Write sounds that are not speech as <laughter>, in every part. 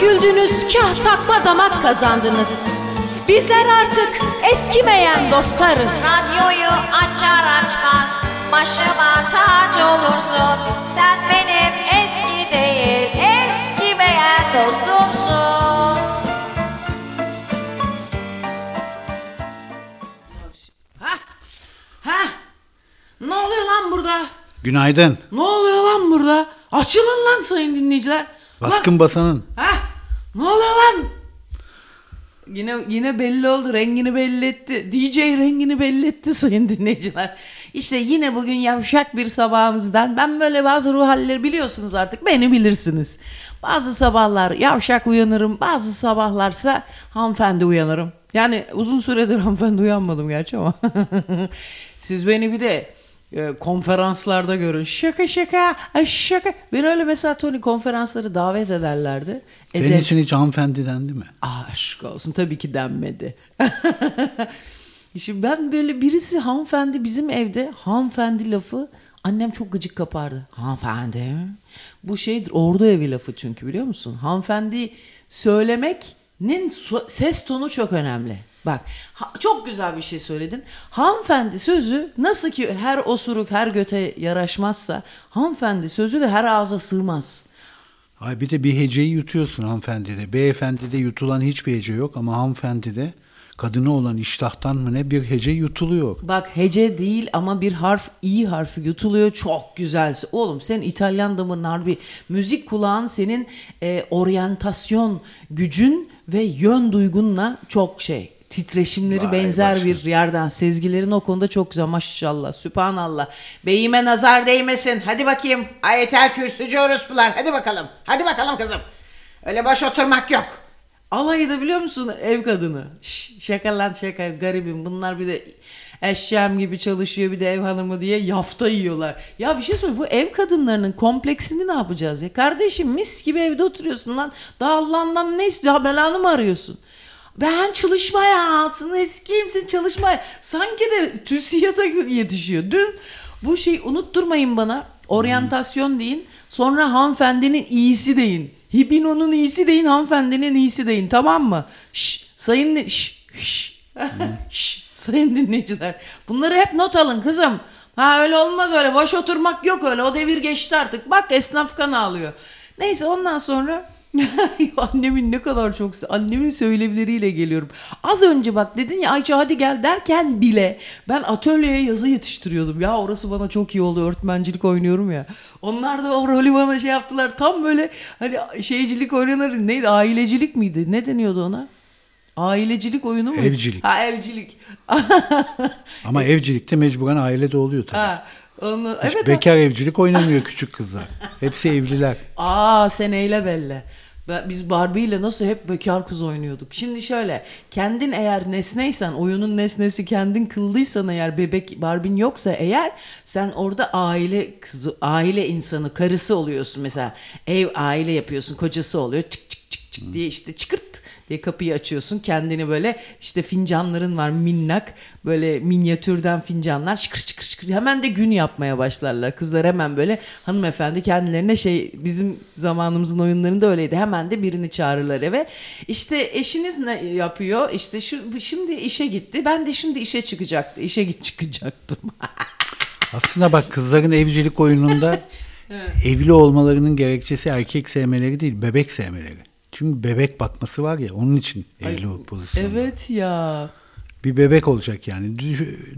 güldünüz, kah takma damak kazandınız. Bizler artık eskimeyen dostlarız. Radyoyu açar açmaz başıma tac olursun. Sen benim eski değil eskimeyen dostumsun. Ha? Ha? Ne oluyor lan burada? Günaydın. Ne oluyor lan burada? Açılın lan sayın dinleyiciler. Baskın basanın. Ha? Ne oluyor lan? Yine yine belli oldu. Rengini belli etti. DJ rengini belli etti <laughs> sayın dinleyiciler. İşte yine bugün yavşak bir sabahımızdan ben böyle bazı ruh halleri biliyorsunuz artık. Beni bilirsiniz. Bazı sabahlar yavşak uyanırım. Bazı sabahlarsa hanımefendi uyanırım. Yani uzun süredir <laughs> hanımefendi uyanmadım gerçi ama. <laughs> Siz beni bir de e, konferanslarda görün. Şaka şaka şaka. Beni öyle mesela Tony konferansları davet ederlerdi. Senin Eder- için hiç hanımefendi dendi mi? Aşk olsun tabii ki denmedi. <laughs> Şimdi ben böyle birisi hanımefendi bizim evde hanımefendi lafı annem çok gıcık kapardı. Hanımefendi. Bu şeydir ordu evi lafı çünkü biliyor musun? Hanımefendi söylemeknin ses tonu çok önemli. Bak ha- çok güzel bir şey söyledin. Hanımefendi sözü nasıl ki her osuruk her göte yaraşmazsa hanımefendi sözü de her ağza sığmaz. Ay bir de bir heceyi yutuyorsun hanımefendide. Beyefendide yutulan hiçbir hece yok ama hanımefendide kadına olan iştahtan mı ne bir hece yutuluyor. Bak hece değil ama bir harf i harfi yutuluyor çok güzel. Oğlum sen İtalyan damarın harbi müzik kulağın senin e, oryantasyon gücün ve yön duygunla çok şey titreşimleri Vay benzer başka. bir yerden sezgilerin o konuda çok güzel maşallah sübhanallah. Beyime nazar değmesin hadi bakayım ayetel kürsücü orospular hadi bakalım hadi bakalım kızım. Öyle boş oturmak yok. Alayı da biliyor musun ev kadını. Şş, şaka lan şaka garibim bunlar bir de eşyam gibi çalışıyor bir de ev hanımı diye yafta yiyorlar. Ya bir şey söyleyeyim bu ev kadınlarının kompleksini ne yapacağız ya? Kardeşim mis gibi evde oturuyorsun lan. Daha Allah'ından ne istiyor? Belanı mı arıyorsun? Ben çalışmaya altını eskiyim sen çalışmaya. Sanki de TÜSİAD'a yetişiyor. Dün bu şey unutturmayın bana. Oryantasyon deyin. Sonra hanımefendinin iyisi deyin. Hibino'nun iyisi deyin, hanımefendinin iyisi deyin. Tamam mı? Şş, sayın şş, şş. Şş, sayın dinleyiciler. Bunları hep not alın kızım. Ha öyle olmaz öyle. Boş oturmak yok öyle. O devir geçti artık. Bak esnaf kan ağlıyor. Neyse ondan sonra <laughs> annemin ne kadar çok annemin söylevleriyle geliyorum. Az önce bak dedin ya Ayça hadi gel derken bile ben atölyeye yazı yetiştiriyordum. Ya orası bana çok iyi oldu. Örtmencilik oynuyorum ya. Onlar da o rolü bana şey yaptılar. Tam böyle hani şeycilik oynanır. Neydi? Ailecilik miydi? Ne deniyordu ona? Ailecilik oyunu mu? Evcilik. Ha evcilik. <laughs> Ama evcilikte mecburen ailede oluyor tabii. ha, onu, Hiç evet. bekar evcilik oynamıyor küçük kızlar. Hepsi evliler. Aa sen eyle belle. Biz Barbie ile nasıl hep bekar kız oynuyorduk. Şimdi şöyle kendin eğer nesneysen oyunun nesnesi kendin kıldıysan eğer bebek Barbie'n yoksa eğer sen orada aile kızı, aile insanı karısı oluyorsun mesela ev aile yapıyorsun kocası oluyor çık çık diye işte çıkırt diye kapıyı açıyorsun. Kendini böyle işte fincanların var minnak böyle minyatürden fincanlar şıkır şıkır şıkır hemen de gün yapmaya başlarlar. Kızlar hemen böyle hanımefendi kendilerine şey bizim zamanımızın oyunlarında öyleydi. Hemen de birini çağırırlar eve. İşte eşiniz ne yapıyor? İşte şu şimdi işe gitti. Ben de şimdi işe çıkacaktı işe git çıkacaktım. <laughs> Aslında bak kızların evcilik oyununda <laughs> evli olmalarının gerekçesi erkek sevmeleri değil, bebek sevmeleri. Çünkü bebek bakması var ya onun için evli o pozisyonda. evet ya Bir bebek olacak yani.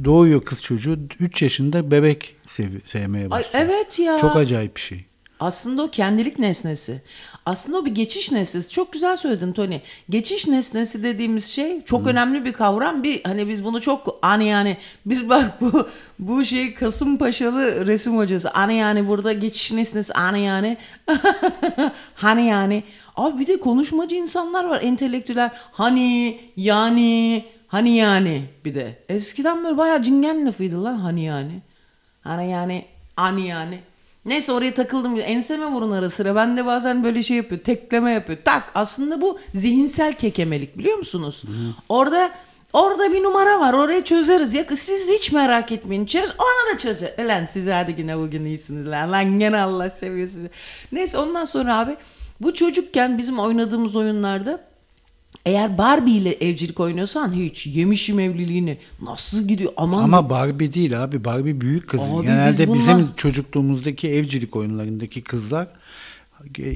Doğuyor kız çocuğu 3 yaşında bebek sev- sevmeye Ay, başlıyor. evet ya Çok acayip bir şey. Aslında o kendilik nesnesi. Aslında o bir geçiş nesnesi. Çok güzel söyledin Tony. Geçiş nesnesi dediğimiz şey çok önemli bir kavram. Bir hani biz bunu çok hani yani biz bak bu bu şey Kasımpaşalı resim hocası. Hani yani burada geçiş nesnesi <laughs> hani yani. hani yani. Abi bir de konuşmacı insanlar var entelektüler. Hani yani hani yani bir de. Eskiden böyle bayağı cingen lafıydı lan hani yani. Hani yani hani yani. Neyse oraya takıldım. Enseme vurun ara sıra. Ben de bazen böyle şey yapıyor. Tekleme yapıyor. Tak. Aslında bu zihinsel kekemelik biliyor musunuz? Orada orada bir numara var. Orayı çözeriz. Ya siz hiç merak etmeyin. Çöz. Onu da çözer. Lan siz hadi yine bugün iyisiniz lan. Lan gene Allah seviyor sizi. Neyse ondan sonra abi Bu çocukken bizim oynadığımız oyunlarda eğer Barbie ile evcilik oynuyorsan hiç yemişim evliliğini. Nasıl gidiyor? Aman Ama Barbie değil abi. Barbie büyük kız. Abi Genelde biz bunlar- bizim çocukluğumuzdaki evcilik oyunlarındaki kızlar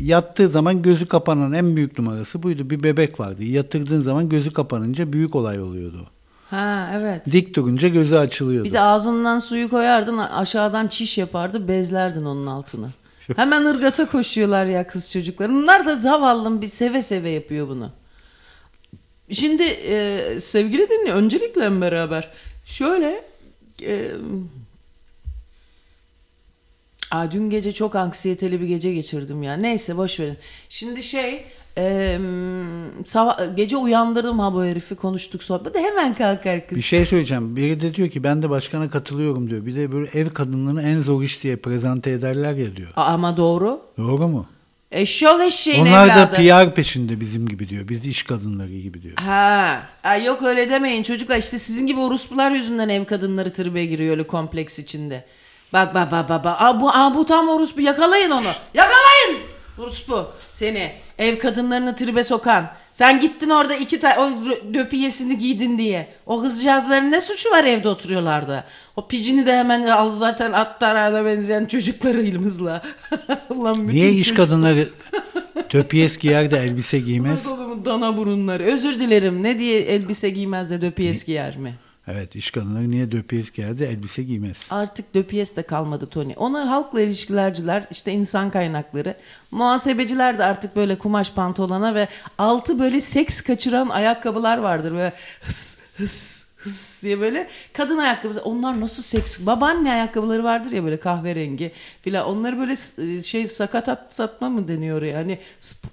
yattığı zaman gözü kapanan en büyük numarası buydu. Bir bebek vardı. Yatırdığın zaman gözü kapanınca büyük olay oluyordu. Ha evet. Dik durunca gözü açılıyordu. Bir de ağzından suyu koyardın aşağıdan çiş yapardı bezlerdin onun altını. <laughs> Hemen ırgata koşuyorlar ya kız çocuklar. Bunlar da zavallım bir seve seve yapıyor bunu. Şimdi e, sevgili dinle öncelikle beraber şöyle e, Aa, dün gece çok anksiyeteli bir gece geçirdim ya. Neyse boş verin. Şimdi şey e, sabah, gece uyandırdım ha bu herifi konuştuk sohbet. Hemen kalkar kız. Bir şey söyleyeceğim. Biri de diyor ki ben de başkana katılıyorum diyor. Bir de böyle ev kadınlarını en zor iş diye prezente ederler ya diyor. Aa, Ama doğru. Doğru mu? Eşyol eşeğin Onlar da evladı. PR peşinde bizim gibi diyor. Biz iş kadınları gibi diyor. Ha. Ay yok öyle demeyin çocuklar işte sizin gibi orospular yüzünden ev kadınları tribe giriyor öyle kompleks içinde. Bak bak bak bak. bak. Aa, bu, aa, bu tam orospu yakalayın onu. Yakalayın. Orospu seni ev kadınlarını tribe sokan. Sen gittin orada iki tane o döpiyesini giydin diye. O kızcağızların ne suçu var evde oturuyorlardı. O picini de hemen al zaten at tarağına benzeyen çocuklarımızla. <laughs> Ulan Niye iş çocuk- kadınları <laughs> döpiyes giyer de elbise giymez? Adamın dana burunları. Özür dilerim. Ne diye elbise giymez de döpiyes giyer mi? Evet iş kadınları niye döpiyes de elbise giymez? Artık döpiyes de kalmadı Tony. Onu halkla ilişkilerciler, işte insan kaynakları, muhasebeciler de artık böyle kumaş pantolona ve altı böyle seks kaçıran ayakkabılar vardır. Böyle hıs hıs hıs diye böyle kadın ayakkabısı. Onlar nasıl seks? Babaanne ayakkabıları vardır ya böyle kahverengi filan. Onları böyle s- şey sakatat satma mı deniyor ya? Hani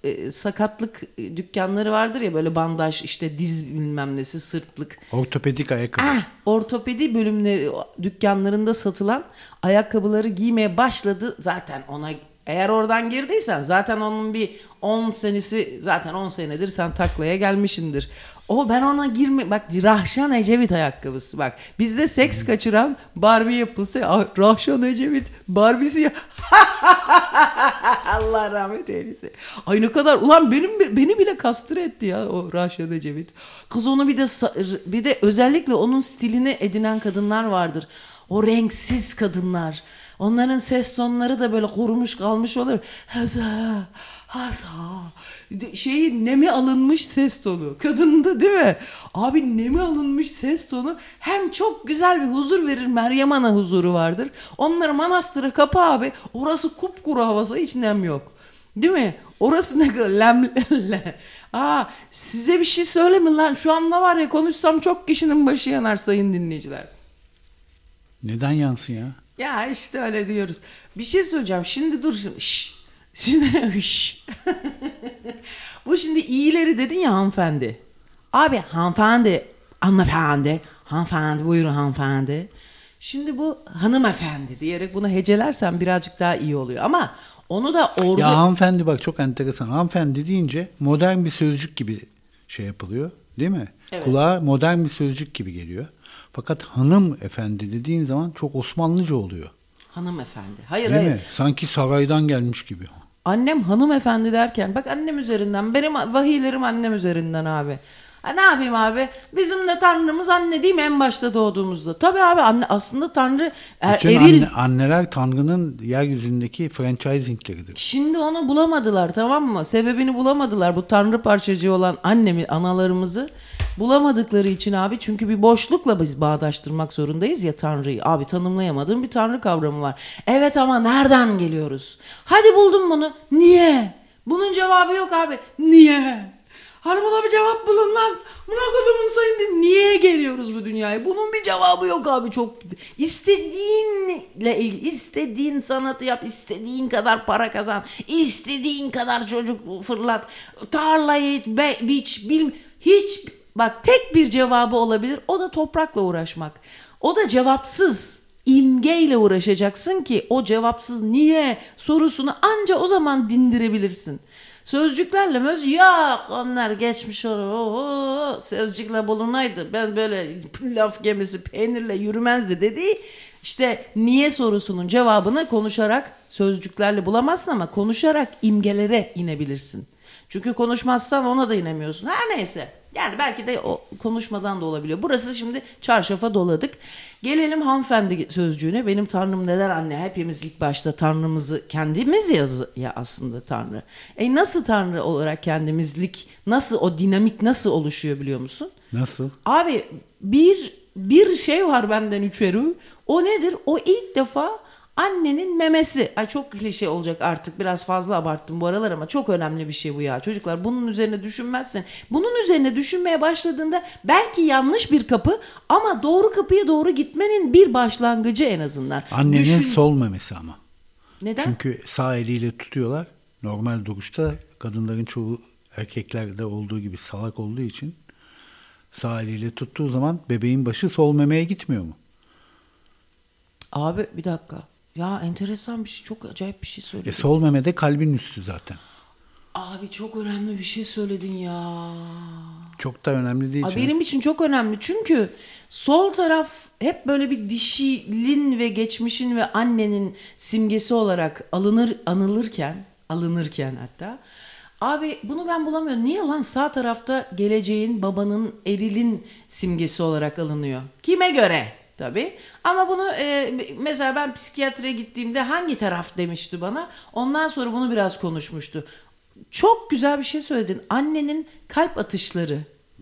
e, sakatlık e, dükkanları vardır ya böyle bandaj işte diz bilmem nesi sırtlık. Ortopedik ayakkabı. Ah, ortopedi bölümleri dükkanlarında satılan ayakkabıları giymeye başladı. Zaten ona eğer oradan girdiysen zaten onun bir 10 senesi zaten 10 senedir sen taklaya gelmişindir. O ben ona girme bak Rahşan Ecevit ayakkabısı bak bizde seks kaçıran Barbie yapılsa ah, Rahşan Ecevit Barbie'si ya <laughs> Allah rahmet eylesin. Ay ne kadar ulan benim beni bile kastır etti ya o Rahşan Ecevit. Kız onu bir de bir de özellikle onun stilini edinen kadınlar vardır. O renksiz kadınlar. Onların ses tonları da böyle kurumuş kalmış olur. Haza, haza. De- Şeyi nemi alınmış ses tonu. Kadında değil mi? Abi nemi alınmış ses tonu hem çok güzel bir huzur verir. Meryem Ana huzuru vardır. Onları manastıra kapa abi. Orası kupkuru havası hiç nem yok. Değil mi? Orası ne kadar lem, <laughs> le- Aa, size bir şey söyleme lan. Şu anda var ya konuşsam çok kişinin başı yanar sayın dinleyiciler. Neden yansın ya? Ya işte öyle diyoruz. Bir şey söyleyeceğim. Şimdi dur şimdi. Şimdi. <laughs> Bu şimdi iyileri dedin ya hanımefendi. Abi hanımefendi, hanımefendi, hanımefendi buyurun hanımefendi. Şimdi bu hanımefendi diyerek bunu hecelersen birazcık daha iyi oluyor. Ama onu da orada... Ya hanımefendi bak çok enteresan. Hanımefendi deyince modern bir sözcük gibi şey yapılıyor. Değil mi? Evet. Kulağa modern bir sözcük gibi geliyor. Fakat hanım efendi dediğin zaman çok Osmanlıca oluyor. Hanımefendi. Hayır Değil hayır. mi? Sanki saraydan gelmiş gibi. Annem hanımefendi derken bak annem üzerinden benim vahiylerim annem üzerinden abi. Ha, ne yapayım abi? Bizim de tanrımız anne değil mi en başta doğduğumuzda? Tabii abi anne aslında tanrı er, Bütün eril. anne- anneler Tanrı'nın yeryüzündeki franchisingleridir. Şimdi onu bulamadılar tamam mı? Sebebini bulamadılar. Bu tanrı parçacığı olan annemi, analarımızı bulamadıkları için abi. Çünkü bir boşlukla biz bağdaştırmak zorundayız ya tanrıyı. Abi tanımlayamadığım bir tanrı kavramı var. Evet ama nereden geliyoruz? Hadi buldum bunu. Niye? Bunun cevabı yok abi. Niye? Hani buna bir cevap bulun lan. Buna kodumun sayın diyeyim. Niye geliyoruz bu dünyaya? Bunun bir cevabı yok abi. Çok istediğinle ilgili istediğin sanatı yap, istediğin kadar para kazan, istediğin kadar çocuk fırlat, tarlayı be, biç, bil, hiç bak tek bir cevabı olabilir. O da toprakla uğraşmak. O da cevapsız imgeyle uğraşacaksın ki o cevapsız niye sorusunu anca o zaman dindirebilirsin. Sözcüklerle möz yok onlar geçmiş olur. Sözcükle bulunaydı. Ben böyle <laughs> laf gemisi peynirle yürümezdi dediği İşte niye sorusunun cevabını konuşarak sözcüklerle bulamazsın ama konuşarak imgelere inebilirsin. Çünkü konuşmazsan ona da inemiyorsun. Her neyse. Yani belki de o konuşmadan da olabiliyor. Burası şimdi çarşafa doladık. Gelelim hanımefendi sözcüğüne. Benim tanrım neden anne? Hepimiz ilk başta tanrımızı kendimiz yazı ya aslında tanrı. E nasıl tanrı olarak kendimizlik nasıl o dinamik nasıl oluşuyor biliyor musun? Nasıl? Abi bir bir şey var benden üçeri. O nedir? O ilk defa annenin memesi. Ay çok klişe olacak artık. Biraz fazla abarttım bu aralar ama çok önemli bir şey bu ya. Çocuklar bunun üzerine düşünmezsen. Bunun üzerine düşünmeye başladığında belki yanlış bir kapı ama doğru kapıya doğru gitmenin bir başlangıcı en azından. Annenin Düşün- sol memesi ama. Neden? Çünkü sağ eliyle tutuyorlar. Normal duruşta kadınların çoğu erkeklerde olduğu gibi salak olduğu için sağ eliyle tuttuğu zaman bebeğin başı sol memeye gitmiyor mu? Abi bir dakika. Ya enteresan bir şey. Çok acayip bir şey E, söyledin. sol memede kalbin üstü zaten. Abi çok önemli bir şey söyledin ya. Çok da önemli değil. Canım. benim için çok önemli çünkü sol taraf hep böyle bir dişilin ve geçmişin ve annenin simgesi olarak alınır anılırken alınırken hatta abi bunu ben bulamıyorum. Niye lan sağ tarafta geleceğin babanın erilin simgesi olarak alınıyor? Kime göre? Tabii. Ama bunu e, mesela ben psikiyatriye gittiğimde hangi taraf demişti bana. Ondan sonra bunu biraz konuşmuştu. Çok güzel bir şey söyledin. Annenin kalp atışları,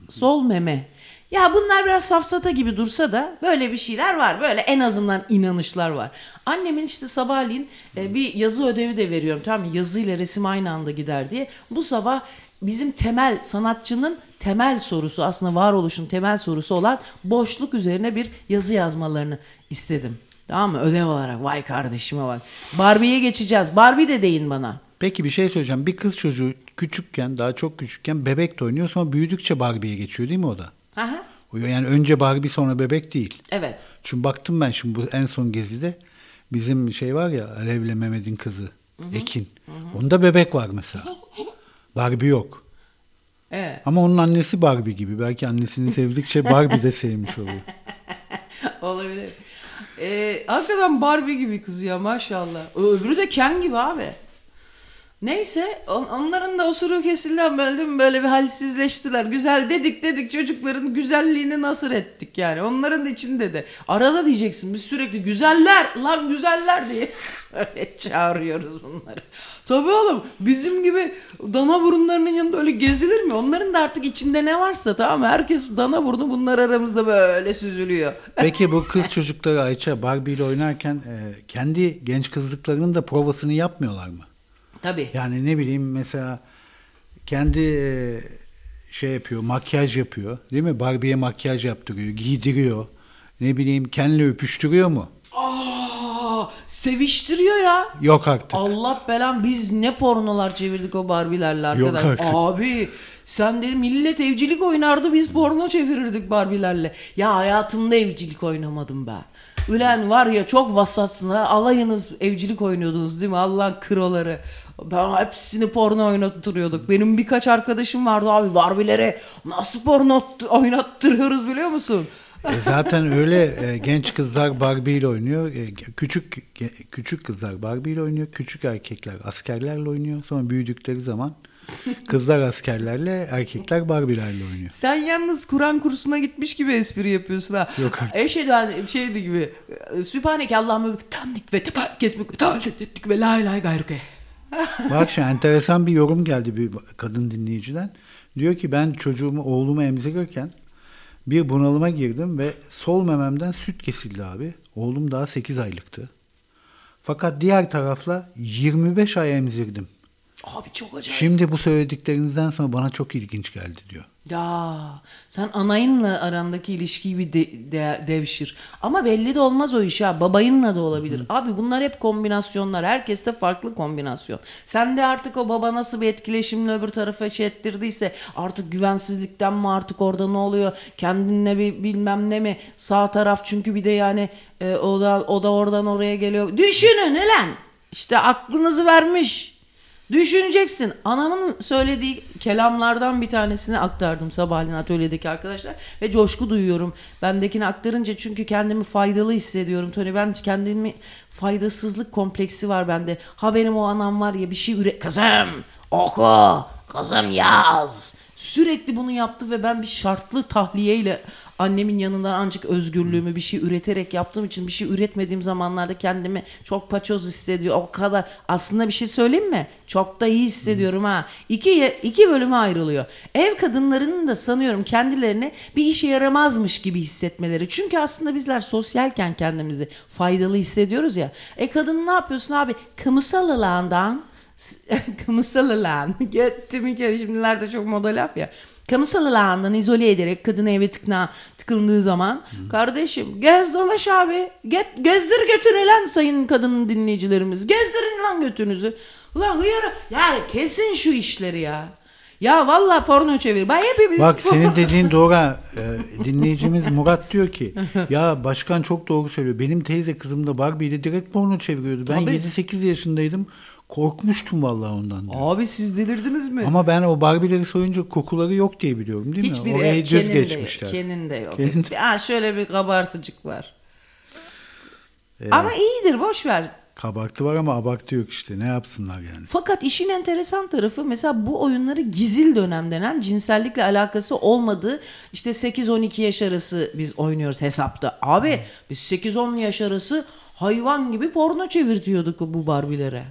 sol meme. Ya bunlar biraz safsata gibi dursa da böyle bir şeyler var. Böyle en azından inanışlar var. Annemin işte sabahleyin e, bir yazı ödevi de veriyorum. Tamam mı? Yazıyla resim aynı anda gider diye. Bu sabah bizim temel sanatçının temel sorusu aslında varoluşun temel sorusu olan boşluk üzerine bir yazı yazmalarını istedim. Tamam mı? Ödev olarak. Vay kardeşime bak. Barbie'ye geçeceğiz. Barbie de deyin bana. Peki bir şey söyleyeceğim. Bir kız çocuğu küçükken, daha çok küçükken bebek de oynuyor. Sonra büyüdükçe Barbie'ye geçiyor değil mi o da? Aha. Yani önce Barbie sonra bebek değil. Evet. Çünkü baktım ben şimdi bu en son gezide bizim şey var ya Alev'le Mehmet'in kızı Ekin. Onda bebek var mesela. <laughs> Barbie yok. Evet. Ama onun annesi Barbie gibi. Belki annesini sevdikçe Barbie de sevmiş oluyor. <laughs> Olabilir. Ee, hakikaten Barbie gibi kız ya maşallah. Öbürü de Ken gibi abi. Neyse on- onların da osuru kesildi böyle, böyle bir halsizleştiler. Güzel dedik dedik çocukların güzelliğini nasır ettik yani. Onların içinde de. Arada diyeceksin biz sürekli güzeller lan güzeller diye <laughs> öyle çağırıyoruz bunları. Tabii oğlum bizim gibi dana burunlarının yanında öyle gezilir mi? Onların da artık içinde ne varsa tamam? Herkes dana burnu bunlar aramızda böyle süzülüyor. <laughs> Peki bu kız çocukları Ayça Barbie ile oynarken e, kendi genç kızlıklarının da provasını yapmıyorlar mı? Tabii. Yani ne bileyim mesela kendi e, şey yapıyor, makyaj yapıyor. Değil mi? Barbie'ye makyaj yaptırıyor, giydiriyor. Ne bileyim kendiyle öpüştürüyor mu? Aa, seviştiriyor ya. Yok artık. Allah belan biz ne pornolar çevirdik o Barbie'lerle Yok arkadaş. artık. Abi sen de millet evcilik oynardı biz porno çevirirdik Barbie'lerle. Ya hayatımda evcilik oynamadım be. Ulan var ya çok vasatsın ha. Alayınız evcilik oynuyordunuz değil mi? Allah kroları. Ben hepsini porno oynattırıyorduk. Benim birkaç arkadaşım vardı abi Barbie'lere nasıl porno oynattırıyoruz biliyor musun? E zaten öyle e, genç kızlar Barbie ile oynuyor. E, küçük ge- küçük kızlar Barbie ile oynuyor. Küçük erkekler askerlerle oynuyor. Sonra büyüdükleri zaman kızlar askerlerle, erkekler Barbie'lerle oynuyor. Sen yalnız Kur'an kursuna gitmiş gibi espri yapıyorsun ha. Yok artık. Eşhedü en şeydi gibi. e, Sübhaneke Allah'ımı tamdik ve tepa kesmek ve la ilahe gayruke. Bak şu enteresan bir yorum geldi bir kadın dinleyiciden. Diyor ki ben çocuğumu, oğlumu emzirirken bir bunalıma girdim ve sol mememden süt kesildi abi. Oğlum daha 8 aylıktı. Fakat diğer tarafla 25 ay emzirdim. Abi çok acayip. Şimdi bu söylediklerinizden sonra bana çok ilginç geldi diyor. Ya sen anayınla arandaki ilişkiyi bir de- de- devşir. Ama belli de olmaz o iş ha. Babayınla da olabilir. Abi bunlar hep kombinasyonlar. Herkeste farklı kombinasyon. Sen de artık o baba nasıl bir etkileşimle öbür tarafa şey ettirdiyse artık güvensizlikten mi artık orada ne oluyor? Kendinle bir bilmem ne mi? Sağ taraf çünkü bir de yani e, o da o da oradan oraya geliyor. Düşünün lan. İşte aklınızı vermiş. Düşüneceksin. Anamın söylediği kelamlardan bir tanesini aktardım sabahleyin atölyedeki arkadaşlar. Ve coşku duyuyorum. Bendekini aktarınca çünkü kendimi faydalı hissediyorum. Tony ben kendimi faydasızlık kompleksi var bende. Ha benim o anam var ya bir şey üret... Kızım oku. Kızım yaz. Sürekli bunu yaptı ve ben bir şartlı tahliyeyle annemin yanından ancak özgürlüğümü bir şey üreterek yaptığım için bir şey üretmediğim zamanlarda kendimi çok paçoz hissediyor. O kadar aslında bir şey söyleyeyim mi? Çok da iyi hissediyorum ha. İki, iki bölüme ayrılıyor. Ev kadınlarının da sanıyorum kendilerini bir işe yaramazmış gibi hissetmeleri. Çünkü aslında bizler sosyalken kendimizi faydalı hissediyoruz ya. E kadın ne yapıyorsun abi? Kamusal alandan <laughs> kamusal alan. <laughs> Göttüm kere şimdilerde çok moda laf ya. Kamusal alandan izole ederek kadını eve tıkna, tıkıldığı zaman kardeşim gez dolaş abi. Get, gezdir götür lan sayın kadın dinleyicilerimiz. Gezdirin lan götünüzü. Ulan hıyara ya kesin şu işleri ya. Ya vallahi porno çevir. Bak hepimiz Bak <laughs> senin dediğin doğru. Ee, dinleyicimiz Murat diyor ki ya başkan çok doğru söylüyor. Benim teyze kızım da Barbie ile direkt porno çeviriyordu. Ben Tabii. 7-8 yaşındaydım. Korkmuştum vallahi ondan. diyor. Abi siz delirdiniz mi? Ama ben o Barbie'leri soyunca kokuları yok diye biliyorum değil mi? Hiçbir Oraya e, düz geçmişler. Ken'in de yok. Ken'in- Ha, şöyle bir kabartıcık var. Evet. Ama iyidir boş ver. Kabartı var ama abartı yok işte. Ne yapsınlar yani? Fakat işin enteresan tarafı mesela bu oyunları gizil dönem denen cinsellikle alakası olmadığı işte 8-12 yaş arası biz oynuyoruz hesapta. Abi biz 8-10 yaş arası hayvan gibi porno çevirtiyorduk bu Barbie'lere.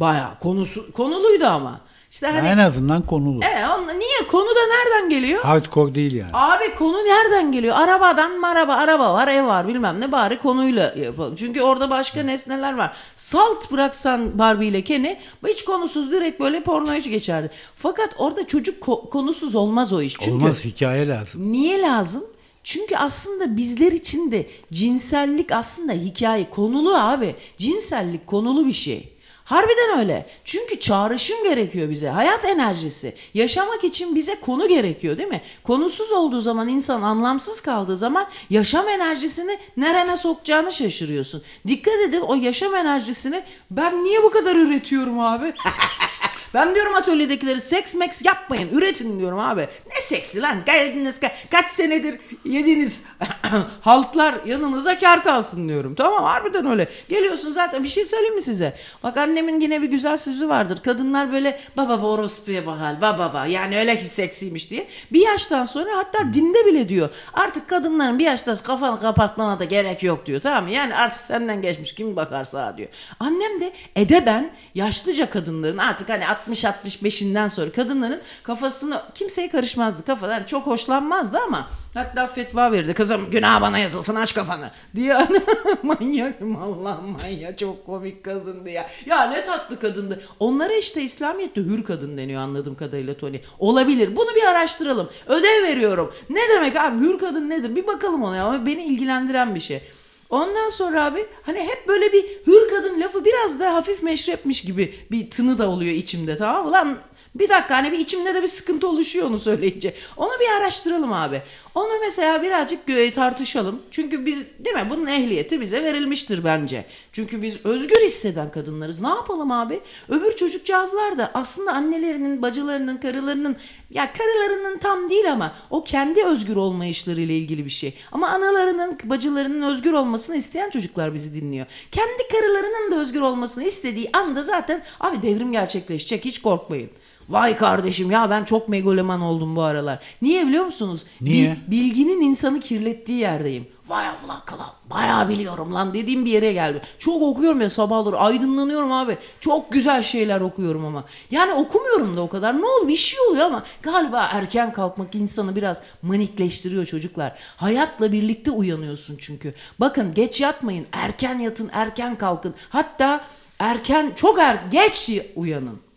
Baya konusu konuluydu ama. İşte hani en azından konulu. evet, onunla- niye konu da nereden geliyor? Hardcore değil yani. Abi konu nereden geliyor? Arabadan maraba, araba var, ev var bilmem ne bari konuyla yapalım. Çünkü orada başka nesneler var. Salt bıraksan Barbie ile Ken'i hiç konusuz direkt böyle pornoya geçerdi. Fakat orada çocuk ko- konusuz olmaz o iş. Çünkü Olmaz hikaye lazım. Niye lazım? Çünkü aslında bizler için de cinsellik aslında hikaye konulu abi. Cinsellik konulu bir şey. Harbiden öyle. Çünkü çağrışım gerekiyor bize. Hayat enerjisi. Yaşamak için bize konu gerekiyor değil mi? Konusuz olduğu zaman insan anlamsız kaldığı zaman yaşam enerjisini nerene sokacağını şaşırıyorsun. Dikkat edin o yaşam enerjisini ben niye bu kadar üretiyorum abi? <laughs> Ben diyorum atölyedekileri seks meks yapmayın. Üretin diyorum abi. Ne seksi lan? Geldiniz ka- kaç senedir yediğiniz <coughs> haltlar yanınıza kar kalsın diyorum. Tamam harbiden öyle. Geliyorsun zaten bir şey söyleyeyim mi size? Bak annemin yine bir güzel sözü vardır. Kadınlar böyle baba baba orospuya bahal baba baba yani öyle ki seksiymiş diye. Bir yaştan sonra hatta dinde bile diyor. Artık kadınların bir sonra kafanı kapatmana da gerek yok diyor. Tamam mı? Yani artık senden geçmiş kim bakar sağa diyor. Annem de edeben yaşlıca kadınların artık hani 60-65'inden sonra kadınların kafasını kimseye karışmazdı. Kafadan çok hoşlanmazdı ama hatta fetva verirdi. Kızım günah bana yazılsın aç kafanı diye. <laughs> Manyakım Allah manyak çok komik kadındı ya. Ya ne tatlı kadındı. Onlara işte İslamiyet'te hür kadın deniyor anladığım kadarıyla Tony. Olabilir. Bunu bir araştıralım. Ödev veriyorum. Ne demek abi hür kadın nedir? Bir bakalım ona ya. Beni ilgilendiren bir şey. Ondan sonra abi hani hep böyle bir hür kadın lafı biraz da hafif meşrepmiş gibi bir tını da oluyor içimde tamam mı? Lan bir dakika hani bir içimde de bir sıkıntı oluşuyor onu söyleyince. Onu bir araştıralım abi. Onu mesela birazcık tartışalım. Çünkü biz değil mi bunun ehliyeti bize verilmiştir bence. Çünkü biz özgür hisseden kadınlarız. Ne yapalım abi? Öbür çocukcağızlar da aslında annelerinin, bacılarının, karılarının ya karılarının tam değil ama o kendi özgür olmayışlarıyla ilgili bir şey. Ama analarının, bacılarının özgür olmasını isteyen çocuklar bizi dinliyor. Kendi karılarının da özgür olmasını istediği anda zaten abi devrim gerçekleşecek hiç korkmayın. Vay kardeşim ya ben çok megaloman oldum bu aralar. Niye biliyor musunuz? Niye? Bil- bilginin insanı kirlettiği yerdeyim. Vay Allah kala bayağı biliyorum lan dediğim bir yere geldi. Çok okuyorum ya sabahları aydınlanıyorum abi. Çok güzel şeyler okuyorum ama. Yani okumuyorum da o kadar. Ne oldu bir şey oluyor ama galiba erken kalkmak insanı biraz manikleştiriyor çocuklar. Hayatla birlikte uyanıyorsun çünkü. Bakın geç yatmayın erken yatın erken kalkın. Hatta erken çok er geç uyanın.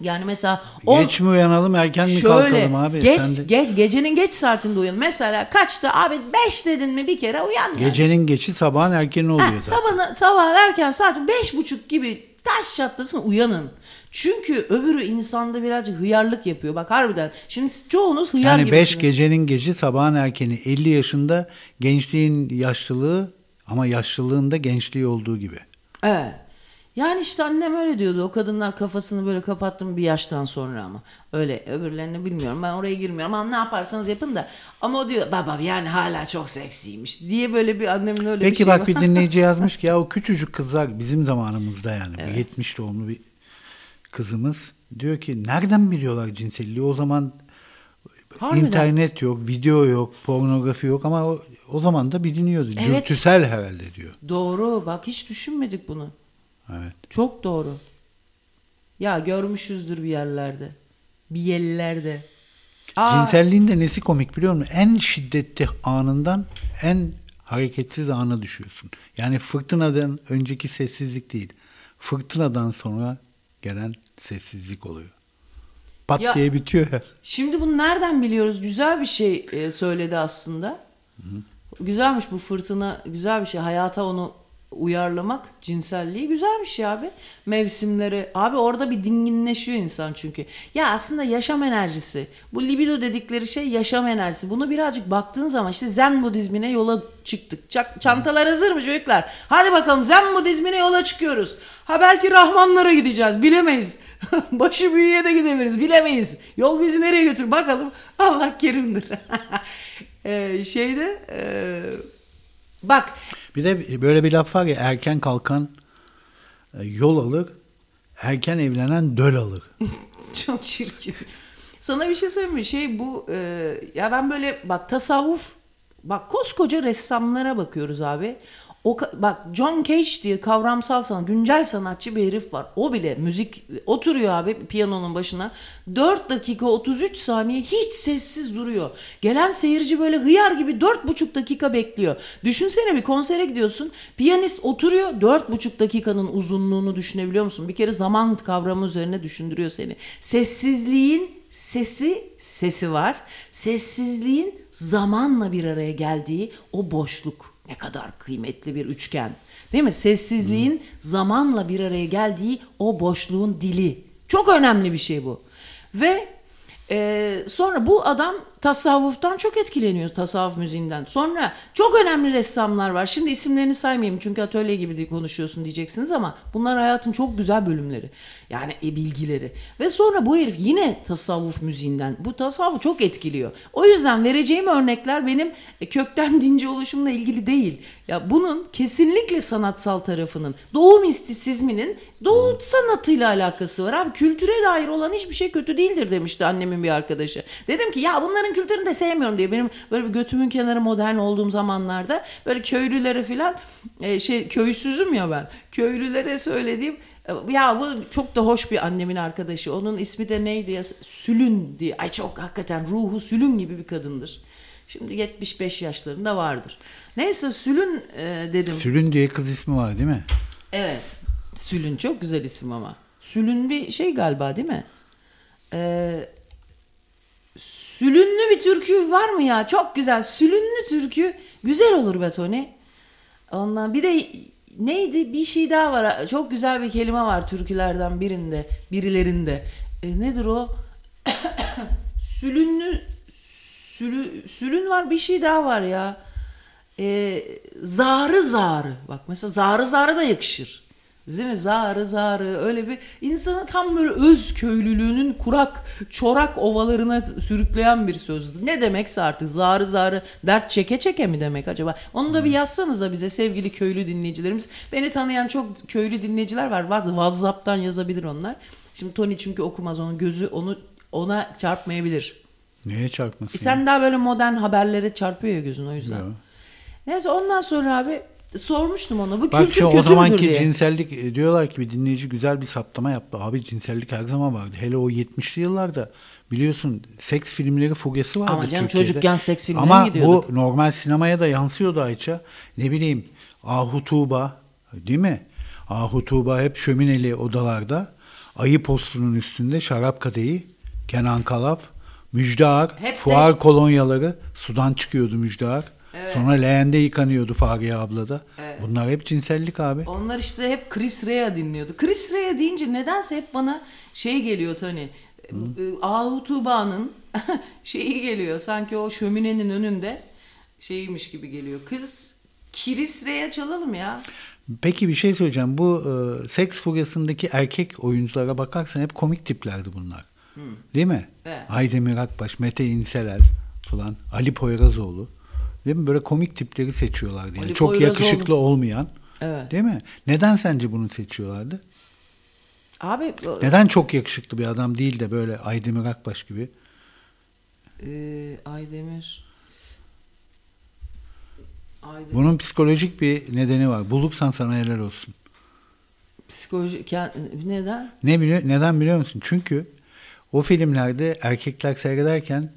Yani mesela on- Geç mi uyanalım erken mi Şöyle kalkalım abi? geç, Sen de- geç gecenin geç saatinde uyan. Mesela kaçta abi 5 dedin mi bir kere uyan. yani. Gecenin geçi sabahın erkeni oluyor zaten. sabah, sabah erken saat beş buçuk gibi taş çatlasın uyanın. Çünkü öbürü insanda birazcık hıyarlık yapıyor. Bak harbiden. Şimdi çoğunuz hıyar Yani 5 gibisiniz. gecenin geci sabahın erkeni 50 yaşında gençliğin yaşlılığı ama yaşlılığında gençliği olduğu gibi. Evet. Yani işte annem öyle diyordu. O kadınlar kafasını böyle kapattım bir yaştan sonra ama. Öyle öbürlerini bilmiyorum. Ben oraya girmiyorum ama ne yaparsanız yapın da. Ama o diyor baba yani hala çok seksiymiş diye böyle bir annemin öyle bir Peki şey bak var. bir dinleyici <laughs> yazmış ki ya o küçücük kızlar bizim zamanımızda yani bu 70 doğumlu bir kızımız diyor ki nereden biliyorlar cinselliği o zaman Harbiden. internet yok, video yok, pornografi yok ama o, o zaman da biliniyordu. Evet. Dürtüsel herhalde diyor. Doğru bak hiç düşünmedik bunu. Evet. Çok doğru. Ya görmüşüzdür bir yerlerde. Bir yerlerde. Aa, Cinselliğin de nesi komik biliyor musun? En şiddetli anından en hareketsiz ana düşüyorsun. Yani fırtınadan önceki sessizlik değil. Fırtınadan sonra gelen sessizlik oluyor. Pat Ya- diye bitiyor ya. Şimdi bunu nereden biliyoruz? Güzel bir şey e, söyledi aslında. Güzelmiş bu fırtına, güzel bir şey. Hayata onu uyarlamak, cinselliği güzel bir şey abi. Mevsimleri. Abi orada bir dinginleşiyor insan çünkü. Ya aslında yaşam enerjisi. Bu libido dedikleri şey yaşam enerjisi. Bunu birazcık baktığın zaman işte Zen Budizmine yola çıktık. Çak- çantalar hazır mı çocuklar? Hadi bakalım Zen Budizmine yola çıkıyoruz. Ha belki Rahmanlara gideceğiz. Bilemeyiz. <laughs> Başı büyüye de gidebiliriz. Bilemeyiz. Yol bizi nereye götür bakalım. <laughs> Allah kerimdir. <laughs> Ee, şeyde ee, bak Bir de böyle bir laf var ya erken kalkan e, yol alır, erken evlenen döl alır. <laughs> Çok çirkin. Sana bir şey söyleyeyim mi? Şey bu e, ya ben böyle bak tasavvuf bak koskoca ressamlara bakıyoruz abi. O bak John Cage diye kavramsal sanat, güncel sanatçı bir herif var. O bile müzik oturuyor abi piyanonun başına. 4 dakika 33 saniye hiç sessiz duruyor. Gelen seyirci böyle hıyar gibi 4,5 dakika bekliyor. Düşünsene bir konsere gidiyorsun. Piyanist oturuyor 4,5 dakikanın uzunluğunu düşünebiliyor musun? Bir kere zaman kavramı üzerine düşündürüyor seni. Sessizliğin sesi sesi var. Sessizliğin zamanla bir araya geldiği o boşluk ne kadar kıymetli bir üçgen. Değil mi? Sessizliğin zamanla bir araya geldiği o boşluğun dili. Çok önemli bir şey bu. Ve e, sonra bu adam tasavvuftan çok etkileniyor tasavvuf müziğinden. Sonra çok önemli ressamlar var. Şimdi isimlerini saymayayım çünkü atölye gibi konuşuyorsun diyeceksiniz ama bunlar hayatın çok güzel bölümleri. Yani e, bilgileri. Ve sonra bu herif yine tasavvuf müziğinden. Bu tasavvuf çok etkiliyor. O yüzden vereceğim örnekler benim e, kökten <laughs> dinci oluşumla ilgili değil. Ya bunun kesinlikle sanatsal tarafının, doğu mistisizminin doğu sanatıyla alakası var. Abi kültüre dair olan hiçbir şey kötü değildir demişti annemin bir arkadaşı. Dedim ki ya bunların kültürünü de sevmiyorum diye. Benim böyle bir götümün kenarı modern olduğum zamanlarda böyle köylülere filan e, şey köysüzüm ya ben. Köylülere söylediğim e, ya bu çok da hoş bir annemin arkadaşı. Onun ismi de neydi ya? Sülün diye. Ay çok hakikaten ruhu Sülün gibi bir kadındır. Şimdi 75 yaşlarında vardır. Neyse Sülün e, dedim. Sülün diye kız ismi var değil mi? Evet. Sülün çok güzel isim ama. Sülün bir şey galiba değil mi? Ee, sülünlü bir türkü var mı ya? Çok güzel. Sülünlü türkü güzel olur be Tony. Ondan bir de neydi? Bir şey daha var. Çok güzel bir kelime var türkülerden birinde, birilerinde. E, nedir o? <coughs> sülünlü sülü, sülün var bir şey daha var ya. E, zarı zarı. Bak mesela zarı zarı da yakışır. Değil mi? Zarı zarı öyle bir insanı tam böyle öz köylülüğünün kurak çorak ovalarına sürükleyen bir söz. Ne demekse artık zarı zarı dert çeke çeke mi demek acaba? Onu da bir yazsanıza bize sevgili köylü dinleyicilerimiz. Beni tanıyan çok köylü dinleyiciler var. WhatsApp'tan yazabilir onlar. Şimdi Tony çünkü okumaz onun gözü onu ona çarpmayabilir. Neye çarpmasın? E sen daha böyle modern haberlere çarpıyor ya gözün o yüzden. Ya. Neyse ondan sonra abi sormuştum ona. Bu Bak kültür şu o zamanki diye. cinsellik e, diyorlar ki bir dinleyici güzel bir saptama yaptı. Abi cinsellik her zaman vardı. Hele o 70'li yıllarda biliyorsun seks filmleri furyası vardı Ama canım Türkiye'de. çocukken seks filmlerine Ama gidiyorduk. bu normal sinemaya da yansıyordu Ayça. Ne bileyim Ahu Tuğba değil mi? Ahu Tuğba hep şömineli odalarda ayı postunun üstünde şarap kadehi, Kenan Kalaf, Müjdear, Hep de- fuar kolonyaları sudan çıkıyordu Müjdear. Sonra leğende yıkanıyordu Fahriye abla da. Bunlar hep cinsellik abi. Onlar işte hep Chris Rea dinliyordu. Chris Rea deyince nedense hep bana şey geliyor Tony. E, Ahu Tuğba'nın <laughs> şeyi geliyor. Sanki o şöminenin önünde şeymiş gibi geliyor. Kız Chris Rea çalalım ya. Peki bir şey söyleyeceğim. Bu e, seks furyasındaki erkek oyunculara bakarsan hep komik tiplerdi bunlar. Değil mi? Evet. Aydemir Akbaş, Mete İnseler falan, Ali Poyrazoğlu. Değil mi? Böyle komik tipleri seçiyorlardı. Yani Ali çok Poyrazoğlu. yakışıklı olmayan. Evet. Değil mi? Neden sence bunu seçiyorlardı? Abi Neden çok yakışıklı bir adam değil de böyle Aydemir Akbaş gibi? Ee, Aydemir. Aydemir. Bunun psikolojik bir nedeni var. Bulursan sana helal olsun. Psikoloji kend- neden? Ne biliyor, neden biliyor musun? Çünkü o filmlerde erkekler seyrederken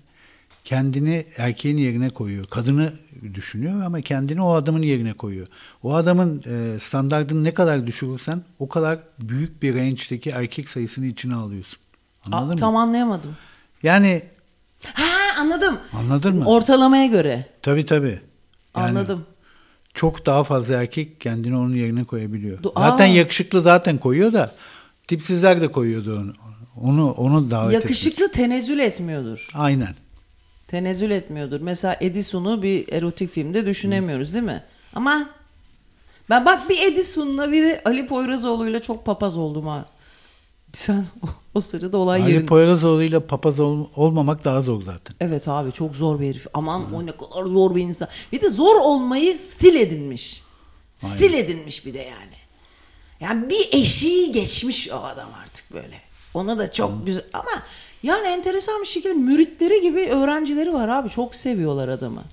kendini erkeğin yerine koyuyor. Kadını düşünüyor ama kendini o adamın yerine koyuyor. O adamın e, standartını ne kadar düşürürsen o kadar büyük bir range'deki erkek sayısını içine alıyorsun. Anladın Aa, mı? tam anlayamadım. Yani Ha anladım. anladın mı? Ortalamaya göre. tabii tabii. Yani Anladım. Çok daha fazla erkek kendini onun yerine koyabiliyor. Du- zaten Aa. yakışıklı zaten koyuyor da tipsizler de koyuyordu onu. Onu onu davet etmiş. Yakışıklı tenezzül etmiyordur. Aynen. Tenezzül etmiyordur. Mesela Edison'u bir erotik filmde düşünemiyoruz değil mi? Ama ben bak bir Edison'la bir de Ali Poyrazoğlu'yla çok papaz oldum ha. Sen o, <laughs> o sırada olay Ali yerinde. Poyrazoğlu ile papaz ol- olmamak daha zor zaten. Evet abi çok zor bir herif. Aman o ne kadar zor bir insan. Bir de zor olmayı stil edinmiş. Stil edinmiş bir de yani. Yani bir eşiği geçmiş o adam artık böyle. Ona da çok güzel ama yani enteresan bir şekilde müritleri gibi öğrencileri var abi. Çok seviyorlar adamı.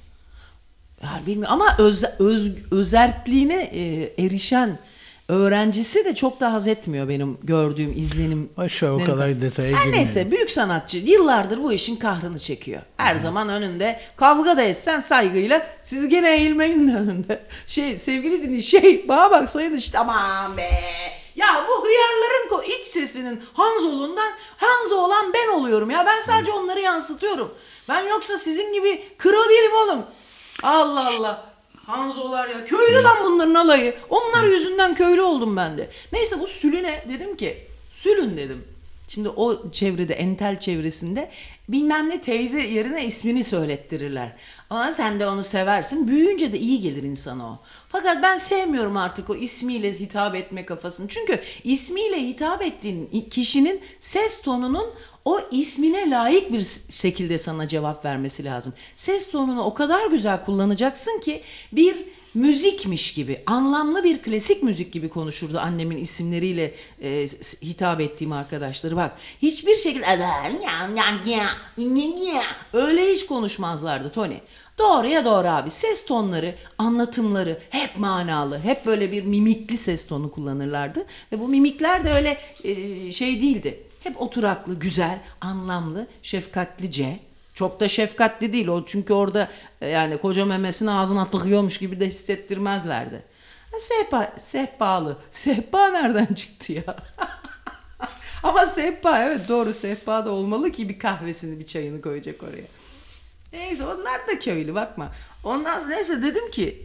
Yani bilmiyorum ama öz, öz, özerkliğine e, erişen öğrencisi de çok da haz etmiyor benim gördüğüm izlenim. Ver, o kadar detaya Her girmeyelim. neyse büyük sanatçı yıllardır bu işin kahrını çekiyor. Her zaman önünde kavga da etsen saygıyla siz gene eğilmeyin de önünde. Şey sevgili dinleyici şey bana bak sayın işte aman be. Ya bu hıyarların ko- iç sesinin Hanzo'luğundan Hanzo olan ben oluyorum ya. Ben sadece onları yansıtıyorum. Ben yoksa sizin gibi kro değilim oğlum. Allah Allah. Hanzolar ya. Köylü lan bunların alayı. Onlar yüzünden köylü oldum ben de. Neyse bu sülüne dedim ki sülün dedim. Şimdi o çevrede entel çevresinde bilmem ne teyze yerine ismini söylettirirler. Ama sen de onu seversin. Büyüyünce de iyi gelir insana o. Fakat ben sevmiyorum artık o ismiyle hitap etme kafasını. Çünkü ismiyle hitap ettiğin kişinin ses tonunun o ismine layık bir şekilde sana cevap vermesi lazım. Ses tonunu o kadar güzel kullanacaksın ki bir müzikmiş gibi, anlamlı bir klasik müzik gibi konuşurdu annemin isimleriyle e, hitap ettiğim arkadaşları. Bak hiçbir şekilde öyle hiç konuşmazlardı Tony. Doğruya doğru abi. Ses tonları, anlatımları hep manalı. Hep böyle bir mimikli ses tonu kullanırlardı. Ve bu mimikler de öyle e, şey değildi. Hep oturaklı, güzel, anlamlı, şefkatlice. Çok da şefkatli değil o çünkü orada e, yani koca memesini ağzına tıkıyormuş gibi de hissettirmezlerdi. Ha, Sehpa, sehpalı. Sehpa nereden çıktı ya? <laughs> Ama sehpa evet doğru sehpa da olmalı ki bir kahvesini bir çayını koyacak oraya. Neyse onlar da köylü bakma. Ondan sonra neyse dedim ki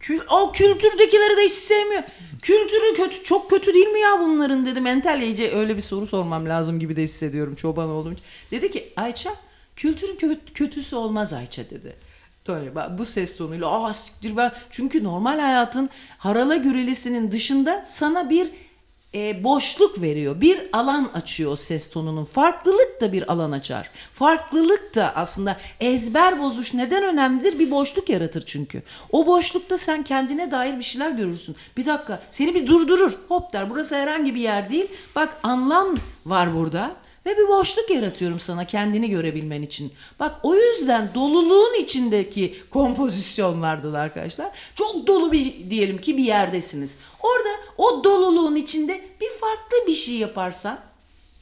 kül, o kültürdekileri de hiç sevmiyor. Kültürü kötü çok kötü değil mi ya bunların dedim. Entel iyice öyle bir soru sormam lazım gibi de hissediyorum çoban olduğum için. Dedi ki Ayça kültürün kö- kötüsü olmaz Ayça dedi. Tony bu ses tonuyla aa siktir ben çünkü normal hayatın harala gürelisinin dışında sana bir e, boşluk veriyor. Bir alan açıyor o ses tonunun. Farklılık da bir alan açar. Farklılık da aslında ezber bozuş neden önemlidir? Bir boşluk yaratır çünkü. O boşlukta sen kendine dair bir şeyler görürsün. Bir dakika seni bir durdurur. Hop der burası herhangi bir yer değil. Bak anlam var burada. Ve bir boşluk yaratıyorum sana kendini görebilmen için. Bak o yüzden doluluğun içindeki kompozisyon vardı arkadaşlar. Çok dolu bir diyelim ki bir yerdesiniz. Orada o doluluğun içinde bir farklı bir şey yaparsan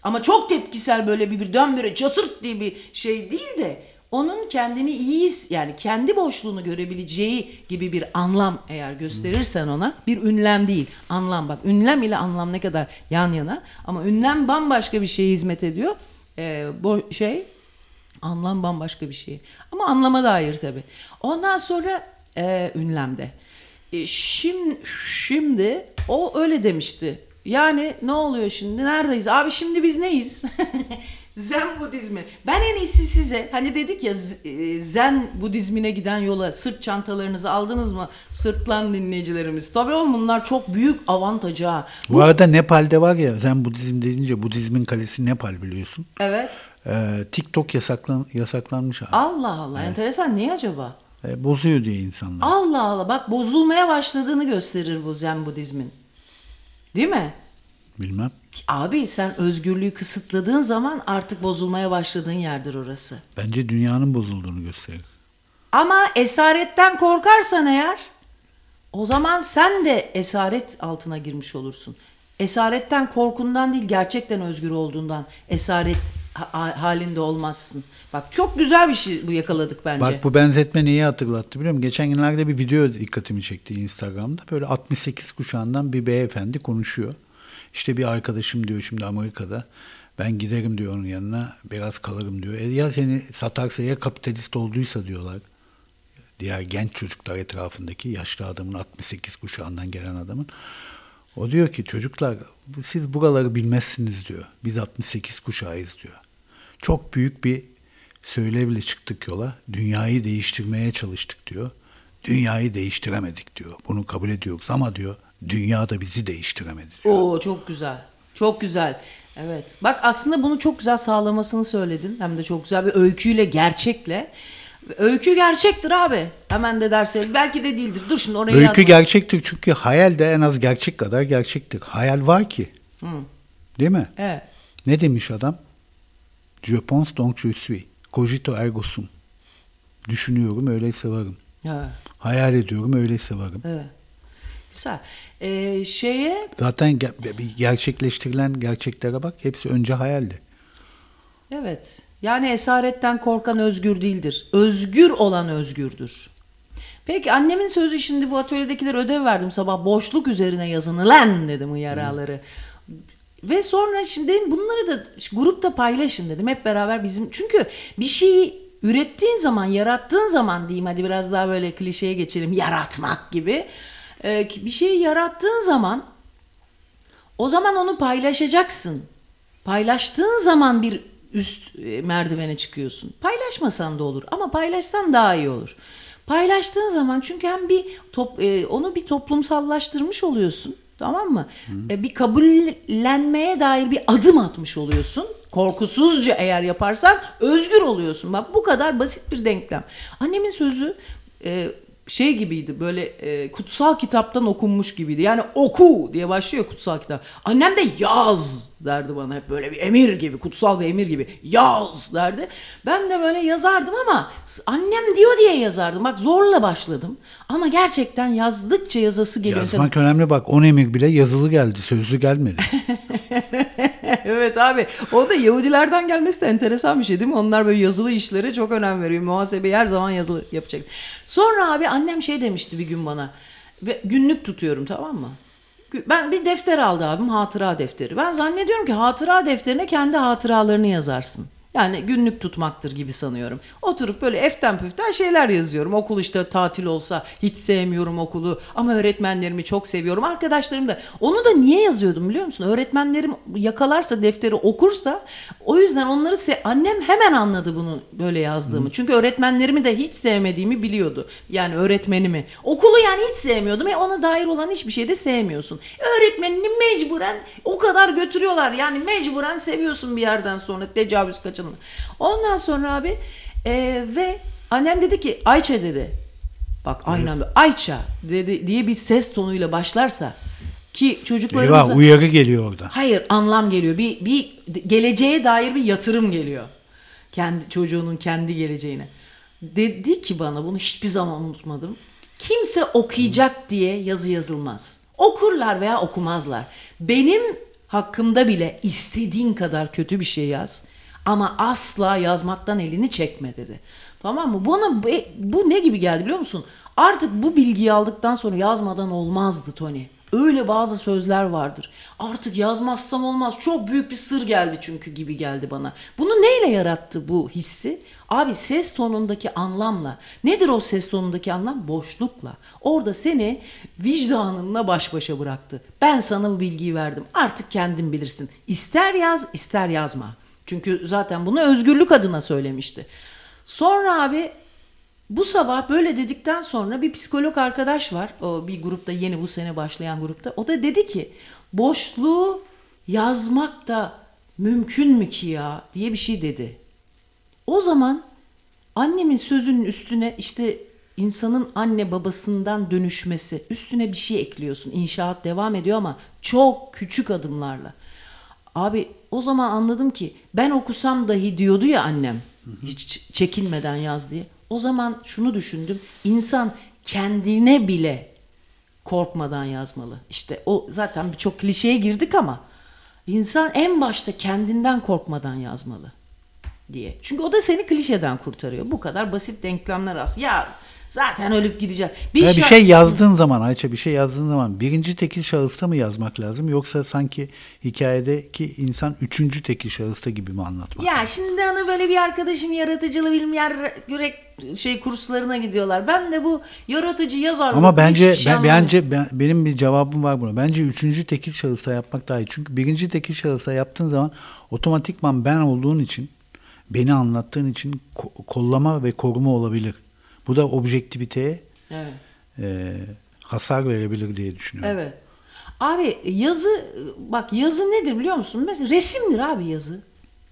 ama çok tepkisel böyle bir birdenbire çatırt diye bir şey değil de onun kendini iyi yani kendi boşluğunu görebileceği gibi bir anlam eğer gösterirsen ona bir ünlem değil. Anlam bak ünlem ile anlam ne kadar yan yana ama ünlem bambaşka bir şeye hizmet ediyor. Ee, bu şey anlam bambaşka bir şey. Ama anlama dair tabi ondan sonra e, ünlemde. E, şimdi, şimdi o öyle demişti. Yani ne oluyor şimdi? Neredeyiz? Abi şimdi biz neyiz <laughs> Zen Budizmi. Ben en iyisi size hani dedik ya e, Zen Budizmine giden yola sırt çantalarınızı aldınız mı? Sırtlan dinleyicilerimiz. Tabii oğlum bunlar çok büyük avantajı ha. Bu arada Nepal'de var ya sen Budizm deyince Budizmin kalesi Nepal biliyorsun. Evet. Ee, TikTok yasaklan, yasaklanmış abi. Allah Allah enteresan niye acaba? Ee, bozuyor diye insanlar. Allah Allah bak bozulmaya başladığını gösterir bu Zen Budizmin. Değil mi? Bilmem. Abi sen özgürlüğü kısıtladığın zaman artık bozulmaya başladığın yerdir orası. Bence dünyanın bozulduğunu gösterir. Ama esaretten korkarsan eğer o zaman sen de esaret altına girmiş olursun. Esaretten korkundan değil gerçekten özgür olduğundan esaret ha- halinde olmazsın. Bak çok güzel bir şey bu yakaladık bence. Bak bu benzetme neyi hatırlattı biliyor musun? Geçen günlerde bir video dikkatimi çekti Instagram'da. Böyle 68 kuşağından bir beyefendi konuşuyor. İşte bir arkadaşım diyor şimdi Amerika'da. Ben giderim diyor onun yanına biraz kalırım diyor. E ya seni satarsa ya kapitalist olduysa diyorlar. Diğer genç çocuklar etrafındaki yaşlı adamın 68 kuşağından gelen adamın. O diyor ki çocuklar siz buraları bilmezsiniz diyor. Biz 68 kuşağıyız diyor. Çok büyük bir söylevle çıktık yola. Dünyayı değiştirmeye çalıştık diyor. Dünyayı değiştiremedik diyor. Bunu kabul ediyoruz ama diyor dünya da bizi değiştiremedi diyor. Oo çok güzel. Çok güzel. Evet. Bak aslında bunu çok güzel sağlamasını söyledin. Hem de çok güzel bir öyküyle, gerçekle. Öykü gerçektir abi. Hemen de derse belki de değildir. Dur şimdi oraya Öykü yazma. gerçektir çünkü hayal de en az gerçek kadar gerçektir. Hayal var ki. Değil mi? Evet. Ne demiş adam? Je pense donc je suis. Cogito ergo sum. Düşünüyorum öyleyse varım. Evet. Hayal ediyorum öyleyse varım. evet. Güzel. Ee, şeye Zaten gerçekleştirilen gerçeklere bak hepsi önce hayaldi. evet. Yani esaretten korkan özgür değildir. Özgür olan özgürdür. Peki annemin sözü şimdi bu atölyedekiler ödev verdim sabah boşluk üzerine yazınılan dedim uyarıları. Ve sonra şimdi dedim bunları da grupta paylaşın dedim hep beraber bizim çünkü bir şeyi ürettiğin zaman yarattığın zaman diyeyim hadi biraz daha böyle klişeye geçelim yaratmak gibi Ee, bir şeyi yarattığın zaman o zaman onu paylaşacaksın. Paylaştığın zaman bir üst e, merdivene çıkıyorsun. Paylaşmasan da olur ama paylaşsan daha iyi olur. Paylaştığın zaman çünkü hem bir top, e, onu bir toplumsallaştırmış oluyorsun. Tamam mı? E, bir kabullenmeye dair bir adım atmış oluyorsun. Korkusuzca eğer yaparsan özgür oluyorsun. Bak bu kadar basit bir denklem. Annemin sözü şey gibiydi böyle e, kutsal kitaptan okunmuş gibiydi. Yani oku diye başlıyor kutsal kitap. Annem de yaz derdi bana hep böyle bir emir gibi kutsal bir emir gibi yaz derdi. Ben de böyle yazardım ama annem diyor diye yazardım. Bak zorla başladım ama gerçekten yazdıkça yazası geliyor. Yazmak önemli bak 10 emir bile yazılı geldi sözlü gelmedi. <laughs> evet abi. O da Yahudilerden gelmesi de enteresan bir şey değil mi? Onlar böyle yazılı işlere çok önem veriyor. Muhasebeyi her zaman yazılı yapacak. Sonra abi annem şey demişti bir gün bana. Günlük tutuyorum tamam mı? Ben bir defter aldı abim hatıra defteri. Ben zannediyorum ki hatıra defterine kendi hatıralarını yazarsın. Yani günlük tutmaktır gibi sanıyorum. Oturup böyle eften püften şeyler yazıyorum. Okul işte tatil olsa hiç sevmiyorum okulu ama öğretmenlerimi çok seviyorum. Arkadaşlarım da. Onu da niye yazıyordum biliyor musun? Öğretmenlerim yakalarsa defteri okursa o yüzden onları se annem hemen anladı bunu böyle yazdığımı. Çünkü öğretmenlerimi de hiç sevmediğimi biliyordu. Yani öğretmenimi. Okulu yani hiç sevmiyordum. E ona dair olan hiçbir şey de sevmiyorsun. Öğretmenini mecburen o kadar götürüyorlar. Yani mecburen seviyorsun bir yerden sonra tecavüz kaçınma. Ondan sonra abi e, ve annem dedi ki Ayça dedi. Bak aynı anda Ayça dedi diye bir ses tonuyla başlarsa ki çocuklarımızın Eyvah uyarı geliyor orada. Hayır anlam geliyor. Bir bir geleceğe dair bir yatırım geliyor. Kendi çocuğunun kendi geleceğine. Dedi ki bana bunu hiçbir zaman unutmadım. Kimse okuyacak diye yazı yazılmaz. Okurlar veya okumazlar. Benim hakkımda bile istediğin kadar kötü bir şey yaz. Ama asla yazmaktan elini çekme dedi. Tamam mı? Bana bu, ne gibi geldi biliyor musun? Artık bu bilgiyi aldıktan sonra yazmadan olmazdı Tony. Öyle bazı sözler vardır. Artık yazmazsam olmaz. Çok büyük bir sır geldi çünkü gibi geldi bana. Bunu neyle yarattı bu hissi? Abi ses tonundaki anlamla. Nedir o ses tonundaki anlam? Boşlukla. Orada seni vicdanınla baş başa bıraktı. Ben sana bu bilgiyi verdim. Artık kendin bilirsin. İster yaz, ister yazma. Çünkü zaten bunu özgürlük adına söylemişti. Sonra abi bu sabah böyle dedikten sonra bir psikolog arkadaş var. O bir grupta yeni bu sene başlayan grupta. O da dedi ki boşluğu yazmak da mümkün mü ki ya diye bir şey dedi. O zaman annemin sözünün üstüne işte insanın anne babasından dönüşmesi üstüne bir şey ekliyorsun. İnşaat devam ediyor ama çok küçük adımlarla. Abi o zaman anladım ki ben okusam dahi diyordu ya annem hiç çekinmeden yaz diye. O zaman şunu düşündüm. İnsan kendine bile korkmadan yazmalı. İşte o zaten birçok klişeye girdik ama insan en başta kendinden korkmadan yazmalı diye. Çünkü o da seni klişeden kurtarıyor. Bu kadar basit denklemler aslında. Ya zaten ölüp gideceğim. Bir, şa- bir şey yazdığın zaman Ayça bir şey yazdığın zaman birinci tekil şahısta mı yazmak lazım yoksa sanki hikayedeki insan üçüncü tekil şahısta gibi mi anlatmak? Ya şimdi hani böyle bir arkadaşım yaratıcılı bilmem yürek şey kurslarına gidiyorlar. Ben de bu yaratıcı yazar Ama bence şey ben, bence ben, benim bir cevabım var buna. Bence üçüncü tekil şahısta yapmak daha iyi. Çünkü birinci tekil şahısta yaptığın zaman otomatikman ben olduğun için beni anlattığın için ko- kollama ve koruma olabilir. Bu da objektiviteye Evet. e, hasar verebilir diye düşünüyorum. Evet. Abi yazı bak yazı nedir biliyor musun? Mesela resimdir abi yazı.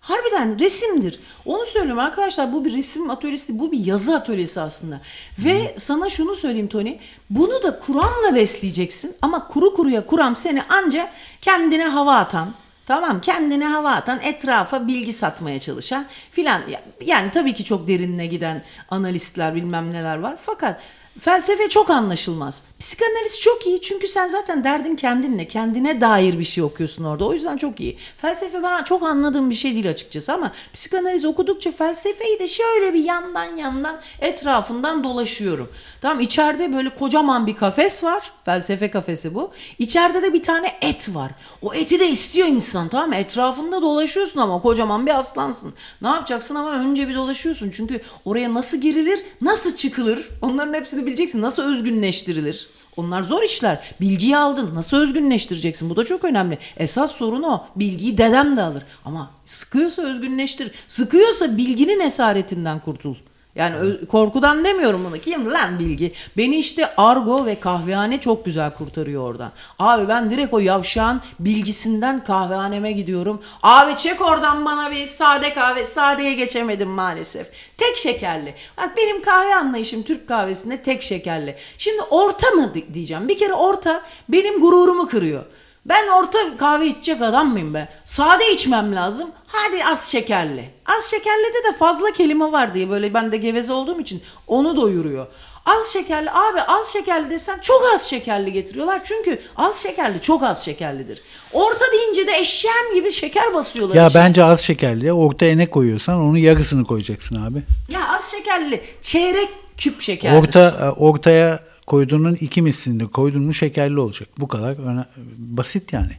Harbiden resimdir. Onu söylüyorum arkadaşlar bu bir resim atölyesi bu bir yazı atölyesi aslında. Ve sana şunu söyleyeyim Tony. Bunu da Kur'an'la besleyeceksin ama kuru kuruya Kur'an seni anca kendine hava atan, Tamam kendine hava atan etrafa bilgi satmaya çalışan filan yani tabii ki çok derinine giden analistler bilmem neler var fakat felsefe çok anlaşılmaz. Psikanaliz çok iyi çünkü sen zaten derdin kendinle kendine dair bir şey okuyorsun orada o yüzden çok iyi. Felsefe bana çok anladığım bir şey değil açıkçası ama psikanaliz okudukça felsefeyi de şöyle bir yandan yandan etrafından dolaşıyorum. Tamam içeride böyle kocaman bir kafes var. Felsefe kafesi bu. İçeride de bir tane et var. O eti de istiyor insan tamam mı? Etrafında dolaşıyorsun ama kocaman bir aslansın. Ne yapacaksın ama önce bir dolaşıyorsun. Çünkü oraya nasıl girilir, nasıl çıkılır onların hepsini bileceksin. Nasıl özgünleştirilir? Onlar zor işler. Bilgiyi aldın. Nasıl özgünleştireceksin? Bu da çok önemli. Esas sorun o. Bilgiyi dedem de alır. Ama sıkıyorsa özgünleştir. Sıkıyorsa bilginin esaretinden kurtul. Yani ö- korkudan demiyorum bunu. Kim lan bilgi? Beni işte argo ve kahvehane çok güzel kurtarıyor oradan. Abi ben direkt o yavşağın bilgisinden kahvehaneme gidiyorum. Abi çek oradan bana bir sade kahve. Sadeye geçemedim maalesef. Tek şekerli. Bak benim kahve anlayışım Türk kahvesinde tek şekerli. Şimdi orta mı di- diyeceğim. Bir kere orta benim gururumu kırıyor. Ben orta kahve içecek adam mıyım be? Sade içmem lazım. Hadi az şekerli. Az şekerlide de fazla kelime var diye böyle ben de geveze olduğum için onu doyuruyor. Az şekerli abi az şekerli desen çok az şekerli getiriyorlar. Çünkü az şekerli çok az şekerlidir. Orta deyince de eşeğim gibi şeker basıyorlar. Ya içine. bence az şekerli. Ortaya ne koyuyorsan onun yarısını koyacaksın abi. Ya az şekerli çeyrek küp şekerdir. Orta ortaya koyduğunun iki mislini koydun mu şekerli olacak. Bu kadar öne- basit yani.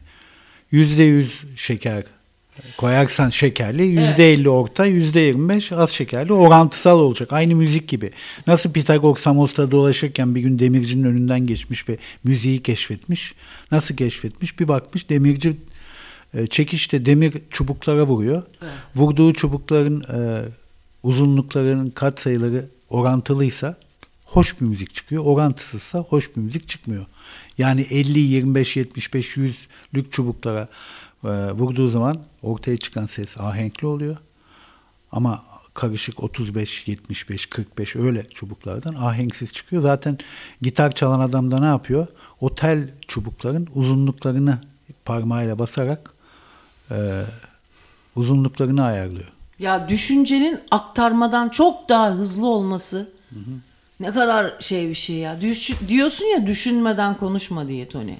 Yüzde yüz şeker koyarsan şekerli, yüzde elli orta, yüzde yirmi beş az şekerli orantısal olacak. Aynı müzik gibi. Nasıl Pitagor Samos'ta dolaşırken bir gün demircinin önünden geçmiş ve müziği keşfetmiş. Nasıl keşfetmiş? Bir bakmış demirci e, çekişte demir çubuklara vuruyor. Vurduğu çubukların e, uzunluklarının katsayıları orantılıysa hoş bir müzik çıkıyor. Orantısızsa hoş bir müzik çıkmıyor. Yani 50, 25, 75, 100'lük çubuklara e, vurduğu zaman ortaya çıkan ses ahenkli oluyor. Ama karışık 35, 75, 45 öyle çubuklardan ahenksiz çıkıyor. Zaten gitar çalan adam da ne yapıyor? O tel çubukların uzunluklarını parmağıyla basarak e, uzunluklarını ayarlıyor. Ya düşüncenin aktarmadan çok daha hızlı olması ne kadar şey bir şey ya. Düş- diyorsun ya düşünmeden konuşma diye Tony.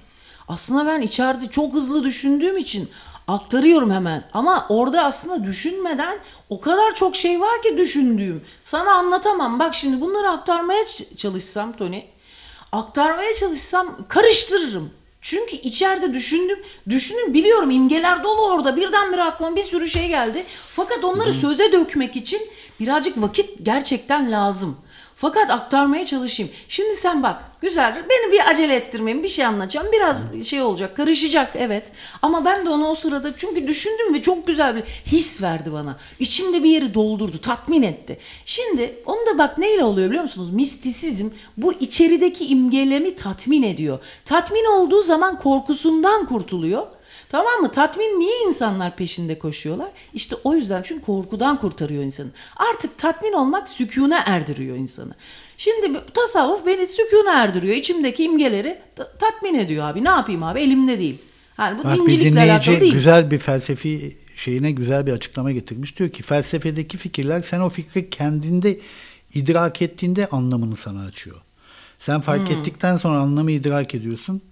Aslında ben içeride çok hızlı düşündüğüm için aktarıyorum hemen. Ama orada aslında düşünmeden o kadar çok şey var ki düşündüğüm. Sana anlatamam. Bak şimdi bunları aktarmaya çalışsam Tony. Aktarmaya çalışsam karıştırırım. Çünkü içeride düşündüm, düşündüm biliyorum imgeler dolu orada. Birdenbire aklıma bir sürü şey geldi. Fakat onları söze dökmek için birazcık vakit gerçekten lazım. Fakat aktarmaya çalışayım. Şimdi sen bak güzel beni bir acele ettirmeyin bir şey anlatacağım. Biraz şey olacak karışacak evet. Ama ben de onu o sırada çünkü düşündüm ve çok güzel bir his verdi bana. İçimde bir yeri doldurdu tatmin etti. Şimdi onu da bak neyle oluyor biliyor musunuz? Mistisizm bu içerideki imgelemi tatmin ediyor. Tatmin olduğu zaman korkusundan kurtuluyor. Tamam mı? Tatmin niye insanlar peşinde koşuyorlar? İşte o yüzden çünkü korkudan kurtarıyor insanı. Artık tatmin olmak sükûne erdiriyor insanı. Şimdi tasavvuf beni sükûne erdiriyor. İçimdeki imgeleri ta- tatmin ediyor abi. Ne yapayım abi? Elimde değil. Yani bu Bak dincilikle alakalı değil. güzel bir felsefi şeyine güzel bir açıklama getirmiş. Diyor ki felsefedeki fikirler sen o fikri kendinde idrak ettiğinde anlamını sana açıyor. Sen fark Hmm. ettikten sonra anlamı idrak ediyorsun.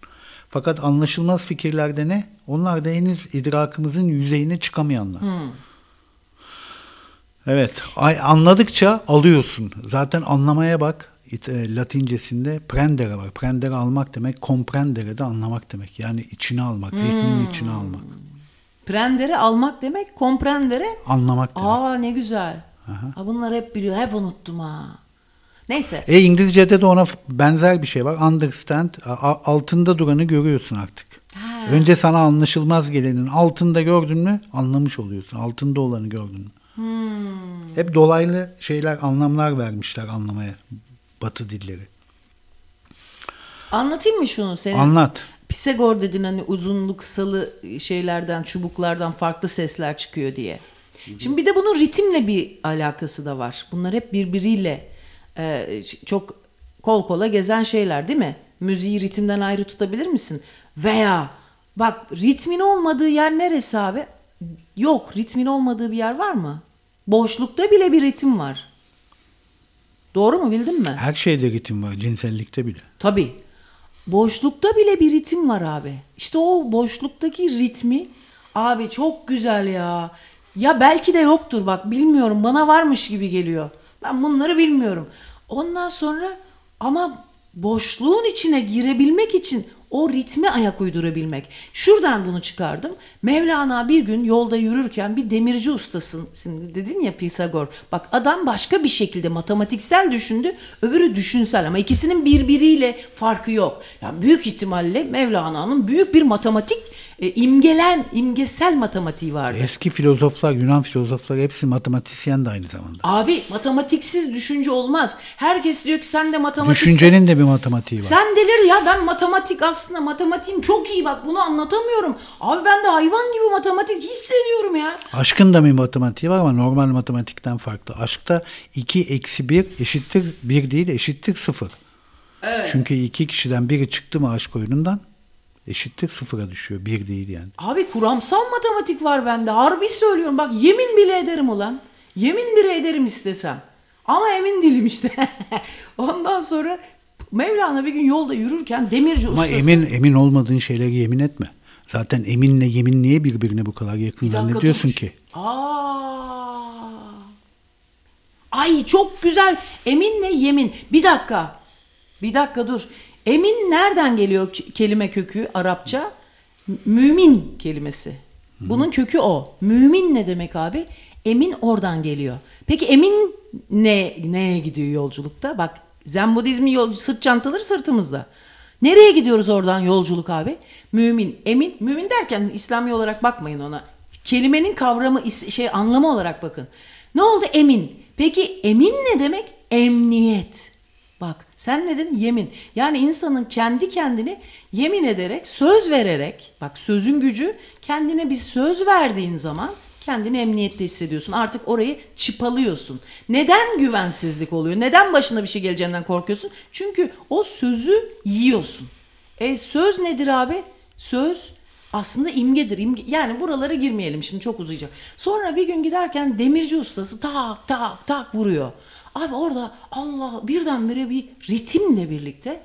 Fakat anlaşılmaz fikirlerde ne? Onlar da henüz idrakımızın yüzeyine çıkamayanlar. Hmm. Evet. Ay, anladıkça alıyorsun. Zaten anlamaya bak. E, Latincesinde prendere var. Prendere almak demek, comprendere de anlamak demek. Yani içine almak, zihninin Hmm. içine almak. Prendere almak demek, komprendere Anlamak demek. Aa ne güzel. Ha, bunlar hep biliyor. Hep unuttum ha. Neyse. E İngilizce'de de ona benzer bir şey var. Understand. Altında duranı görüyorsun artık. Ha. Önce sana anlaşılmaz gelenin altında gördün mü anlamış oluyorsun. Altında olanı gördün mü. Hmm. Hep dolaylı şeyler, anlamlar vermişler anlamaya. Batı dilleri. Anlatayım mı şunu senin? Anlat. Pisagor dedin hani uzunlu kısalı şeylerden, çubuklardan farklı sesler çıkıyor diye. Şimdi bir de bunun ritimle bir alakası da var. Bunlar hep birbiriyle e, çok kol kola gezen şeyler değil mi? Müziği ritimden ayrı tutabilir misin? Veya bak ritmin olmadığı yer neresi abi? Yok ritmin olmadığı bir yer var mı? Boşlukta bile bir ritim var. Doğru mu bildin mi? Her şeyde ritim var. Cinsellikte bile. Tabii. Boşlukta bile bir ritim var abi. İşte o boşluktaki ritmi abi çok güzel ya. Ya belki de yoktur bak bilmiyorum bana varmış gibi geliyor. Ben bunları bilmiyorum. Ondan sonra ama boşluğun içine girebilmek için o ritme ayak uydurabilmek. Şuradan bunu çıkardım. Mevlana bir gün yolda yürürken bir demirci ustasın. Şimdi dedin ya Pisagor. Bak adam başka bir şekilde matematiksel düşündü. Öbürü düşünsel ama ikisinin birbiriyle farkı yok. Yani büyük ihtimalle Mevlana'nın büyük bir matematik e, imgelen, imgesel matematiği vardı. Eski filozoflar, Yunan filozofları hepsi matematiksyen de aynı zamanda. Abi matematiksiz düşünce olmaz. Herkes diyor ki sen de matematiksel. Düşüncenin de bir matematiği var. Sen delir ya ben matematik aslında matematiğim çok iyi bak bunu anlatamıyorum. Abi ben de hayvan gibi matematik hissediyorum ya. Aşkın da bir matematiği var ama normal matematikten farklı. Aşkta 2 eksi 1 eşittir 1 değil eşittir 0. Çünkü iki kişiden biri çıktı mı aşk oyunundan eşittir sıfıra düşüyor. 1 değil yani. Abi kuramsal matematik var bende. Harbi söylüyorum bak yemin bile ederim ulan. Yemin bile ederim istesem. Ama emin değilim işte. <laughs> Ondan sonra Mevlana bir gün yolda yürürken demirci Ama ustası. emin emin olmadığın şeyleri yemin etme. Zaten eminle yemin niye birbirine bu kadar yakın Bir zannediyorsun ki? Aa. Ay çok güzel. Eminle yemin. Bir dakika. Bir dakika dur. Emin nereden geliyor kelime kökü Arapça? Mümin kelimesi. Bunun kökü o. Mümin ne demek abi? Emin oradan geliyor. Peki emin ne neye gidiyor yolculukta? Bak Zen Budizmi yol, sırt çantaları sırtımızda. Nereye gidiyoruz oradan yolculuk abi? Mümin, emin. Mümin derken İslami olarak bakmayın ona. Kelimenin kavramı, şey anlamı olarak bakın. Ne oldu emin? Peki emin ne demek? Emniyet. Bak sen dedin? Yemin. Yani insanın kendi kendini yemin ederek, söz vererek, bak sözün gücü kendine bir söz verdiğin zaman kendini emniyette hissediyorsun. Artık orayı çıpalıyorsun. Neden güvensizlik oluyor? Neden başına bir şey geleceğinden korkuyorsun? Çünkü o sözü yiyorsun. E söz nedir abi? Söz aslında imgedir. İmge, yani buralara girmeyelim şimdi çok uzayacak. Sonra bir gün giderken demirci ustası tak tak tak vuruyor. Abi orada Allah birdenbire bir ritimle birlikte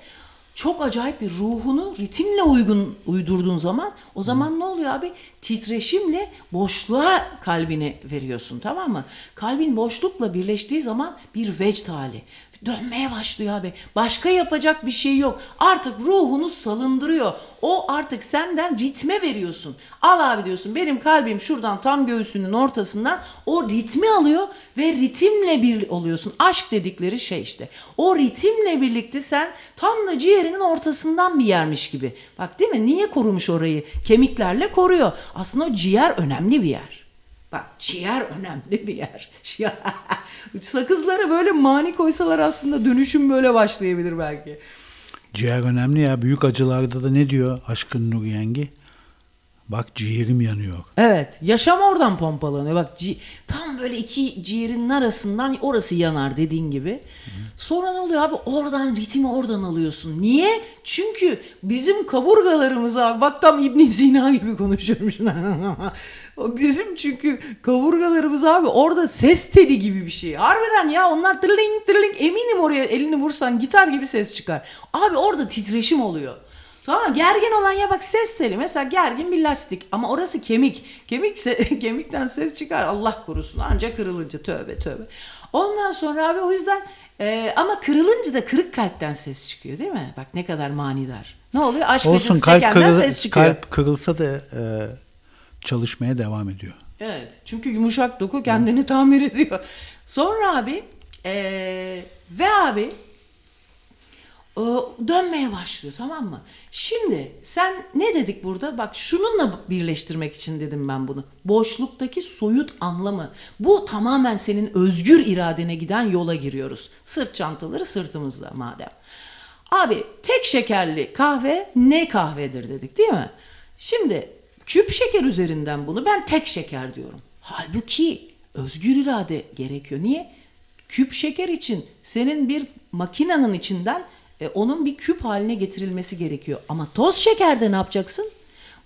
çok acayip bir ruhunu ritimle uygun uydurduğun zaman o zaman ne oluyor abi? titreşimle boşluğa kalbini veriyorsun tamam mı? Kalbin boşlukla birleştiği zaman bir vecd hali. Dönmeye başlıyor abi. Başka yapacak bir şey yok. Artık ruhunu salındırıyor. O artık senden ritme veriyorsun. Al abi diyorsun benim kalbim şuradan tam göğsünün ortasından o ritmi alıyor ve ritimle bir oluyorsun. Aşk dedikleri şey işte. O ritimle birlikte sen tam da ciğerinin ortasından bir yermiş gibi. Bak değil mi? Niye korumuş orayı? Kemiklerle koruyor. Aslında o ciğer önemli bir yer. Bak ciğer önemli bir yer. <laughs> Sakızlara böyle mani koysalar aslında dönüşüm böyle başlayabilir belki. Ciğer önemli ya. Büyük acılarda da ne diyor aşkın Nur Yengi? Bak ciğerim yanıyor. Evet yaşam oradan pompalanıyor. Bak ci- tam böyle iki ciğerin arasından orası yanar dediğin gibi. Sonra ne oluyor abi oradan ritmi oradan alıyorsun. Niye? Çünkü bizim kaburgalarımız abi bak tam İbn Sina gibi konuşuyorum şimdi. <laughs> Bizim çünkü kaburgalarımız abi orada ses teli gibi bir şey. Harbiden ya onlar tırling tırling eminim oraya elini vursan gitar gibi ses çıkar. Abi orada titreşim oluyor. Tamam gergin olan ya bak ses teli mesela gergin bir lastik ama orası kemik. Kemik <laughs> kemikten ses çıkar Allah korusun ancak kırılınca tövbe tövbe. Ondan sonra abi o yüzden e, ama kırılınca da kırık kalpten ses çıkıyor değil mi? Bak ne kadar manidar. Ne oluyor? Aşk Olsun acısı kalp, çekenden kırıl- ses çıkıyor. kalp kırılsa da e, çalışmaya devam ediyor. Evet. Çünkü yumuşak doku kendini tamir ediyor. Sonra abi eee, ve abi dönmeye başlıyor tamam mı? Şimdi sen ne dedik burada? Bak şununla birleştirmek için dedim ben bunu. Boşluktaki soyut anlamı. Bu tamamen senin özgür iradene giden yola giriyoruz. Sırt çantaları sırtımızda madem. Abi tek şekerli kahve ne kahvedir dedik değil mi? Şimdi küp şeker üzerinden bunu ben tek şeker diyorum. Halbuki özgür irade gerekiyor. Niye? Küp şeker için senin bir makinenin içinden e, onun bir küp haline getirilmesi gerekiyor. Ama toz şekerde ne yapacaksın?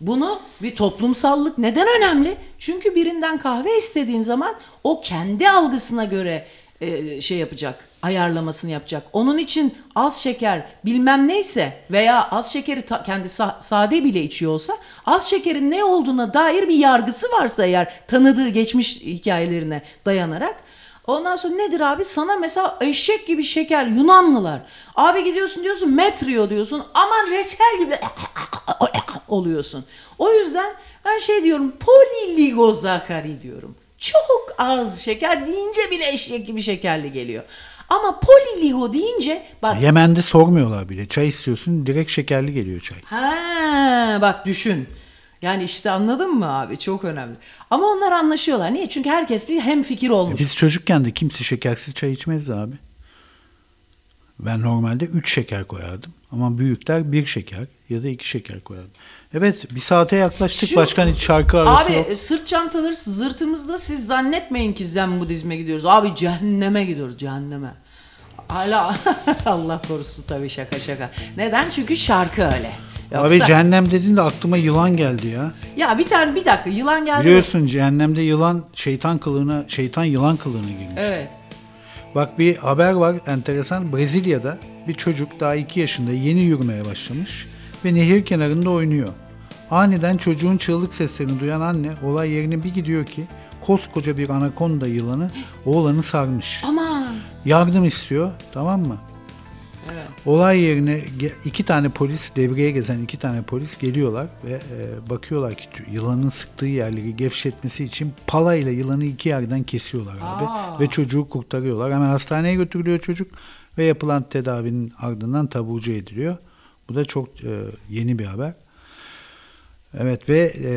Bunu bir toplumsallık neden önemli? Çünkü birinden kahve istediğin zaman o kendi algısına göre e, şey yapacak, ayarlamasını yapacak. Onun için az şeker bilmem neyse veya az şekeri ta- kendi sa- sade bile içiyor olsa az şekerin ne olduğuna dair bir yargısı varsa eğer tanıdığı geçmiş hikayelerine dayanarak Ondan sonra nedir abi? Sana mesela eşek gibi şeker Yunanlılar. Abi gidiyorsun diyorsun metrio diyorsun. Aman reçel gibi <laughs> oluyorsun. O yüzden ben şey diyorum poliligozakari diyorum. Çok az şeker deyince bile eşek gibi şekerli geliyor. Ama poliligo deyince bak Yemen'de sormuyorlar bile. Çay istiyorsun direkt şekerli geliyor çay. Ha bak düşün. Yani işte anladın mı abi? Çok önemli. Ama onlar anlaşıyorlar. Niye? Çünkü herkes bir hem fikir olmuş. Biz çocukken de kimse şekersiz çay içmezdi abi. Ben normalde 3 şeker koyardım. Ama büyükler 1 şeker ya da 2 şeker koyardım. Evet bir saate yaklaştık. Şu- Başkan hiç şarkı arası Abi yok. e, sırt çantaları zırtımızda siz zannetmeyin ki zen budizme gidiyoruz. Abi cehenneme gidiyoruz cehenneme. Hala <laughs> Allah korusun tabii şaka şaka. Neden? Çünkü şarkı öyle. Abi Yoksa- cehennem dediğinde aklıma yılan geldi ya. Ya bir tane bir dakika yılan geldi. Biliyorsun cehennemde yılan şeytan kılığına, şeytan yılan kılığına girmiş. Evet. Bak bir haber var enteresan. Brezilya'da bir çocuk daha 2 yaşında yeni yürümeye başlamış ve nehir kenarında oynuyor. Aniden çocuğun çığlık seslerini duyan anne olay yerine bir gidiyor ki koskoca bir anakonda yılanı oğlanı sarmış. Aman. Yardım istiyor tamam mı? Evet. Olay yerine iki tane polis, devreye gezen iki tane polis geliyorlar ve e, bakıyorlar ki yılanın sıktığı yerleri gevşetmesi için palayla yılanı iki yerden kesiyorlar abi. Aa. Ve çocuğu kurtarıyorlar. Hemen hastaneye götürülüyor çocuk ve yapılan tedavinin ardından taburcu ediliyor. Bu da çok e, yeni bir haber. Evet ve e,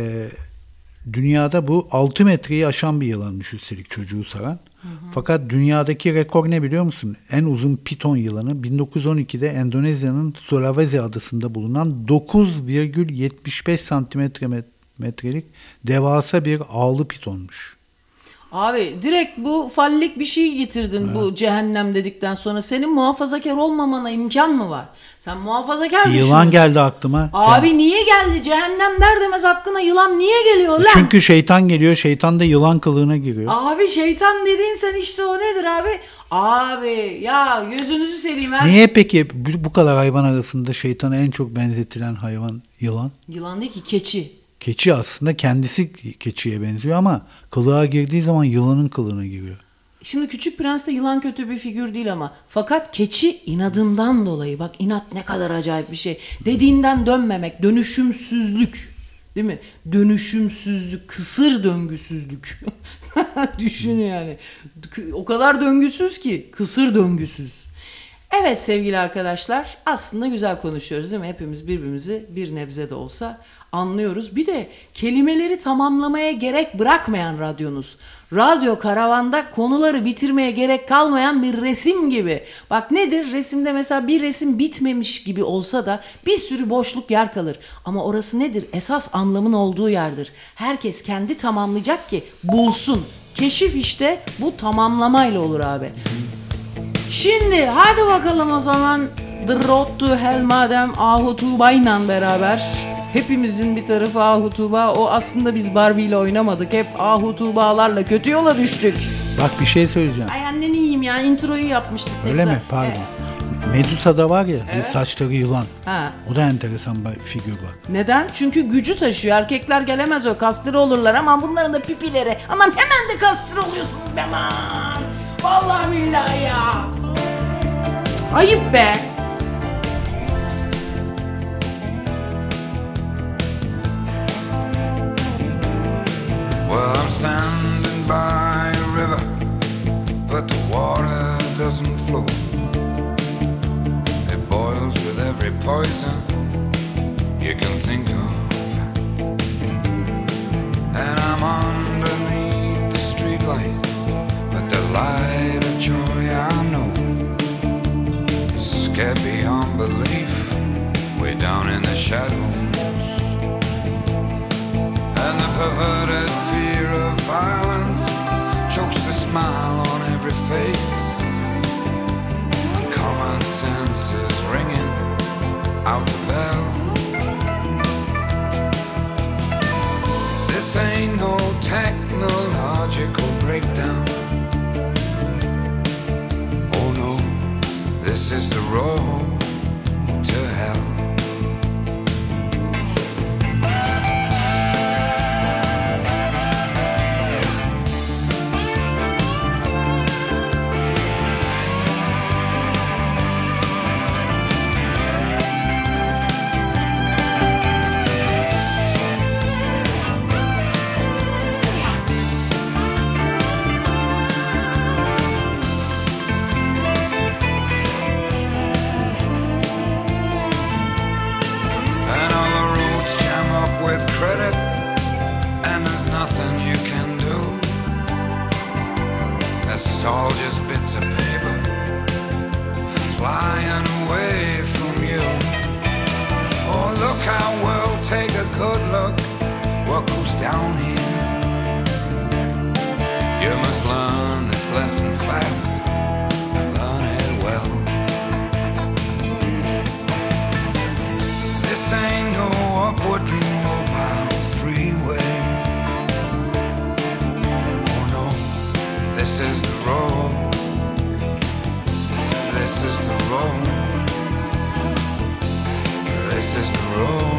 dünyada bu 6 metreyi aşan bir yılanmış üstelik çocuğu saran. Fakat dünyadaki rekor ne biliyor musun? En uzun piton yılanı 1912'de Endonezya'nın Sulawesi adasında bulunan 9,75 santimetre met- metrelik devasa bir ağlı pitonmuş. Abi direkt bu fallik bir şey getirdin bu cehennem dedikten sonra senin muhafazakar olmamana imkan mı var? Sen muhafazakar Yılan düşünüyorsun. geldi aklıma. Abi niye geldi? Cehennem der demez hakkına yılan niye geliyor lan? Çünkü şeytan geliyor. Şeytan da yılan kılığına giriyor. Abi şeytan dediğin sen işte o nedir abi? Abi ya gözünüzü seveyim her Niye peki bu bu kadar hayvan arasında şeytana en çok benzetilen hayvan yılan? Yılan değil ki keçi. Keçi aslında kendisi keçiye benziyor ama kılığa girdiği zaman yılanın kılığına giriyor. Şimdi Küçük Prens'te yılan kötü bir figür değil ama fakat keçi inadından dolayı bak inat ne kadar acayip bir şey. Dediğinden dönmemek, dönüşümsüzlük. Değil mi? Dönüşümsüzlük, kısır döngüsüzlük. <laughs> Düşün yani. O kadar döngüsüz ki kısır döngüsüz. Evet sevgili arkadaşlar aslında güzel konuşuyoruz değil mi? Hepimiz birbirimizi bir nebze de olsa anlıyoruz. Bir de kelimeleri tamamlamaya gerek bırakmayan radyonuz. Radyo karavanda konuları bitirmeye gerek kalmayan bir resim gibi. Bak nedir? Resimde mesela bir resim bitmemiş gibi olsa da bir sürü boşluk yer kalır. Ama orası nedir? Esas anlamın olduğu yerdir. Herkes kendi tamamlayacak ki bulsun. Keşif işte bu tamamlamayla olur abi. Şimdi hadi bakalım o zaman The Road to Hell madem Ahu Tuğba'yla beraber hepimizin bir tarafı Ahu Tuğba o aslında biz Barbie ile oynamadık hep Ahu Tuğba'larla kötü yola düştük. Bak bir şey söyleyeceğim. Ay annen iyiyim ya introyu yapmıştık. Öyle güzel. mi? Pardon. Evet. Medusa'da var ya saçları yılan. Ha. O da enteresan bir figür bak. Neden? Çünkü gücü taşıyor. Erkekler gelemez o kastır olurlar ama bunların da pipileri. Aman hemen de kastır oluyorsunuz be aman. Vallahi billahi ya. Ayıp be. Well, I'm standing by a river, but the water doesn't flow. It boils with every poison you can think of. Shadows. And the perverted fear of violence chokes the smile on every face. And common sense is ringing out the bell. This ain't no technological breakdown. Oh no, this is the road down here. You must learn this lesson fast and learn it well. This ain't no upwardly mobile freeway. Oh no, this is the road. So this is the road. This is the road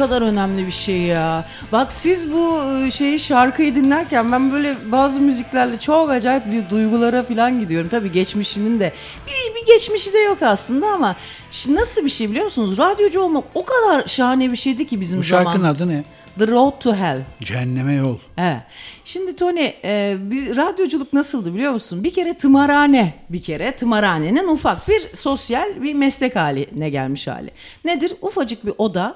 kadar önemli bir şey ya. Bak siz bu e, şeyi şarkıyı dinlerken ben böyle bazı müziklerle çok acayip bir duygulara falan gidiyorum. Tabii geçmişinin de bir, bir geçmişi de yok aslında ama şimdi nasıl bir şey biliyor musunuz? Radyocu olmak o kadar şahane bir şeydi ki bizim Bu şarkının zaman. adı ne? The Road to Hell. Cehenneme yol. He. Şimdi Tony e, biz, radyoculuk nasıldı biliyor musun? Bir kere tımarhane bir kere tımarhanenin ufak bir sosyal bir meslek haline gelmiş hali. Nedir? Ufacık bir oda,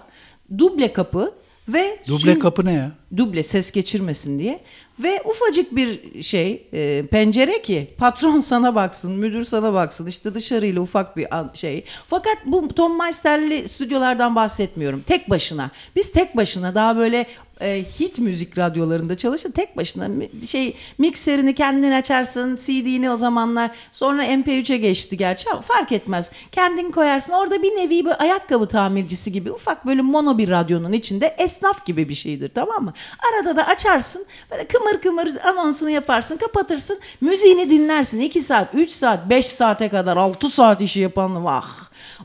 duble kapı ve Duble sün- kapı ne ya? duble ses geçirmesin diye ve ufacık bir şey e, pencere ki patron <laughs> sana baksın müdür sana baksın. İşte dışarıyla ufak bir şey. Fakat bu Tom Meister'li stüdyolardan bahsetmiyorum. Tek başına. Biz tek başına daha böyle e, hit müzik radyolarında çalışın. Tek başına şey mikserini kendin açarsın CD'ni o zamanlar. Sonra MP3'e geçti gerçi ama fark etmez. Kendin koyarsın. Orada bir nevi bir ayakkabı tamircisi gibi ufak böyle mono bir radyonun içinde esnaf gibi bir şeydir tamam mı? Arada da açarsın. Böyle kımır kımır anonsunu yaparsın kapatırsın müziğini dinlersin 2 saat 3 saat 5 saate kadar 6 saat işi yapan vah.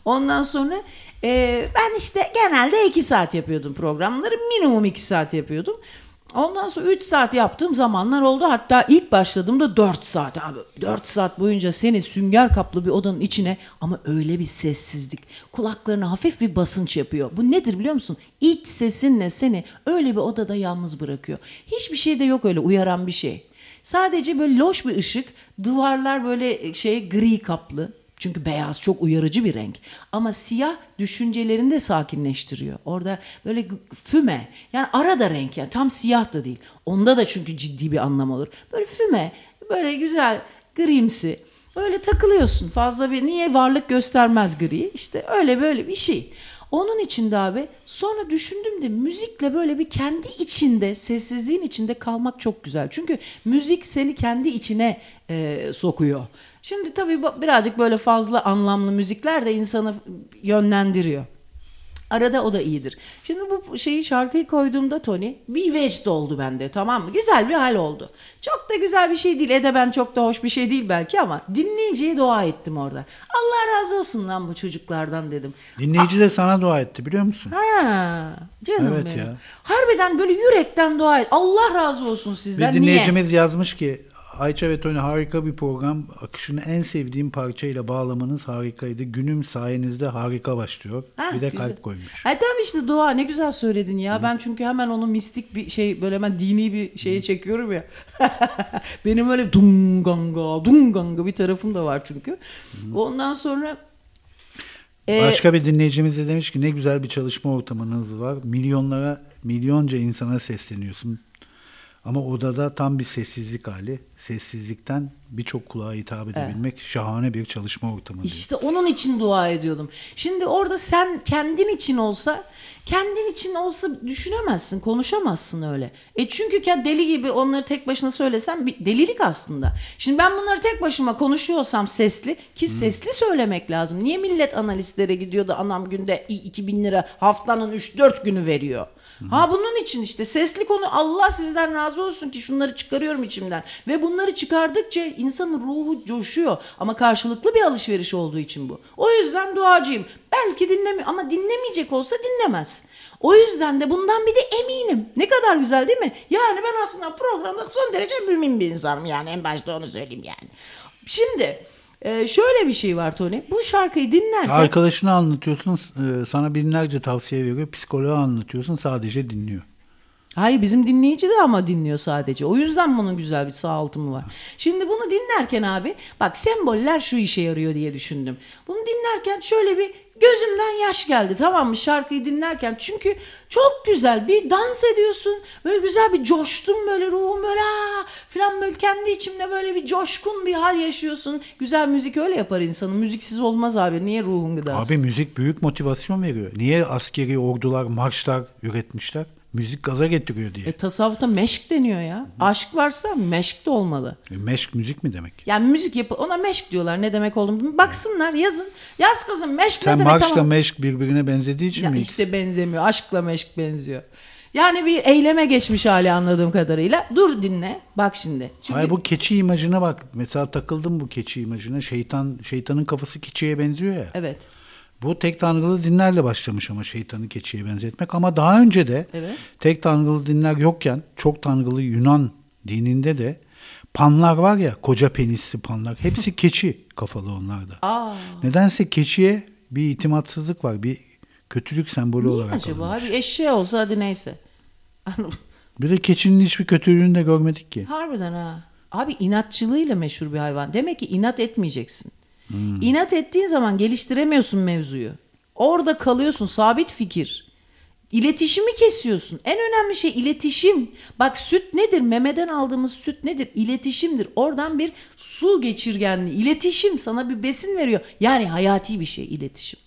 Ondan sonra e, ben işte genelde 2 saat yapıyordum programları minimum 2 saat yapıyordum. Ondan sonra 3 saat yaptığım zamanlar oldu. Hatta ilk başladığımda 4 saat abi. 4 saat boyunca seni sünger kaplı bir odanın içine ama öyle bir sessizlik. Kulaklarına hafif bir basınç yapıyor. Bu nedir biliyor musun? İç sesinle seni öyle bir odada yalnız bırakıyor. Hiçbir şey de yok öyle uyaran bir şey. Sadece böyle loş bir ışık, duvarlar böyle şey gri kaplı. Çünkü beyaz çok uyarıcı bir renk. Ama siyah düşüncelerini de sakinleştiriyor. Orada böyle füme. Yani arada renk yani tam siyah da değil. Onda da çünkü ciddi bir anlam olur. Böyle füme, böyle güzel grimsi. Böyle takılıyorsun. Fazla bir niye varlık göstermez gri? İşte öyle böyle bir şey. Onun içinde abi sonra düşündüm de müzikle böyle bir kendi içinde sessizliğin içinde kalmak çok güzel. Çünkü müzik seni kendi içine e, sokuyor. Şimdi tabii birazcık böyle fazla anlamlı müzikler de insanı yönlendiriyor. Arada o da iyidir. Şimdi bu şeyi şarkıyı koyduğumda Tony bir vecd oldu bende tamam mı? Güzel bir hal oldu. Çok da güzel bir şey değil. Edeben çok da hoş bir şey değil belki ama dinleyiciye dua ettim orada. Allah razı olsun lan bu çocuklardan dedim. Dinleyici de sana dua etti biliyor musun? Ha, canım Evet benim. ya. Harbiden böyle yürekten dua et. Allah razı olsun sizden. Bir Niye? dinleyicimiz yazmış ki Ayça ve Tony harika bir program. Akışını en sevdiğim parçayla bağlamanız harikaydı. Günüm sayenizde harika başlıyor. Ha, bir de güzel. kalp koymuş. Ha tabii işte dua ne güzel söyledin ya. Ben çünkü hemen onu mistik bir şey böyle hemen dini bir şeye çekiyorum ya. <laughs> Benim öyle dunganga dunganga bir tarafım da var çünkü. Ondan sonra e, Başka bir dinleyicimiz de demiş ki ne güzel bir çalışma ortamınız var. Milyonlara, milyonca insana sesleniyorsun. Ama odada tam bir sessizlik hali. Sessizlikten birçok kulağa hitap edebilmek şahane bir çalışma ortamı. İşte onun için dua ediyordum. Şimdi orada sen kendin için olsa, kendin için olsa düşünemezsin, konuşamazsın öyle. E çünkü deli gibi onları tek başına söylesen bir delilik aslında. Şimdi ben bunları tek başıma konuşuyorsam sesli ki sesli söylemek lazım. Niye millet analistlere gidiyor da anam günde i- 2000 lira haftanın 3-4 günü veriyor? Ha bunun için işte sesli konu Allah sizden razı olsun ki şunları çıkarıyorum içimden. Ve bunları çıkardıkça insanın ruhu coşuyor. Ama karşılıklı bir alışveriş olduğu için bu. O yüzden duacıyım. Belki dinlemiyor ama dinlemeyecek olsa dinlemez. O yüzden de bundan bir de eminim. Ne kadar güzel değil mi? Yani ben aslında programda son derece mümin bir insanım yani en başta onu söyleyeyim yani. Şimdi e, şöyle bir şey var Tony. Bu şarkıyı dinlerken Arkadaşına anlatıyorsun, e, sana binlerce tavsiye veriyor. Psikoloğa anlatıyorsun, sadece dinliyor. Hayır bizim dinleyici de ama dinliyor sadece. O yüzden bunun güzel bir sağaltımı var. Şimdi bunu dinlerken abi bak semboller şu işe yarıyor diye düşündüm. Bunu dinlerken şöyle bir gözümden yaş geldi tamam mı şarkıyı dinlerken. Çünkü çok güzel bir dans ediyorsun. Böyle güzel bir coştum böyle ruhum böyle aa falan böyle kendi içimde böyle bir coşkun bir hal yaşıyorsun. Güzel müzik öyle yapar insanı. Müziksiz olmaz abi. Niye ruhun gıdası? Abi müzik büyük motivasyon veriyor. Niye askeri ordular, marşlar üretmişler? Müzik gaza getiriyor diye. E, tasavvufta meşk deniyor ya. Aşk varsa meşk de olmalı. E, meşk müzik mi demek? Yani müzik yapı ona meşk diyorlar ne demek olduğunu. Baksınlar yazın. Yaz kızım meşk Sen ne demek marşla tamam. meşk birbirine benzediği için Ya mi? işte benzemiyor. Aşkla meşk benziyor. Yani bir eyleme geçmiş hali anladığım kadarıyla. Dur dinle. Bak şimdi. Çünkü Hayır bu keçi imajına bak. Mesela takıldım bu keçi imajına. Şeytan şeytanın kafası keçiye benziyor ya. evet. Bu tek tanrılı dinlerle başlamış ama şeytanı keçiye benzetmek. Ama daha önce de Evet. tek tanrılı dinler yokken çok tanrılı Yunan dininde de panlar var ya koca penisli panlar. Hepsi <laughs> keçi kafalı onlarda. Aa. Nedense keçiye bir itimatsızlık var. Bir kötülük sembolü Niye olarak acaba? alınmış. Bir eşeği olsa hadi neyse. <laughs> Bir de keçinin hiçbir kötülüğünü de görmedik ki. Harbiden ha. Abi inatçılığıyla meşhur bir hayvan. Demek ki inat etmeyeceksin. İnat ettiğin zaman geliştiremiyorsun mevzuyu. Orada kalıyorsun sabit fikir. İletişimi kesiyorsun. En önemli şey iletişim. Bak süt nedir? Memeden aldığımız süt nedir? İletişimdir. Oradan bir su geçirgenliği. İletişim sana bir besin veriyor. Yani hayati bir şey iletişim.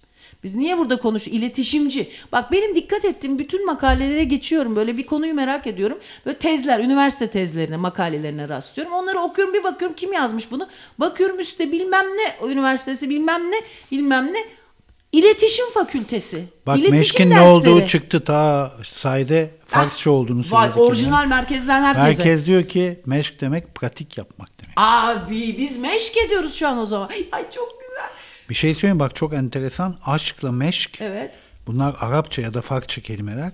Biz niye burada konuş iletişimci? Bak benim dikkat ettiğim bütün makalelere geçiyorum. Böyle bir konuyu merak ediyorum. Böyle tezler, üniversite tezlerine, makalelerine rastlıyorum. Onları okuyorum bir bakıyorum kim yazmış bunu. Bakıyorum üstte bilmem ne üniversitesi bilmem ne bilmem ne. İletişim fakültesi. Bak İletişim Meşk'in ne dersleri. olduğu çıktı ta sayede Farsça olduğunu Ah, Vay, söyledik. orijinal merkezden herkese. Herkes diyor ki meşk demek pratik yapmak demek. Abi biz meşk ediyoruz şu an o zaman. Ay çok. Bir şey söyleyeyim bak çok enteresan. Aşkla meşk Evet. bunlar Arapça ya da Farsça kelimeler.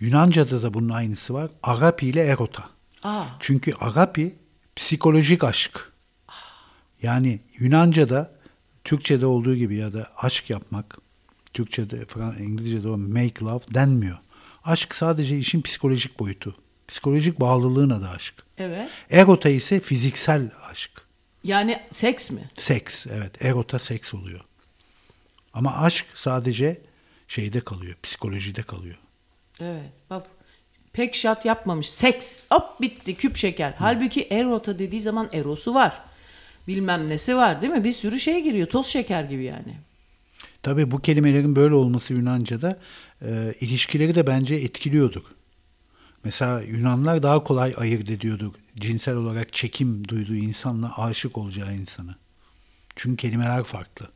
Yunanca'da da bunun aynısı var. Agapi ile erota. Aa. Çünkü agapi psikolojik aşk. Yani Yunanca'da Türkçe'de olduğu gibi ya da aşk yapmak, Türkçe'de, İngilizce'de o make love denmiyor. Aşk sadece işin psikolojik boyutu. Psikolojik bağlılığın adı aşk. Evet. Erota ise fiziksel aşk. Yani seks mi? Seks, evet. Erota seks oluyor. Ama aşk sadece şeyde kalıyor, psikolojide kalıyor. Evet. Bak pek şat yapmamış. Seks. Hop bitti küp şeker. Halbuki erota dediği zaman erosu var. Bilmem nesi var değil mi? Bir sürü şey giriyor. Toz şeker gibi yani. Tabii bu kelimelerin böyle olması Yunanca'da e, ilişkileri de bence etkiliyordur. Mesela Yunanlar daha kolay ayırt ediyordu cinsel olarak çekim duyduğu insanla aşık olacağı insanı. Çünkü kelimeler farklı.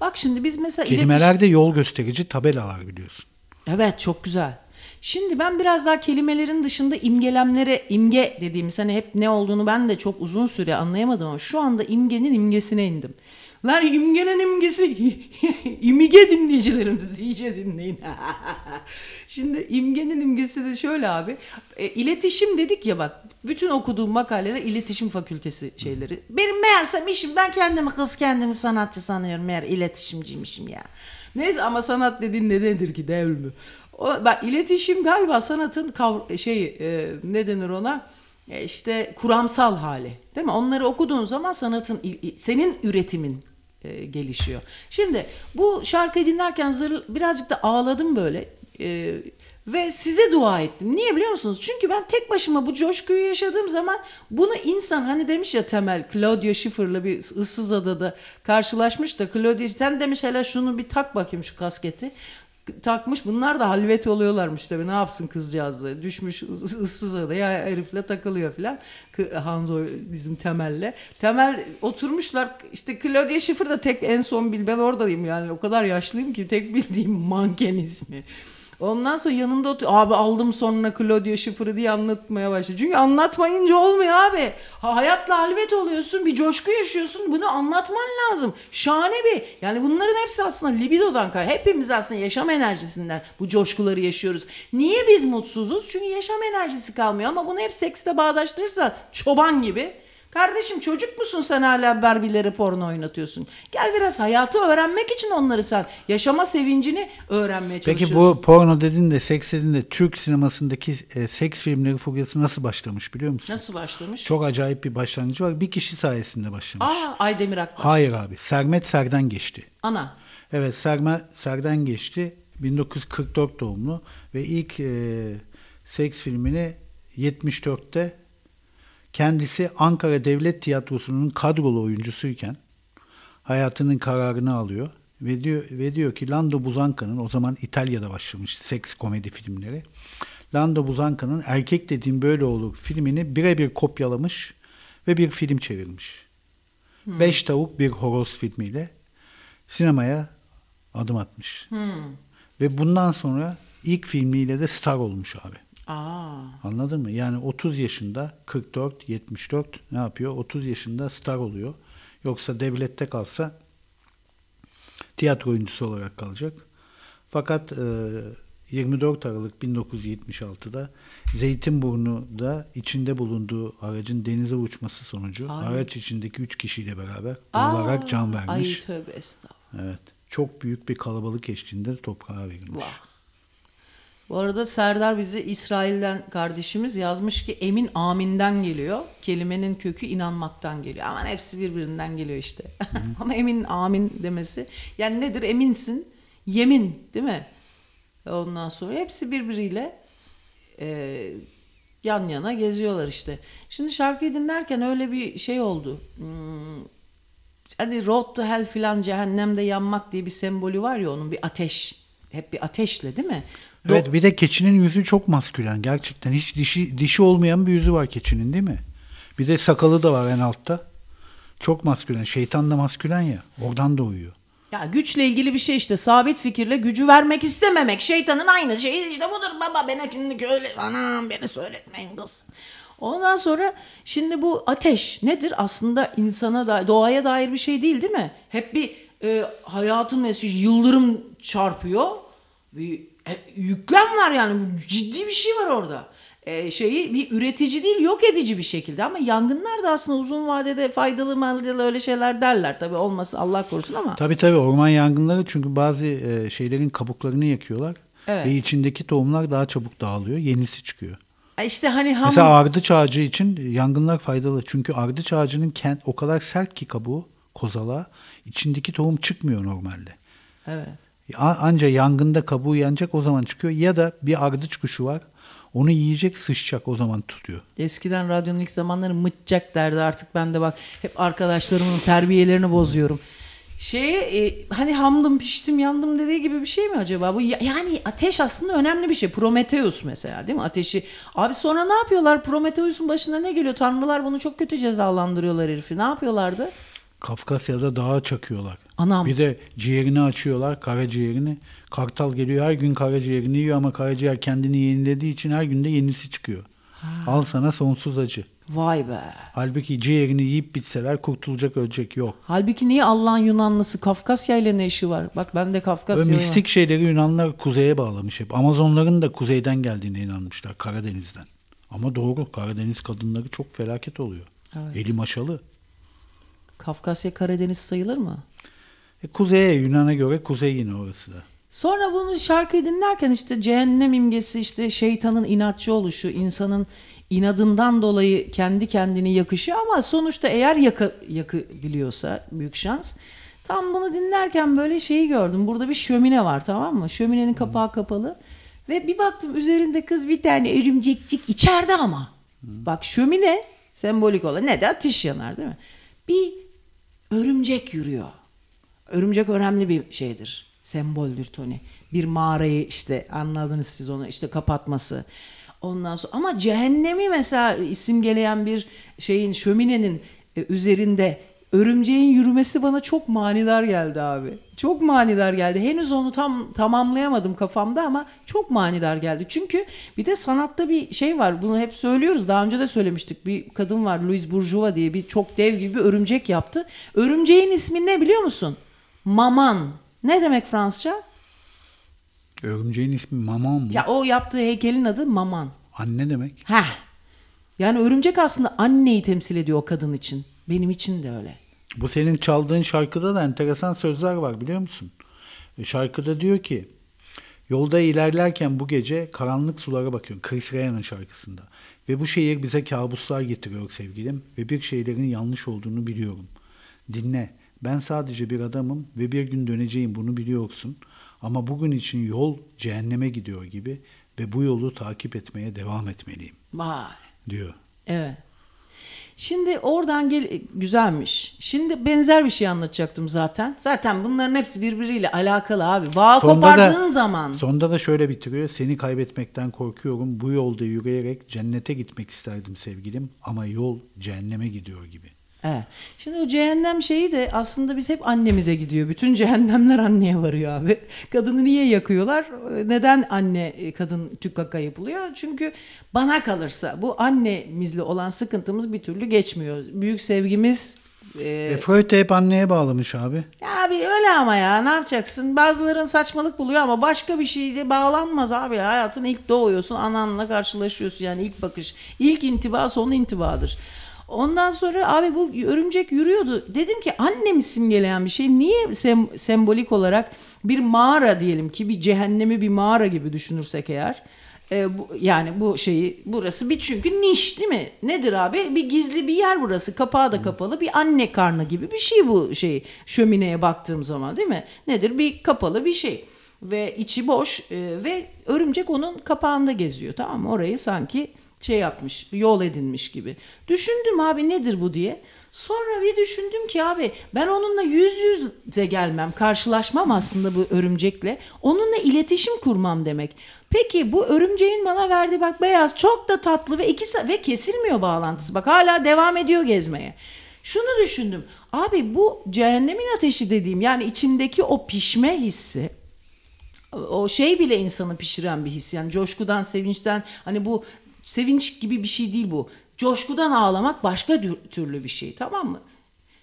Bak şimdi biz mesela Kelimeler de yol gösterici tabelalar biliyorsun. Evet çok güzel. Şimdi ben biraz daha kelimelerin dışında imgelemlere, imge dediğimiz hani hep ne olduğunu ben de çok uzun süre anlayamadım ama şu anda imgenin imgesine indim. Lan imgenin imgesi, <laughs> imge dinleyicilerimiz iyice dinleyin. <laughs> Şimdi imgenin imgesi de şöyle abi. E, iletişim dedik ya bak. Bütün okuduğum makaleler iletişim fakültesi şeyleri. Benim meğersem işim ben kendimi kız kendimi sanatçı sanıyorum. Meğer iletişimciymişim ya. Neyse ama sanat dediğin ne nedir ki değil mi? O, bak iletişim galiba sanatın kav şey e, ne denir ona? E, işte kuramsal hali. Değil mi? Onları okuduğun zaman sanatın senin üretimin e, gelişiyor. Şimdi bu şarkıyı dinlerken zır, birazcık da ağladım böyle. E, ve size dua ettim. Niye biliyor musunuz? Çünkü ben tek başıma bu coşkuyu yaşadığım zaman bunu insan hani demiş ya Temel Claudia Schiffer'la bir ıssız adada karşılaşmış da Claudia sen demiş hele şunu bir tak bakayım şu kasketi takmış. Bunlar da halvet oluyorlarmış tabii. Ne yapsın kızcağız da. Düşmüş ıs- ıssız adaya herifle takılıyor filan. Hanzo bizim Temel'le. Temel oturmuşlar. İşte Claudia Schiffer da tek en son bil ben oradayım yani. O kadar yaşlıyım ki tek bildiğim manken ismi. Ondan sonra yanında otur. Abi aldım sonuna Claudia Schiffer'ı diye anlatmaya başladı. Çünkü anlatmayınca olmuyor abi. Ha, hayatla halvet oluyorsun. Bir coşku yaşıyorsun. Bunu anlatman lazım. Şahane bir. Yani bunların hepsi aslında libidodan kay. Hepimiz aslında yaşam enerjisinden bu coşkuları yaşıyoruz. Niye biz mutsuzuz? Çünkü yaşam enerjisi kalmıyor. Ama bunu hep seksle bağdaştırırsa çoban gibi. Kardeşim çocuk musun sen hala Barbie'leri porno oynatıyorsun? Gel biraz hayatı öğrenmek için onları sen. Yaşama sevincini öğrenmeye çalışıyorsun. Peki bu porno dedin de seks dedin de Türk sinemasındaki e, seks filmleri furyası nasıl başlamış biliyor musun? Nasıl başlamış? Çok acayip bir başlangıcı var. Bir kişi sayesinde başlamış. Aa Aydemir Akbaş. Hayır abi. Sermet Serden geçti. Ana. Evet Serme, Serden geçti. 1944 doğumlu ve ilk e, seks filmini 74'te kendisi Ankara Devlet Tiyatrosu'nun kadrolu oyuncusuyken hayatının kararını alıyor ve diyor ve diyor ki Lando Buzanca'nın o zaman İtalya'da başlamış seks komedi filmleri. Lando Buzanca'nın Erkek Dediğim Böyle Olur filmini birebir kopyalamış ve bir film çevirmiş. Beş Tavuk Bir Horoz filmiyle sinemaya adım atmış. Ve bundan sonra ilk filmiyle de star olmuş abi. Aa. Anladın mı? Yani 30 yaşında 44, 74 ne yapıyor? 30 yaşında star oluyor. Yoksa devlette kalsa tiyatro oyuncusu olarak kalacak. Fakat e, 24 Aralık 1976'da Zeytinburnu'da içinde bulunduğu aracın denize uçması sonucu Ay. araç içindeki 3 kişiyle beraber olarak can vermiş. Ay tövbe estağfurullah. Evet. Çok büyük bir kalabalık eşliğinde toprağa verilmiş. Vah. Bu arada Serdar bizi İsrail'den kardeşimiz yazmış ki emin aminden geliyor. Kelimenin kökü inanmaktan geliyor. Aman hepsi birbirinden geliyor işte. <laughs> Ama emin amin demesi. Yani nedir eminsin? Yemin değil mi? Ondan sonra hepsi birbiriyle e, yan yana geziyorlar işte. Şimdi şarkıyı dinlerken öyle bir şey oldu. Hmm, hani Road to Hell filan cehennemde yanmak diye bir sembolü var ya onun bir ateş. Hep bir ateşle değil mi? Evet bir de keçinin yüzü çok maskülen gerçekten. Hiç dişi dişi olmayan bir yüzü var keçinin değil mi? Bir de sakalı da var en altta. Çok maskülen. Şeytan da maskülen ya. Oradan doğuyor. Ya güçle ilgili bir şey işte sabit fikirle gücü vermek istememek. Şeytanın aynı şeyi işte budur baba beni şimdi öyle anam beni söyletmeyin kız. Ondan sonra şimdi bu ateş nedir? Aslında insana da doğaya dair bir şey değil değil mi? Hep bir e, hayatın mesajı yıldırım çarpıyor. Bir e, yüklem var yani ciddi bir şey var orada. E, şeyi bir üretici değil yok edici bir şekilde ama yangınlar da aslında uzun vadede faydalı maldalı öyle şeyler derler tabii olması Allah korusun ama. Tabii tabii orman yangınları çünkü bazı e, şeylerin kabuklarını yakıyorlar. Evet. Ve içindeki tohumlar daha çabuk dağılıyor. Yenisi çıkıyor. E İşte hani ham Mesela ardıç ağacı için yangınlar faydalı. Çünkü ardıç ağacının kent o kadar sert ki kabuğu, kozalağı, içindeki tohum çıkmıyor normalde. evet. Anca yangında kabuğu yanacak o zaman çıkıyor. Ya da bir ardıç kuşu var. Onu yiyecek sıçacak o zaman tutuyor. Eskiden radyonun ilk zamanları mıtcak derdi artık ben de bak hep arkadaşlarımın terbiyelerini bozuyorum. Şeye e, hani hamdım piştim yandım dediği gibi bir şey mi acaba? Bu ya- yani ateş aslında önemli bir şey. Prometheus mesela değil mi? Ateşi. Abi sonra ne yapıyorlar? Prometheus'un başına ne geliyor? Tanrılar bunu çok kötü cezalandırıyorlar herifi. Ne yapıyorlardı? Kafkasya'da dağa çakıyorlar. Anam. Bir de ciğerini açıyorlar, karaciğerini. Kartal geliyor her gün karaciğerini yiyor ama karaciğer kendini yenilediği için her günde yenisi çıkıyor. Al sana sonsuz acı. Vay be. Halbuki ciğerini yiyip bitseler kurtulacak ölecek yok. Halbuki niye Allah'ın Yunanlısı Kafkasya ile ne işi var? Bak ben de Kafkasya mistik şeyleri Yunanlar kuzeye bağlamış hep. Amazonların da kuzeyden geldiğine inanmışlar Karadeniz'den. Ama doğru Karadeniz kadınları çok felaket oluyor. Evet. Eli maşalı. Kafkasya Karadeniz sayılır mı? E, kuzeye Yunan'a göre kuzey yine orası da. Sonra bunu şarkıyı dinlerken işte cehennem imgesi işte şeytanın inatçı oluşu, insanın inadından dolayı kendi kendini yakışı ama sonuçta eğer yakı, yakabiliyorsa büyük şans. Tam bunu dinlerken böyle şeyi gördüm. Burada bir şömine var tamam mı? Şöminenin kapağı kapalı. Ve bir baktım üzerinde kız bir tane örümcekcik içeride ama. Bak şömine sembolik olan ne de ateş yanar değil mi? Bir örümcek yürüyor. Örümcek önemli bir şeydir. Semboldür Tony. Bir mağarayı işte anladınız siz onu işte kapatması. Ondan sonra ama cehennemi mesela simgeleyen bir şeyin şöminenin e, üzerinde örümceğin yürümesi bana çok manidar geldi abi. Çok manidar geldi. Henüz onu tam tamamlayamadım kafamda ama çok manidar geldi. Çünkü bir de sanatta bir şey var. Bunu hep söylüyoruz. Daha önce de söylemiştik. Bir kadın var Louise Bourgeois diye bir çok dev gibi bir örümcek yaptı. Örümceğin ismi ne biliyor musun? Maman. Ne demek Fransızca? Örümceğin ismi Maman mı? Ya o yaptığı heykelin adı Maman. Anne demek. Heh. Yani örümcek aslında anneyi temsil ediyor o kadın için. Benim için de öyle. Bu senin çaldığın şarkıda da enteresan sözler var biliyor musun? E, Şarkıda diyor ki yolda ilerlerken bu gece karanlık sulara bakıyorum. Chris Rea'nın şarkısında. Ve bu şehir bize kabuslar getiriyor sevgilim ve bir şeylerin yanlış olduğunu biliyorum. Dinle. Ben sadece bir adamım ve bir gün döneceğim bunu biliyorsun. Ama bugün için yol cehenneme gidiyor gibi ve bu yolu takip etmeye devam etmeliyim Vay. diyor. Evet. Şimdi oradan gel güzelmiş. Şimdi benzer bir şey anlatacaktım zaten. Zaten bunların hepsi birbiriyle alakalı abi. Bağ kopardığın zaman. Sonda da şöyle bitiriyor. Seni kaybetmekten korkuyorum. Bu yolda yürüyerek cennete gitmek isterdim sevgilim. Ama yol cehenneme gidiyor gibi. Evet. Şimdi o cehennem şeyi de aslında biz hep annemize gidiyor. Bütün <laughs> cehennemler anneye varıyor abi. Kadını niye yakıyorlar? Neden anne e, kadın tükaka yapılıyor? Çünkü bana kalırsa bu annemizle olan sıkıntımız bir türlü geçmiyor. Büyük sevgimiz e, E, Freud de hep anneye bağlamış abi. Ya abi öyle ama ya ne yapacaksın? Bazıların saçmalık buluyor ama başka bir şeyde bağlanmaz abi. Hayatın ilk doğuyorsun ananla karşılaşıyorsun yani ilk bakış. ilk intiba son intibadır. Ondan sonra abi bu örümcek yürüyordu. Dedim ki annemi simgeleyen bir şey niye sem- sembolik olarak bir mağara diyelim ki bir cehennemi bir mağara gibi düşünürsek eğer. E, bu, yani bu şeyi burası bir çünkü niş değil mi? Nedir abi? Bir gizli bir yer burası. Kapağı da kapalı. Bir anne karnı gibi bir şey bu şey. Şömineye baktığım zaman değil mi? Nedir? Bir kapalı bir şey. Ve içi boş e, ve örümcek onun kapağında geziyor tamam mı? Orayı sanki şey yapmış, yol edinmiş gibi. Düşündüm abi nedir bu diye. Sonra bir düşündüm ki abi ben onunla yüz yüze gelmem, karşılaşmam aslında bu örümcekle. Onunla iletişim kurmam demek. Peki bu örümceğin bana verdiği bak beyaz çok da tatlı ve iki ve kesilmiyor bağlantısı. Bak hala devam ediyor gezmeye. Şunu düşündüm. Abi bu cehennemin ateşi dediğim yani içimdeki o pişme hissi o şey bile insanı pişiren bir his. Yani coşkudan, sevinçten hani bu sevinç gibi bir şey değil bu. Coşkudan ağlamak başka türlü bir şey tamam mı?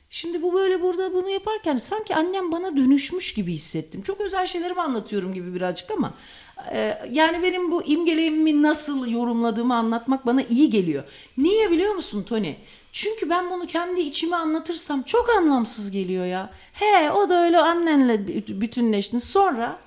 Şimdi bu böyle burada bunu yaparken sanki annem bana dönüşmüş gibi hissettim. Çok özel şeylerimi anlatıyorum gibi birazcık ama e, yani benim bu imgeleyimi nasıl yorumladığımı anlatmak bana iyi geliyor. Niye biliyor musun Tony? Çünkü ben bunu kendi içime anlatırsam çok anlamsız geliyor ya. He o da öyle annenle bü- bütünleştin. Sonra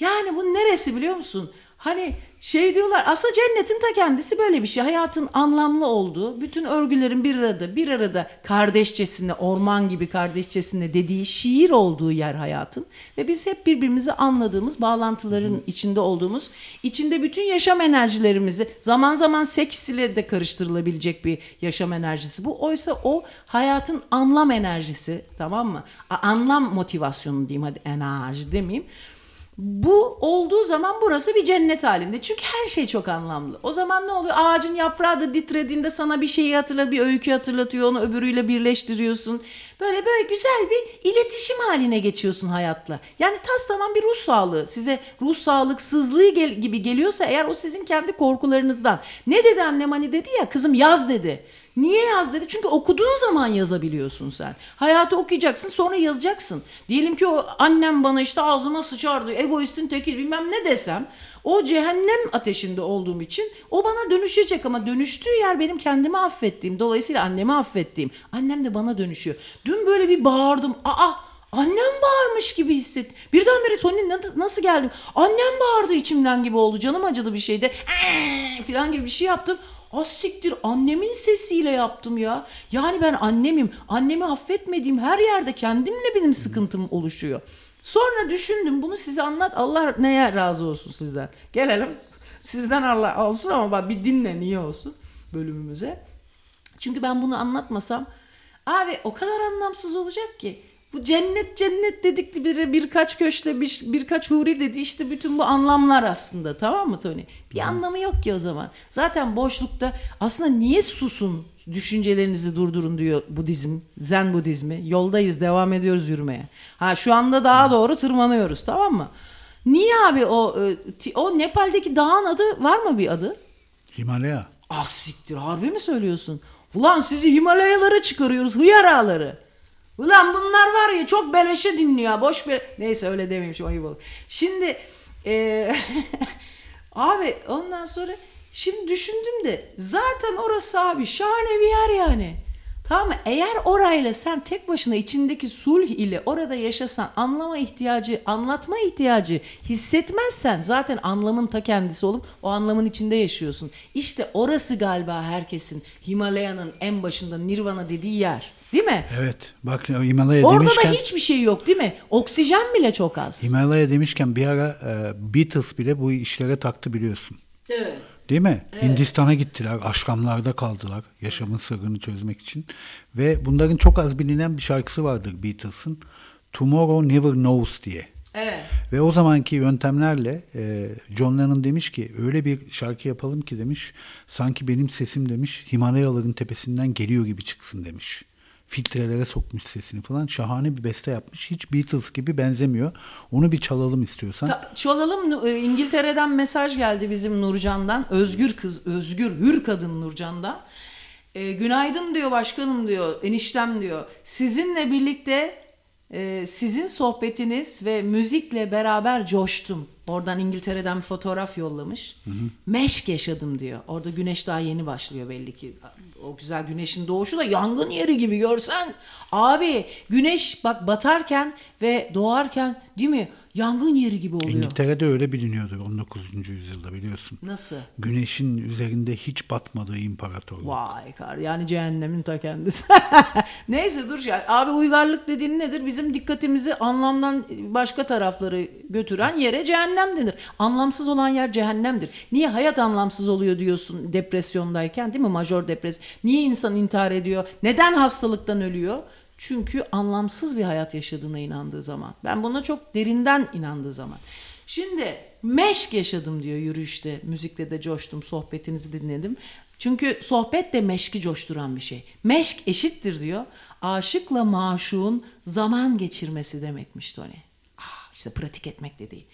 yani bu neresi biliyor musun? Hani şey diyorlar aslında cennetin ta kendisi böyle bir şey. Hayatın anlamlı olduğu, bütün örgülerin bir arada, bir arada kardeşçesine, orman gibi kardeşçesine dediği şiir olduğu yer hayatın. Ve biz hep birbirimizi anladığımız, bağlantıların içinde olduğumuz, içinde bütün yaşam enerjilerimizi, zaman zaman seks ile de karıştırılabilecek bir yaşam enerjisi bu. Oysa o hayatın anlam enerjisi, tamam mı? A- Anlam motivasyonu diyeyim hadi enerji demeyeyim. Bu olduğu zaman burası bir cennet halinde. Çünkü her şey çok anlamlı. O zaman ne oluyor? Ağacın yaprağı da titrediğinde sana bir şeyi hatırlat, bir öykü hatırlatıyor, onu öbürüyle birleştiriyorsun. Böyle böyle güzel bir iletişim haline geçiyorsun hayatla. Yani tas tamam bir ruh sağlığı. Size ruh sağlıksızlığı gel- gibi geliyorsa eğer o sizin kendi korkularınızdan. Ne dedi annem hani dedi ya kızım yaz dedi. Niye yaz dedi? Çünkü okuduğun zaman yazabiliyorsun sen. Hayatı okuyacaksın sonra yazacaksın. Diyelim ki o annem bana işte ağzıma sıçardı. Egoistin teki bilmem ne desem. O cehennem ateşinde olduğum için o bana dönüşecek ama dönüştüğü yer benim kendimi affettiğim. Dolayısıyla annemi affettiğim. Annem de bana dönüşüyor. Dün böyle bir bağırdım. Aa Annem bağırmış gibi hissettim. Birdenbire Tony na- nasıl geldim? Annem bağırdı içimden gibi oldu. Canım acıdı bir şeyde. "Eee!" falan gibi bir şey yaptım. Az siktir annemin sesiyle yaptım ya. Yani ben annemim. Annemi affetmediğim her yerde kendimle benim sıkıntım oluşuyor. Sonra düşündüm bunu size anlat. Allah neye razı olsun sizden. Gelelim sizden Allah olsun ama bak bir dinle niye olsun bölümümüze. Çünkü ben bunu anlatmasam abi o kadar anlamsız olacak ki. Bu cennet cennet dedikleri birkaç köşle bir, birkaç huri dedi işte bütün bu anlamlar aslında tamam mı Tony? Bir anlamı yok ki o zaman. Zaten boşlukta aslında niye susun düşüncelerinizi durdurun diyor Budizm, Zen Budizmi. Yoldayız devam ediyoruz yürümeye. Ha şu anda daha doğru tırmanıyoruz tamam mı? Niye abi o e, o Nepal'deki dağın adı var mı bir adı? Himalaya. Ah siktir harbi mi söylüyorsun? Ulan sizi Himalayalara çıkarıyoruz hıyar ağaları. Ulan bunlar var ya çok beleşe dinliyor boş be. Neyse öyle demeyeyim şu ayıp olur. Şimdi e, <laughs> abi ondan sonra şimdi düşündüm de zaten orası abi şahane bir yer yani. Tamam mı? Eğer orayla sen tek başına içindeki sulh ile orada yaşasan anlama ihtiyacı, anlatma ihtiyacı hissetmezsen zaten anlamın ta kendisi olup o anlamın içinde yaşıyorsun. İşte orası galiba herkesin Himalaya'nın en başında Nirvana dediği yer. Değil mi? Evet. Bak Himalaya Orada demişken da hiçbir şey yok değil mi? Oksijen bile çok az. Himalaya demişken bir ara e, Beatles bile bu işlere taktı biliyorsun. Evet. Değil mi? Hindistan'a gittiler, aşramlarda kaldılar yaşamın sırrını çözmek için. Ve bunların çok az bilinen bir şarkısı vardır Beatles'ın. Tomorrow Never Knows diye. Evet. Ve o zamanki yöntemlerle e, John Lennon demiş ki öyle bir şarkı yapalım ki demiş sanki benim sesim demiş Himalayaların tepesinden geliyor gibi çıksın demiş. Filtrelere sokmuş sesini falan şahane bir beste yapmış. Hiç Beatles gibi benzemiyor. Onu bir çalalım istiyorsan. Ta- Çalalım e, İngiltere'den mesaj geldi bizim Nurcan'dan. Özgür kız, özgür hür kadın Nurcan'dan. E, günaydın diyor başkanım diyor, eniştem diyor. Sizinle birlikte Ee, sizin sohbetiniz ve müzikle beraber coştum. Oradan İngiltere'den bir fotoğraf yollamış. Meşk yaşadım diyor. Orada güneş daha yeni başlıyor belli ki. O güzel güneşin doğuşu da yangın yeri gibi görsen. Abi güneş bak batarken ve doğarken değil mi? Yangın yeri gibi oluyor. İngiltere'de öyle biliniyordu 19. yüzyılda biliyorsun. Nasıl? Güneşin üzerinde hiç batmadığı imparatorluk. Vay kar yani cehennemin ta kendisi. <laughs> Neyse dur ya. Abi uygarlık dediğin nedir? Bizim dikkatimizi anlamdan başka tarafları götüren yere cehennem denir. Anlamsız olan yer cehennemdir. Niye hayat anlamsız oluyor diyorsun depresyondayken değil mi? Majör depres. Niye insan intihar ediyor? Neden hastalıktan ölüyor? Çünkü anlamsız bir hayat yaşadığına inandığı zaman. Ben buna çok derinden inandığı zaman. Şimdi meşk yaşadım diyor yürüyüşte, müzikle de coştum, sohbetinizi dinledim. Çünkü sohbet de meşki coşturan bir şey. Meşk eşittir diyor. Aşıkla maşuğun zaman geçirmesi demekmiş Tony. Ah, işte pratik etmek dediği.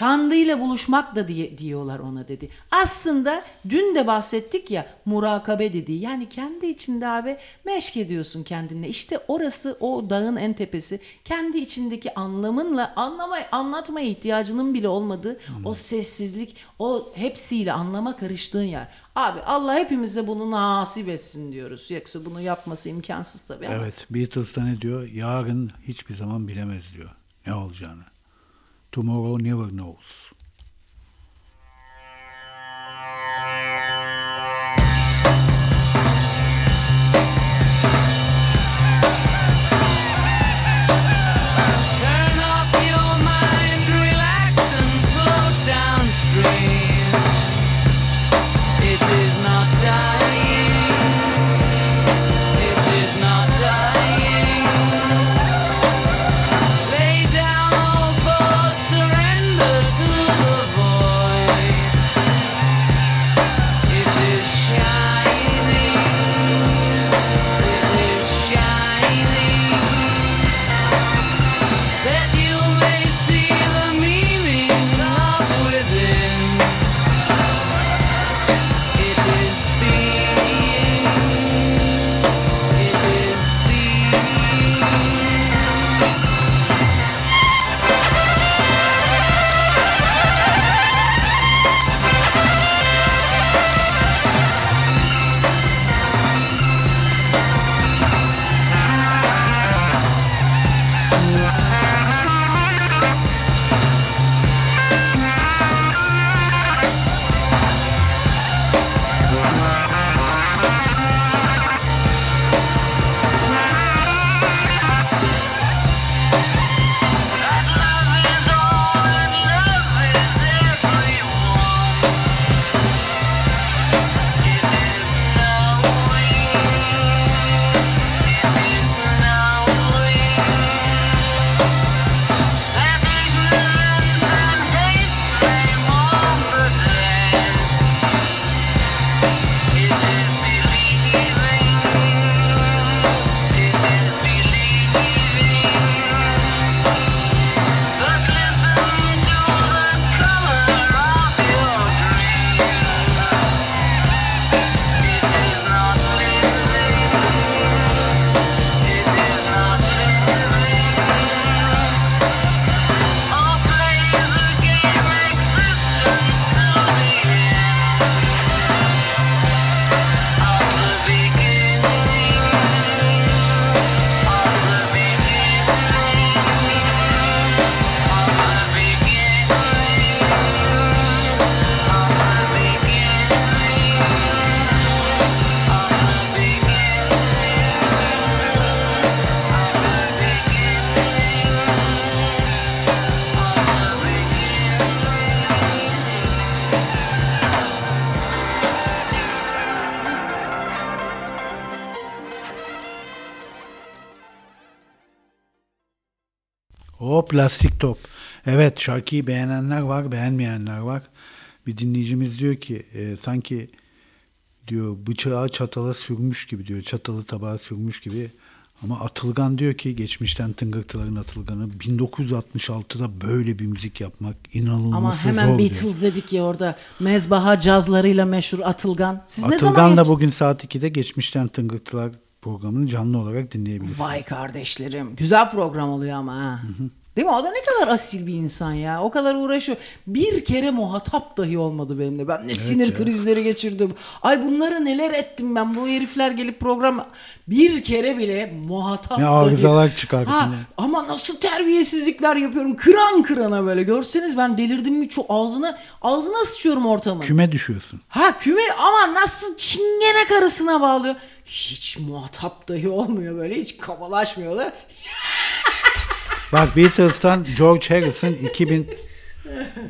Tanrı ile buluşmak da diye, diyorlar ona dedi. Aslında dün de bahsettik ya murakabe dediği. Yani kendi içinde abi meşk ediyorsun kendinle. İşte orası o dağın en tepesi. Kendi içindeki anlamınla anlamaya, anlatmaya ihtiyacının bile olmadığı o sessizlik, o hepsiyle anlama karıştığın yer. Abi Allah hepimize bunu nasip etsin diyoruz. Yoksa bunu yapması imkansız tabii ama. Evet Beatles'ta ne diyor? Yarın hiçbir zaman bilemez diyor ne olacağını. Tomorrow never knows. Plastik top. Evet şarkıyı beğenenler var, beğenmeyenler var. Bir dinleyicimiz diyor ki e, sanki diyor bıçağı çatala sürmüş gibi diyor. Çatalı tabağa sürmüş gibi. Ama Atılgan diyor ki geçmişten tıngırtıların Atılgan'ı 1966'da böyle bir müzik yapmak inanılmaz Ama zor hemen diyor. Beatles dedik ya orada. Mezbaha cazlarıyla meşhur Atılgan. Siz ne zaman Atılgan da bugün saat 2'de geçmişten tıngırtılar programını canlı olarak dinleyebilirsiniz. Vay kardeşlerim. Güzel program oluyor ama ha. Değil mi? O da ne kadar asil bir insan ya. O kadar uğraşıyor. Bir kere muhatap dahi olmadı benimle. Ben ne sinir krizleri geçirdim. Ay bunları neler ettim ben. Bu herifler gelip program bir kere bile muhatap Ne dahi- arızalar çıkarttın Ha, ya. ama nasıl terbiyesizlikler yapıyorum. Kıran kırana böyle. Görseniz ben delirdim mi çok ağzına ağzına sıçıyorum ortamın. Küme düşüyorsun. Ha küme ama nasıl çingene karısına bağlıyor. Hiç muhatap dahi olmuyor böyle. Hiç kabalaşmıyorlar. <laughs> Bak Beatles'tan George Harrison 2000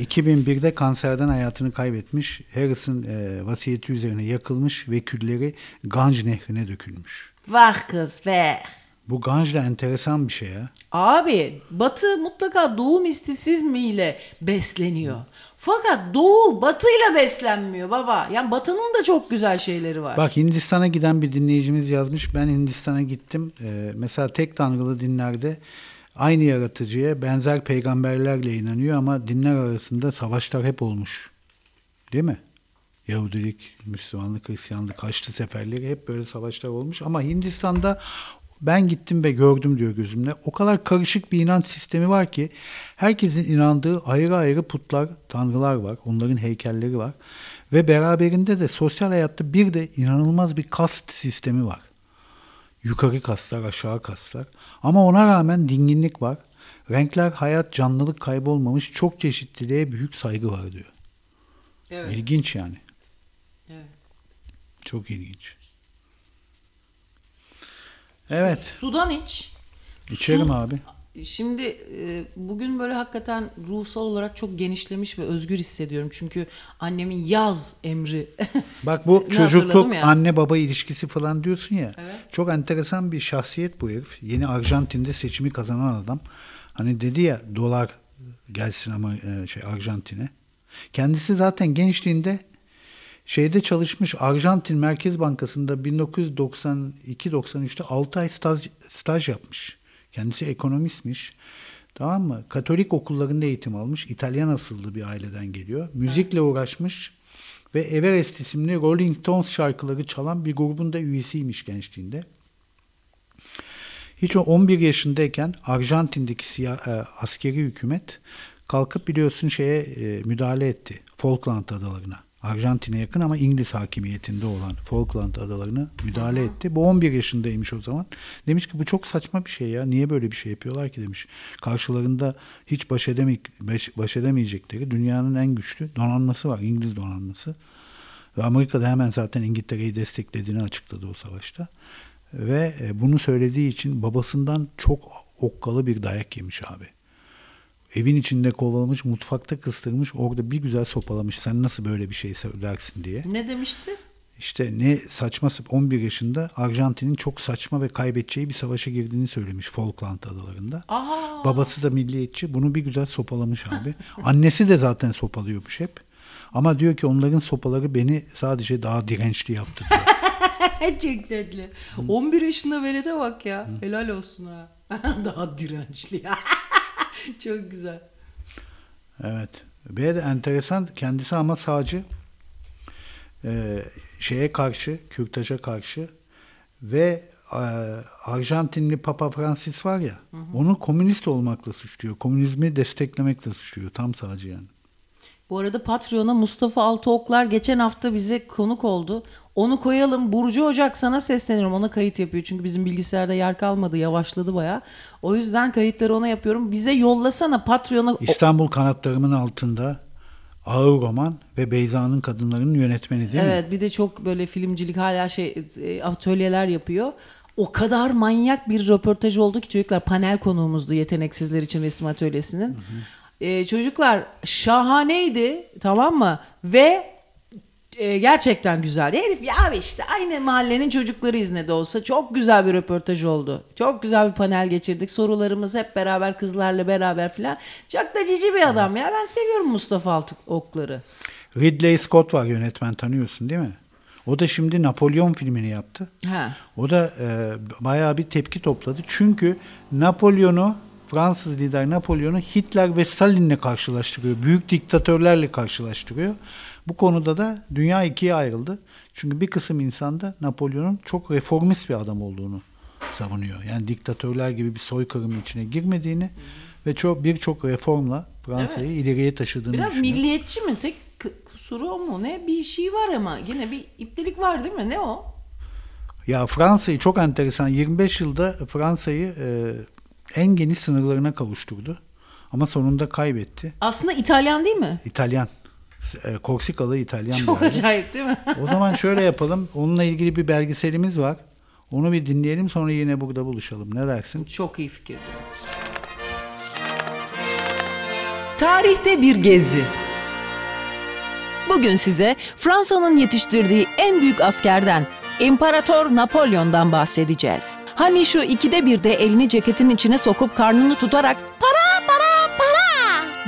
2001'de kanserden hayatını kaybetmiş. Harrison e, vasiyeti üzerine yakılmış ve külleri Ganj nehrine dökülmüş. Vah kız be. Bu Ganj da enteresan bir şey ya. Abi Batı mutlaka Doğu mistisizmiyle besleniyor. Fakat Doğu Batı'yla beslenmiyor baba. Yani Batı'nın da çok güzel şeyleri var. Bak Hindistan'a giden bir dinleyicimiz yazmış. Ben Hindistan'a gittim. Ee, mesela tek tanrılı dinlerde aynı yaratıcıya benzer peygamberlerle inanıyor ama dinler arasında savaşlar hep olmuş. Değil mi? Yahudilik, Müslümanlık, Hristiyanlık, Haçlı seferleri hep böyle savaşlar olmuş. Ama Hindistan'da ben gittim ve gördüm diyor gözümle. O kadar karışık bir inanç sistemi var ki herkesin inandığı ayrı ayrı putlar, tanrılar var. Onların heykelleri var. Ve beraberinde de sosyal hayatta bir de inanılmaz bir kast sistemi var. Yukarı kaslar, aşağı kaslar. Ama ona rağmen dinginlik var. Renkler, hayat, canlılık kaybolmamış. Çok çeşitliliğe büyük saygı var diyor. Evet. İlginç yani. Evet. Çok ilginç. Evet. Sudan iç. İçerim Su- abi. Şimdi e, bugün böyle hakikaten ruhsal olarak çok genişlemiş ve özgür hissediyorum. Çünkü annemin yaz emri. <laughs> Bak bu çocukluk ya. anne baba ilişkisi falan diyorsun ya. Evet. Çok enteresan bir şahsiyet bu herif. Yeni Arjantin'de seçimi kazanan adam. Hani dedi ya dolar gelsin ama e, şey Arjantin'e. Kendisi zaten gençliğinde şeyde çalışmış Arjantin Merkez Bankası'nda 1992-93'te 6 ay staj, staj yapmış. Kendisi ekonomistmiş. Tamam mı? Katolik okullarında eğitim almış. İtalyan asıllı bir aileden geliyor. Müzikle uğraşmış ve Everest isimli Rolling Stones şarkıları çalan bir grubun da üyesiymiş gençliğinde. Hiç o 11 yaşındayken Arjantin'deki siya- e, askeri hükümet kalkıp biliyorsun şeye e, müdahale etti. Falkland adalarına. Arjantin'e yakın ama İngiliz hakimiyetinde olan Falkland adalarına müdahale etti. Bu 11 yaşındaymış o zaman. Demiş ki bu çok saçma bir şey ya. Niye böyle bir şey yapıyorlar ki demiş. Karşılarında hiç baş, edeme, baş, baş edemeyecekleri dünyanın en güçlü donanması var. İngiliz donanması. Ve Amerika'da hemen zaten İngiltere'yi desteklediğini açıkladı o savaşta. Ve e, bunu söylediği için babasından çok okkalı bir dayak yemiş abi. Evin içinde kovalamış, mutfakta kıstırmış, orada bir güzel sopalamış. Sen nasıl böyle bir şey söylersin diye. ne demişti? İşte ne saçma sap- 11 yaşında Arjantin'in çok saçma ve kaybedeceği bir savaşa girdiğini söylemiş Falkland adalarında. Aha. Babası da milliyetçi. Bunu bir güzel sopalamış abi. <laughs> Annesi de zaten sopalıyormuş hep. Ama diyor ki onların sopaları beni sadece daha dirençli yaptı diyor. <laughs> Çok tatlı. 11 yaşında velede bak ya. Helal olsun ha. <laughs> Daha dirençli ya. <laughs> Çok güzel. Evet. Ve de enteresan kendisi ama sağcı. Ee, şeye karşı, kürtaja karşı ve e, Arjantinli Papa Francis var ya, onu komünist olmakla suçluyor. Komünizmi desteklemekle suçluyor. Tam sağcı yani. Bu arada Patreon'a Mustafa Altıoklar geçen hafta bize konuk oldu. Onu koyalım. Burcu Ocak sana sesleniyorum. Ona kayıt yapıyor. Çünkü bizim bilgisayarda yer kalmadı. Yavaşladı baya. O yüzden kayıtları ona yapıyorum. Bize yollasana Patreon'a. İstanbul kanatlarımın altında ağır roman ve Beyza'nın kadınlarının yönetmeni değil mi? Evet bir de çok böyle filmcilik hala şey e, atölyeler yapıyor. O kadar manyak bir röportaj oldu ki çocuklar panel konuğumuzdu yeteneksizler için resim atölyesinin. E, çocuklar şahaneydi tamam mı? Ve e, gerçekten güzeldi. Herif ya abi işte aynı mahallenin çocukları iznede olsa çok güzel bir röportaj oldu. Çok güzel bir panel geçirdik. Sorularımız hep beraber kızlarla beraber filan. Çok da cici bir adam ya. Ben seviyorum Mustafa Altıoklar'ı. Ridley Scott var yönetmen tanıyorsun değil mi? O da şimdi Napolyon filmini yaptı. Ha. O da e, bayağı bir tepki topladı. Çünkü Napolyon'u Fransız lider Napolyon'u Hitler ve Stalin'le karşılaştırıyor. Büyük diktatörlerle karşılaştırıyor. Bu konuda da dünya ikiye ayrıldı. Çünkü bir kısım insan da Napolyon'un çok reformist bir adam olduğunu savunuyor. Yani diktatörler gibi bir soykırım içine girmediğini ve çok birçok reformla Fransa'yı ileriye taşıdığını Biraz düşünüyor. milliyetçi mi? Tek kusuru o mu? Ne? Bir şey var ama yine bir iptelik var değil mi? Ne o? Ya Fransa'yı çok enteresan 25 yılda Fransa'yı e, en geniş sınırlarına kavuşturdu. Ama sonunda kaybetti. Aslında İtalyan değil mi? İtalyan. E, Korsikalı İtalyan bir Çok aile. acayip değil mi? O zaman şöyle yapalım. Onunla ilgili bir belgeselimiz var. Onu bir dinleyelim sonra yine burada buluşalım. Ne dersin? Çok iyi fikirdi. Tarihte bir gezi. Bugün size Fransa'nın yetiştirdiği en büyük askerden İmparator Napolyon'dan bahsedeceğiz. Hani şu ikide bir de elini ceketin içine sokup karnını tutarak para para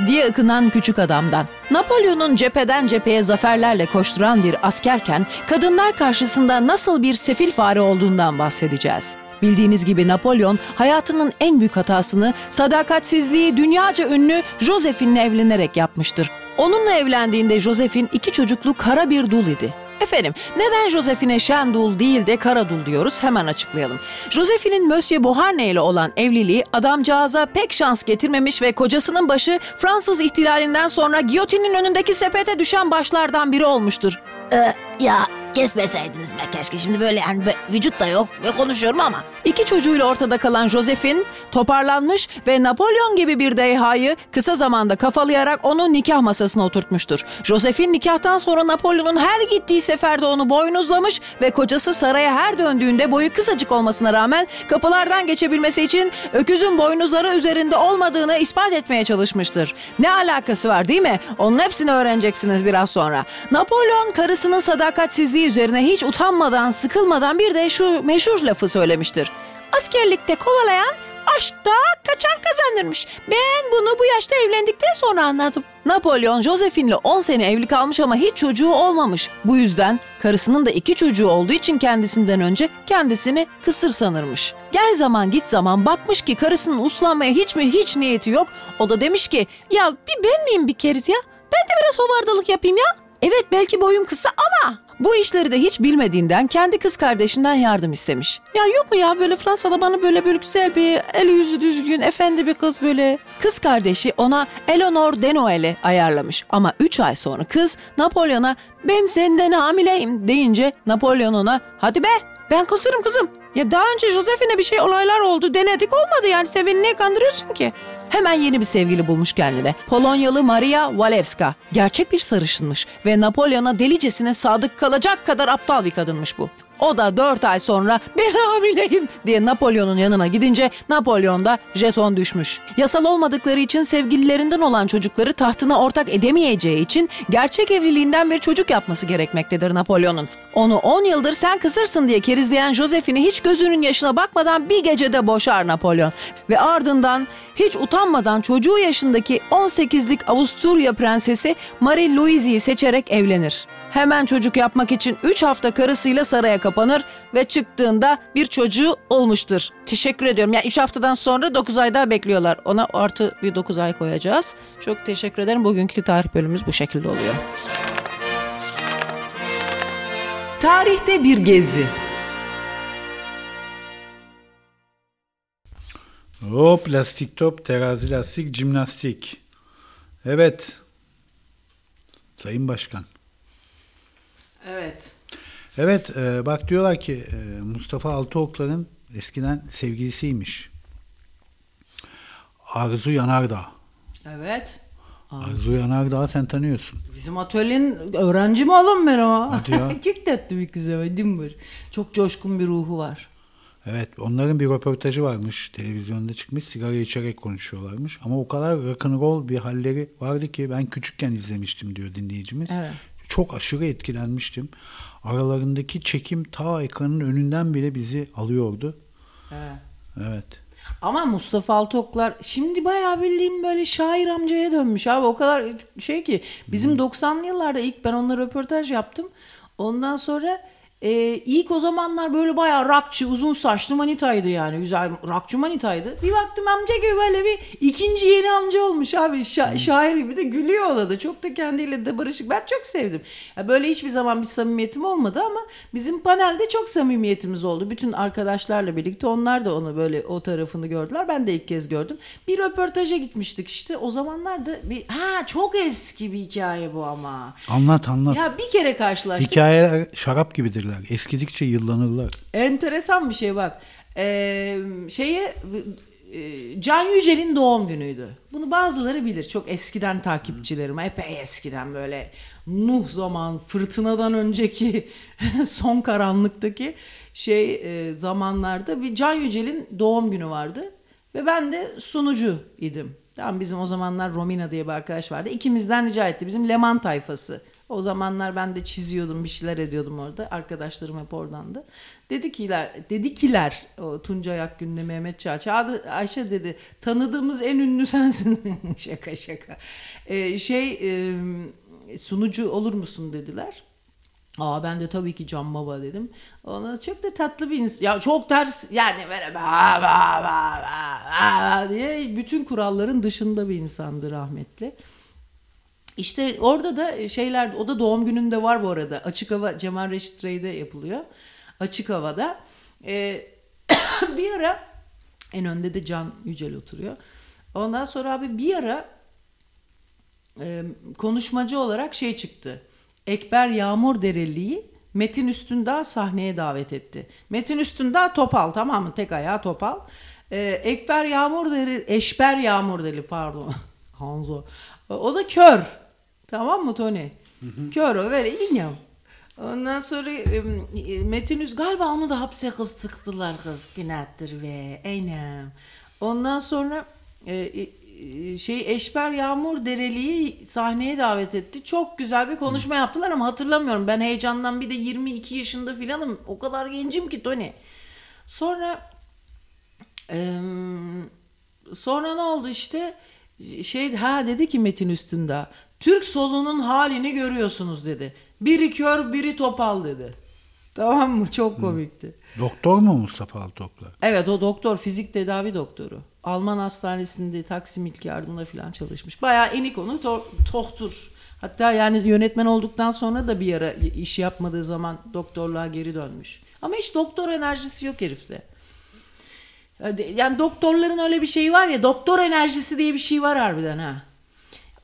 diye ıkınan küçük adamdan. Napolyon'un cepheden cepheye zaferlerle koşturan bir askerken kadınlar karşısında nasıl bir sefil fare olduğundan bahsedeceğiz. Bildiğiniz gibi Napolyon hayatının en büyük hatasını sadakatsizliği dünyaca ünlü Josephine'le evlenerek yapmıştır. Onunla evlendiğinde Josephine iki çocuklu kara bir dul idi. Efendim neden Josephine Şendul değil de Karadul diyoruz hemen açıklayalım. Josephine'in Monsieur Beauharnais ile olan evliliği adamcağıza pek şans getirmemiş ve kocasının başı Fransız ihtilalinden sonra giyotinin önündeki sepete düşen başlardan biri olmuştur. Ee, ya kesmeseydiniz be keşke. Şimdi böyle yani be- vücut da yok ve konuşuyorum ama. İki çocuğuyla ortada kalan Josephine toparlanmış ve Napolyon gibi bir dehayı kısa zamanda kafalayarak onu nikah masasına oturtmuştur. Josephine nikahtan sonra Napolyon'un her gittiği seferde onu boynuzlamış ve kocası saraya her döndüğünde boyu kısacık olmasına rağmen kapılardan geçebilmesi için öküzün boynuzları üzerinde olmadığını ispat etmeye çalışmıştır. Ne alakası var değil mi? Onun hepsini öğreneceksiniz biraz sonra. Napolyon karısının sadakatsizliği üzerine hiç utanmadan, sıkılmadan bir de şu meşhur lafı söylemiştir. Askerlikte kovalayan aşkta kaçan kazanırmış. Ben bunu bu yaşta evlendikten sonra anladım. Napolyon Josephine'le 10 sene evli kalmış ama hiç çocuğu olmamış. Bu yüzden karısının da iki çocuğu olduğu için kendisinden önce kendisini kısır sanırmış. Gel zaman git zaman bakmış ki karısının uslanmaya hiç mi hiç niyeti yok. O da demiş ki ya bir ben miyim bir keriz ya? Ben de biraz hovardalık yapayım ya. Evet belki boyum kısa ama bu işleri de hiç bilmediğinden kendi kız kardeşinden yardım istemiş. Ya yok mu ya böyle Fransa'da bana böyle böyle güzel bir eli yüzü düzgün efendi bir kız böyle. Kız kardeşi ona Eleanor Denoel'i ayarlamış ama 3 ay sonra kız Napolyon'a ben senden hamileyim deyince Napolyon ona hadi be ben kısırım kızım. Ya daha önce Josephine bir şey olaylar oldu denedik olmadı yani sen beni niye kandırıyorsun ki? Hemen yeni bir sevgili bulmuş kendine. Polonyalı Maria Walewska. Gerçek bir sarışınmış ve Napolyon'a delicesine sadık kalacak kadar aptal bir kadınmış bu. O da 4 ay sonra ben hamileyim diye Napolyon'un yanına gidince Napolyon da jeton düşmüş. Yasal olmadıkları için sevgililerinden olan çocukları tahtına ortak edemeyeceği için gerçek evliliğinden bir çocuk yapması gerekmektedir Napolyon'un. Onu 10 yıldır sen kısırsın diye kerizleyen Josephine'i hiç gözünün yaşına bakmadan bir gecede boşar Napolyon. Ve ardından hiç utanmadan çocuğu yaşındaki 18'lik Avusturya prensesi Marie Louise'yi seçerek evlenir. Hemen çocuk yapmak için 3 hafta karısıyla saraya kapanır ve çıktığında bir çocuğu olmuştur. Teşekkür ediyorum. Yani 3 haftadan sonra 9 ay daha bekliyorlar. Ona artı bir 9 ay koyacağız. Çok teşekkür ederim. Bugünkü tarih bölümümüz bu şekilde oluyor. Tarihte bir gezi. Hop lastik top, terazi lastik, jimnastik. Evet. Sayın Başkan. Evet. Evet e, bak diyorlar ki e, Mustafa Altıoklar'ın eskiden sevgilisiymiş. Arzu Yanardağ. Evet. Arzu Yanardağ sen tanıyorsun. Bizim atölyenin öğrenci mi oğlum ben o? Hadi ya. <laughs> Çok tatlı bir kız ama dimbir. Çok coşkun bir ruhu var. Evet onların bir röportajı varmış. Televizyonda çıkmış sigara içerek konuşuyorlarmış. Ama o kadar rock'n'roll bir halleri vardı ki ben küçükken izlemiştim diyor dinleyicimiz. Evet. Çok aşırı etkilenmiştim. Aralarındaki çekim ta ekranın önünden bile bizi alıyordu. Evet. Evet. Ama Mustafa Altoklar şimdi bayağı bildiğim böyle şair amcaya dönmüş abi. O kadar şey ki bizim 90'lı yıllarda ilk ben onunla röportaj yaptım. Ondan sonra e, ilk o zamanlar böyle bayağı rockçı, uzun saçlı manitaydı yani. Güzel rockçı manitaydı. Bir baktım amca gibi böyle bir ikinci yeni amca olmuş abi. Şa- şair gibi de gülüyor ona da. Çok da kendiyle de barışık. Ben çok sevdim. Ya böyle hiçbir zaman bir samimiyetim olmadı ama bizim panelde çok samimiyetimiz oldu. Bütün arkadaşlarla birlikte onlar da onu böyle o tarafını gördüler. Ben de ilk kez gördüm. Bir röportaja gitmiştik işte. O zamanlar da bir ha çok eski bir hikaye bu ama. Anlat anlat. Ya bir kere karşılaştık. Hikayeler şarap gibidirler. Eskidikçe yıllanırlar. Enteresan bir şey bak. Ee, şeye e, Can Yücel'in doğum günüydü. Bunu bazıları bilir. Çok eskiden takipçilerim. Epey eskiden böyle Nuh zaman, fırtınadan önceki <laughs> son karanlıktaki şey e, zamanlarda bir Can Yücel'in doğum günü vardı. Ve ben de sunucu idim. Tamam bizim o zamanlar Romina diye bir arkadaş vardı. İkimizden rica etti. Bizim Leman tayfası. O zamanlar ben de çiziyordum, bir şeyler ediyordum orada. Arkadaşlarım hep oradandı. Dedi kiler, dedi kiler o Tuncay Akgün'le Mehmet Çağ. Çağdı, Ayşe dedi tanıdığımız en ünlü sensin. <laughs> şaka şaka. Ee, şey e, sunucu olur musun dediler. Aa ben de tabii ki Can Baba dedim. Ona çok da tatlı bir insan. Ya çok ters yani böyle ba, ba, ba, ba, ba diye bütün kuralların dışında bir insandı rahmetli. İşte orada da şeyler o da doğum gününde var bu arada. Açık hava Cemal Reşit Rey'de yapılıyor. Açık havada. Ee, <coughs> bir ara en önde de Can Yücel oturuyor. Ondan sonra abi bir ara e, konuşmacı olarak şey çıktı. Ekber Yağmur Dereli'yi Metin Üstündağ sahneye davet etti. Metin Üstündağ topal tamam mı? Tek ayağı topal. Ee, Ekber Yağmur Dereli, Eşber Yağmur Dereli pardon. <laughs> Hanzo. O da kör. Tamam mı Tony? Kör böyle inyam. Ondan sonra e, Metin Üst galiba onu da hapse kız tıktılar kız. Günahtır ve aynen. Ondan sonra e, e, şey Eşber Yağmur Dereli'yi sahneye davet etti. Çok güzel bir konuşma yaptılar ama hatırlamıyorum. Ben heyecandan bir de 22 yaşında filanım. O kadar gencim ki Tony. Sonra sonra ne oldu işte? Şey ha dedi ki Metin Üstünde. Türk solunun halini görüyorsunuz dedi. Biri kör, biri topal dedi. Tamam mı? Çok komikti. Doktor mu Mustafa Altoklar? Evet o doktor fizik tedavi doktoru. Alman hastanesinde Taksim İlk Yardım'da falan çalışmış. Bayağı enik onu to- tohtur. Hatta yani yönetmen olduktan sonra da bir ara iş yapmadığı zaman doktorluğa geri dönmüş. Ama hiç doktor enerjisi yok herifte. Yani doktorların öyle bir şeyi var ya doktor enerjisi diye bir şey var harbiden ha.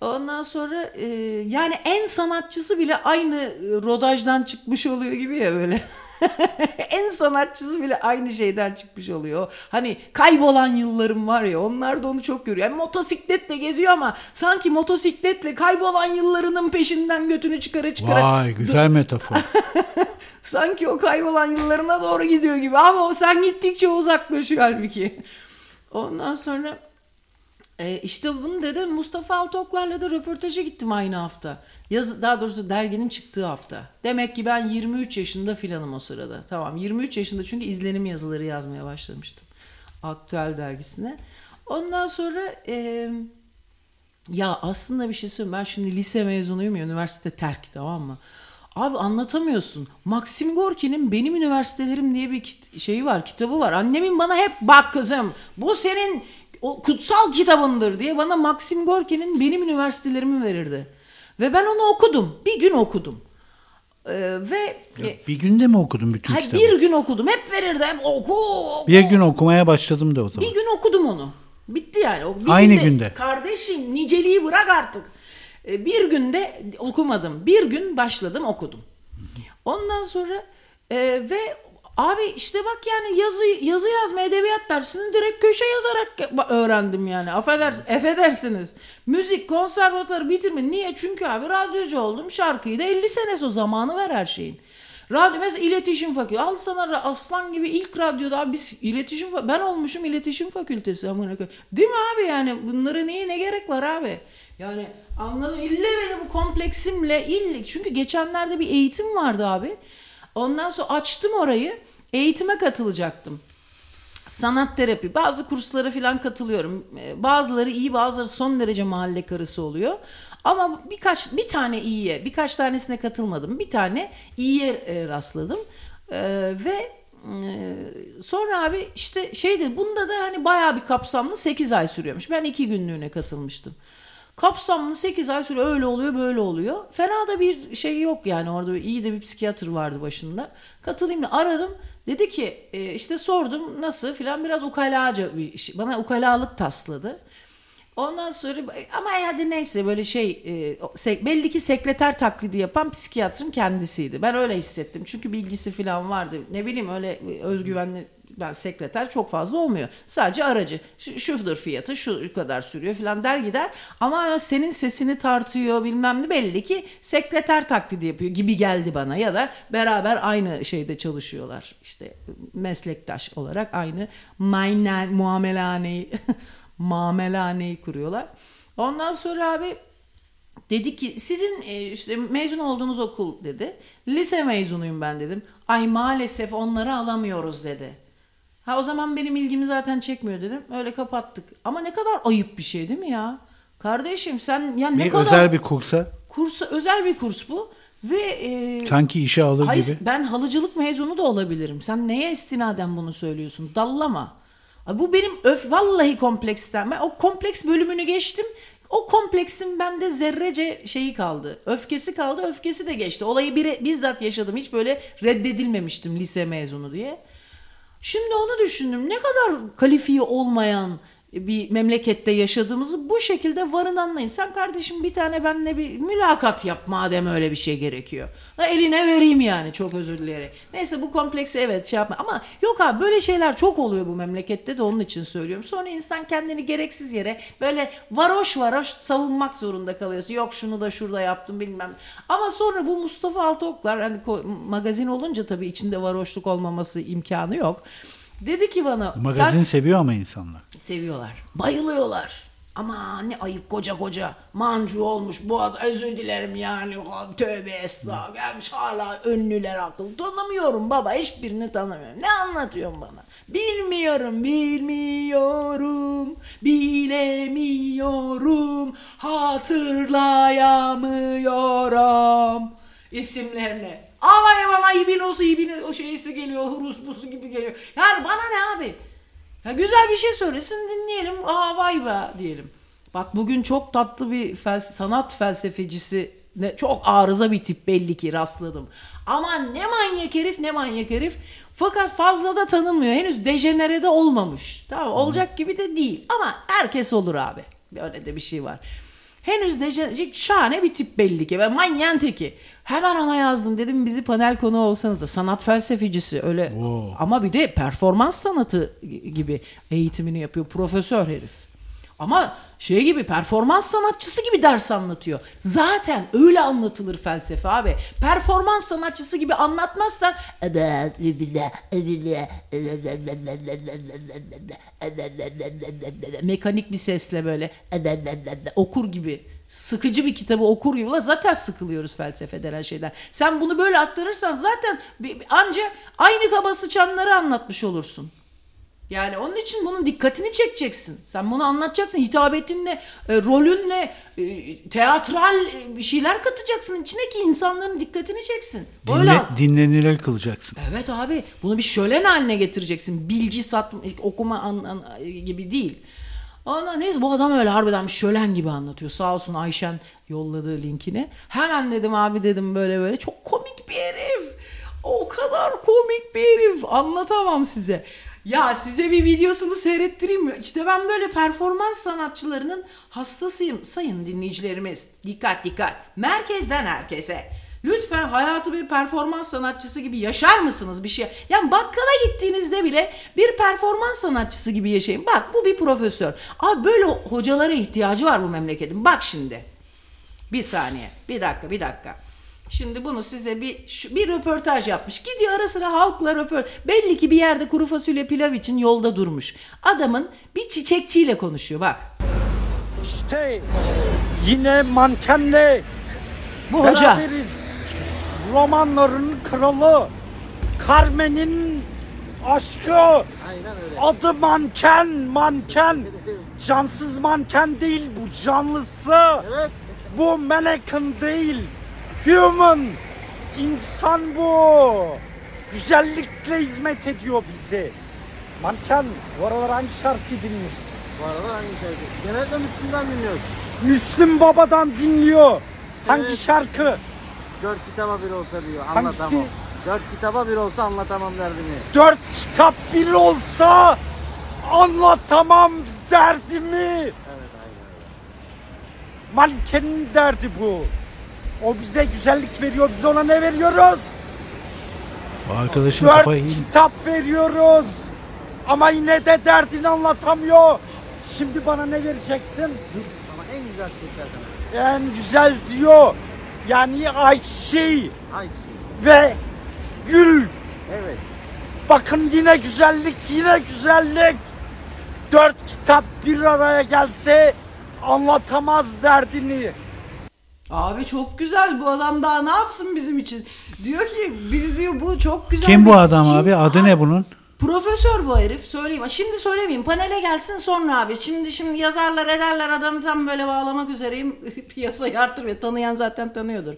Ondan sonra e, yani en sanatçısı bile aynı e, rodajdan çıkmış oluyor gibi ya böyle. <laughs> en sanatçısı bile aynı şeyden çıkmış oluyor. Hani kaybolan yıllarım var ya onlar da onu çok görüyor. Yani motosikletle geziyor ama sanki motosikletle kaybolan yıllarının peşinden götünü çıkara çıkara. Vay güzel metafor. <laughs> Sanki o kaybolan yıllarına doğru gidiyor gibi ama o sen gittikçe uzaklaşıyor halbuki. Ondan sonra e, işte bunu dedim Mustafa Altoklar'la da röportaja gittim aynı hafta. Yaz, daha doğrusu derginin çıktığı hafta. Demek ki ben 23 yaşında filanım o sırada. Tamam 23 yaşında çünkü izlenim yazıları yazmaya başlamıştım. Aktüel dergisine. Ondan sonra e, ya aslında bir şey söyleyeyim. Ben şimdi lise mezunuyum ya üniversite terk tamam mı? Abi anlatamıyorsun. Maxim Gorki'nin Benim Üniversitelerim diye bir kit- şeyi var, kitabı var. Annemin bana hep bak kızım bu senin o kutsal kitabındır diye bana Maxim Gorki'nin Benim Üniversitelerimi verirdi. Ve ben onu okudum. Bir gün okudum. Ee, ve e, bir günde mi okudun bütün hayır, kitabı? bir gün okudum. Hep verirdi. Hep oku, oku. Bir gün okumaya başladım da o zaman. Bir gün okudum onu. Bitti yani. O bir Aynı günde. Kardeşim niceliği bırak artık. E, Bir günde okumadım. Bir gün başladım okudum. Ondan sonra e, ve abi işte bak yani yazı yazı yazma edebiyat dersini direkt köşe yazarak öğrendim yani. Affedersiniz, affedersiniz. Müzik konservatuarı bitirme. Niye? Çünkü abi radyocu oldum. Şarkıyı da 50 senesi o zamanı ver her şeyin. Radyo mesela iletişim fakültesi. Al sana aslan gibi ilk radyoda biz iletişim ben olmuşum iletişim fakültesi amına. Değil mi abi yani bunlara niye ne gerek var abi? Yani anladım. İlle beni bu kompleksimle ille çünkü geçenlerde bir eğitim vardı abi. Ondan sonra açtım orayı. Eğitime katılacaktım. Sanat terapi. Bazı kurslara falan katılıyorum. Ee, Bazıları iyi, bazıları son derece mahalle karısı oluyor. Ama birkaç bir tane iyiye, birkaç tanesine katılmadım. Bir tane iyiye e, rastladım. Ee, ve e, sonra abi işte şeydi bunda da hani bayağı bir kapsamlı 8 ay sürüyormuş. Ben 2 günlüğüne katılmıştım. Kapsamlı 8 ay sürüyor öyle oluyor böyle oluyor. Fena da bir şey yok yani orada iyi de bir psikiyatr vardı başında. Katılayım da aradım. Dedi ki e, işte sordum nasıl filan biraz ukalaca bir şey. Bana ukalalık tasladı. Ondan sonra ama hadi neyse böyle şey e, belli ki sekreter taklidi yapan psikiyatrın kendisiydi. Ben öyle hissettim. Çünkü bilgisi falan vardı. Ne bileyim öyle e, özgüvenli ben sekreter çok fazla olmuyor. Sadece aracı. Şu, şudur fiyatı şu kadar sürüyor falan der gider. Ama senin sesini tartıyor bilmem ne belli ki sekreter taklidi yapıyor gibi geldi bana. Ya da beraber aynı şeyde çalışıyorlar. İşte meslektaş olarak aynı maynen, muamelehaneyi mamelaneyi <laughs> kuruyorlar. Ondan sonra abi dedi ki sizin e, işte mezun olduğunuz okul dedi. Lise mezunuyum ben dedim. Ay maalesef onları alamıyoruz dedi. Ha o zaman benim ilgimi zaten çekmiyor dedim. Öyle kapattık. Ama ne kadar ayıp bir şey değil mi ya? Kardeşim sen ya ne Bir kadar özel bir kursa kursa özel bir kurs bu ve e, sanki işe alır Hayır, gibi. ben halıcılık mezunu da olabilirim. Sen neye istinaden bunu söylüyorsun? Dallama. Bu benim öf vallahi kompleksten. Ben o kompleks bölümünü geçtim. O kompleksin bende zerrece şeyi kaldı. Öfkesi kaldı. Öfkesi de geçti. Olayı bire, bizzat yaşadım. Hiç böyle reddedilmemiştim lise mezunu diye. Şimdi onu düşündüm. Ne kadar kalifiye olmayan bir memlekette yaşadığımızı bu şekilde varın anlayın. Sen kardeşim bir tane benimle bir mülakat yap madem öyle bir şey gerekiyor. Da eline vereyim yani çok özür dileyerek. Neyse bu kompleksi evet şey yapma. Ama yok abi böyle şeyler çok oluyor bu memlekette de onun için söylüyorum. Sonra insan kendini gereksiz yere böyle varoş varoş savunmak zorunda kalıyorsun. Yok şunu da şurada yaptım bilmem. Ama sonra bu Mustafa Altıoklar hani magazin olunca tabii içinde varoşluk olmaması imkanı yok. Dedi ki bana Magazin sen seviyor ama insanlar. seviyorlar. Bayılıyorlar. Ama ne ayıp koca koca. Mancı olmuş bu adam özür dilerim yani. Tövbe estağfurullah gelmiş hala ünlüler akıllı tanımıyorum baba hiçbirini tanımıyorum. Ne anlatıyorsun bana? Bilmiyorum bilmiyorum. Bilemiyorum. Hatırlayamıyorum. İsimlerini ama bana ibin olsa ibin o şeysi geliyor hurus busu gibi geliyor yani bana ne abi ya güzel bir şey söylesin dinleyelim. Aa vay be diyelim. Bak bugün çok tatlı bir fels- sanat felsefecisi ne, çok arıza bir tip belli ki rastladım. Ama ne manyak herif ne manyak herif. Fakat fazla da tanınmıyor. Henüz dejenere de olmamış. Tamam olacak gibi de değil. Ama herkes olur abi. Öyle de bir şey var. Henüz de şahane bir tip belli ki ve manyağın teki. Hemen ona yazdım dedim bizi panel konu olsanız da sanat felsefecisi öyle Oo. ama bir de performans sanatı gibi eğitimini yapıyor profesör herif. Ama şey gibi performans sanatçısı gibi ders anlatıyor. Zaten öyle anlatılır felsefe abi. Performans sanatçısı gibi anlatmazsan mekanik bir sesle böyle okur gibi sıkıcı bir kitabı okur gibi Ulan zaten sıkılıyoruz felsefe denen şeyden. Sen bunu böyle aktarırsan zaten anca aynı kaba sıçanları anlatmış olursun. Yani onun için bunun dikkatini çekeceksin. Sen bunu anlatacaksın. Hitabetinle, e, rolünle, e, teatral e, bir şeyler katacaksın içine ki insanların dikkatini çeksin. Böyle Dinle, dinlenilir kılacaksın. Evet abi bunu bir şölen haline getireceksin. Bilgi satma, okuma an, an- gibi değil. Ona neyse bu adam öyle harbiden bir şölen gibi anlatıyor. Sağ olsun Ayşen yolladığı linkini. Hemen dedim abi dedim böyle böyle çok komik bir herif. O kadar komik bir herif. Anlatamam size. Ya size bir videosunu seyrettireyim mi? İşte ben böyle performans sanatçılarının hastasıyım. Sayın dinleyicilerimiz dikkat dikkat. Merkezden herkese. Lütfen hayatı bir performans sanatçısı gibi yaşar mısınız bir şey? Yani bakkala gittiğinizde bile bir performans sanatçısı gibi yaşayın. Bak bu bir profesör. Abi böyle hocalara ihtiyacı var bu memleketin. Bak şimdi. Bir saniye. Bir dakika, bir dakika. Şimdi bunu size bir şu- bir röportaj yapmış. Gidiyor ara sıra halkla röportaj. Belli ki bir yerde kuru fasulye pilav için yolda durmuş. Adamın bir çiçekçiyle konuşuyor bak. İşte yine mankenle Bu hoca. Romanların kralı Carmen'in aşkı. Adı manken, manken. Cansız manken değil bu canlısı. Bu mannequin değil. Human. İnsan bu. güzellikle hizmet ediyor bize. Manken bu aralar hangi şarkı dinliyorsun? Bu arada hangi şarkı? Genellikle Müslüm'den dinliyoruz. Müslüm Baba'dan dinliyor. Hangi Evet. şarkı? Dört kitaba bir olsa diyor. Hangisi? Anlatamam. Dört kitaba bir olsa anlatamam derdini. Dört kitap bir olsa anlatamam derdimi. Evet aynen. Mankenin derdi bu. O bize güzellik veriyor. Biz ona ne veriyoruz? Arkadaşın Dört kafayı kitap veriyoruz. Ama yine de derdini anlatamıyor. Şimdi bana ne vereceksin? Ama en güzel çiçeklerden. En güzel diyor. Yani ayçiçeği Ay çiçeği. ve gül. Evet. Bakın yine güzellik, yine güzellik. Dört kitap bir araya gelse anlatamaz derdini. Abi çok güzel bu adam daha ne yapsın bizim için? Diyor ki biz diyor bu çok güzel. Kim bu bir- adam Çin- abi? Adı ne bunun? Profesör bu herif söyleyeyim. Şimdi söylemeyeyim. Panele gelsin sonra abi. Şimdi şimdi yazarlar ederler adamı tam böyle bağlamak üzereyim. <laughs> Piyasayı artır ve tanıyan zaten tanıyordur.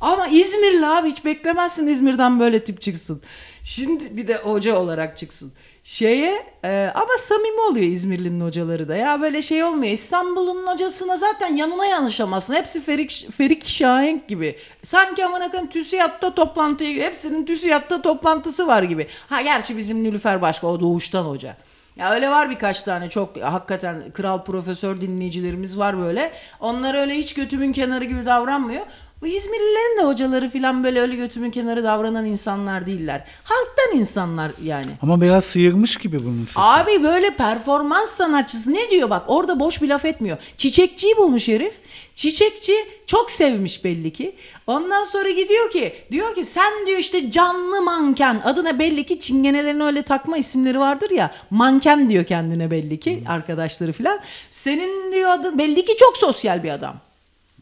Ama İzmirli abi hiç beklemezsin İzmir'den böyle tip çıksın. Şimdi bir de hoca olarak çıksın. Şeye e, ama samimi oluyor İzmirli'nin hocaları da. Ya böyle şey olmuyor. İstanbul'un hocasına zaten yanına yanlışamazsın. Hepsi Ferik, Ferik Şahenk gibi. Sanki amına koyayım TÜSİAD'da toplantıya hepsinin TÜSİAD'da toplantısı var gibi. Ha gerçi bizim Nülüfer başka o doğuştan hoca. Ya öyle var birkaç tane çok hakikaten kral profesör dinleyicilerimiz var böyle. Onlar öyle hiç götümün kenarı gibi davranmıyor. Bu İzmirlilerin de hocaları falan böyle öyle götümün kenarı davranan insanlar değiller. Halktan insanlar yani. Ama biraz sıyırmış gibi bunun sesi. Abi böyle performans sanatçısı ne diyor bak orada boş bir laf etmiyor. Çiçekçiyi bulmuş herif. Çiçekçi çok sevmiş belli ki. Ondan sonra gidiyor ki diyor ki sen diyor işte canlı manken adına belli ki çingenelerin öyle takma isimleri vardır ya manken diyor kendine belli ki arkadaşları filan. Senin diyor adın belli ki çok sosyal bir adam.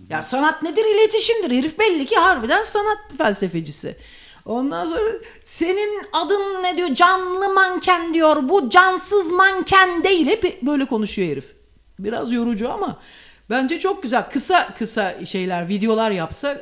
Ya sanat nedir? İletişimdir. Herif belli ki harbiden sanat felsefecisi. Ondan sonra senin adın ne diyor? Canlı manken diyor. Bu cansız manken değil. Hep böyle konuşuyor herif. Biraz yorucu ama bence çok güzel. Kısa kısa şeyler, videolar yapsa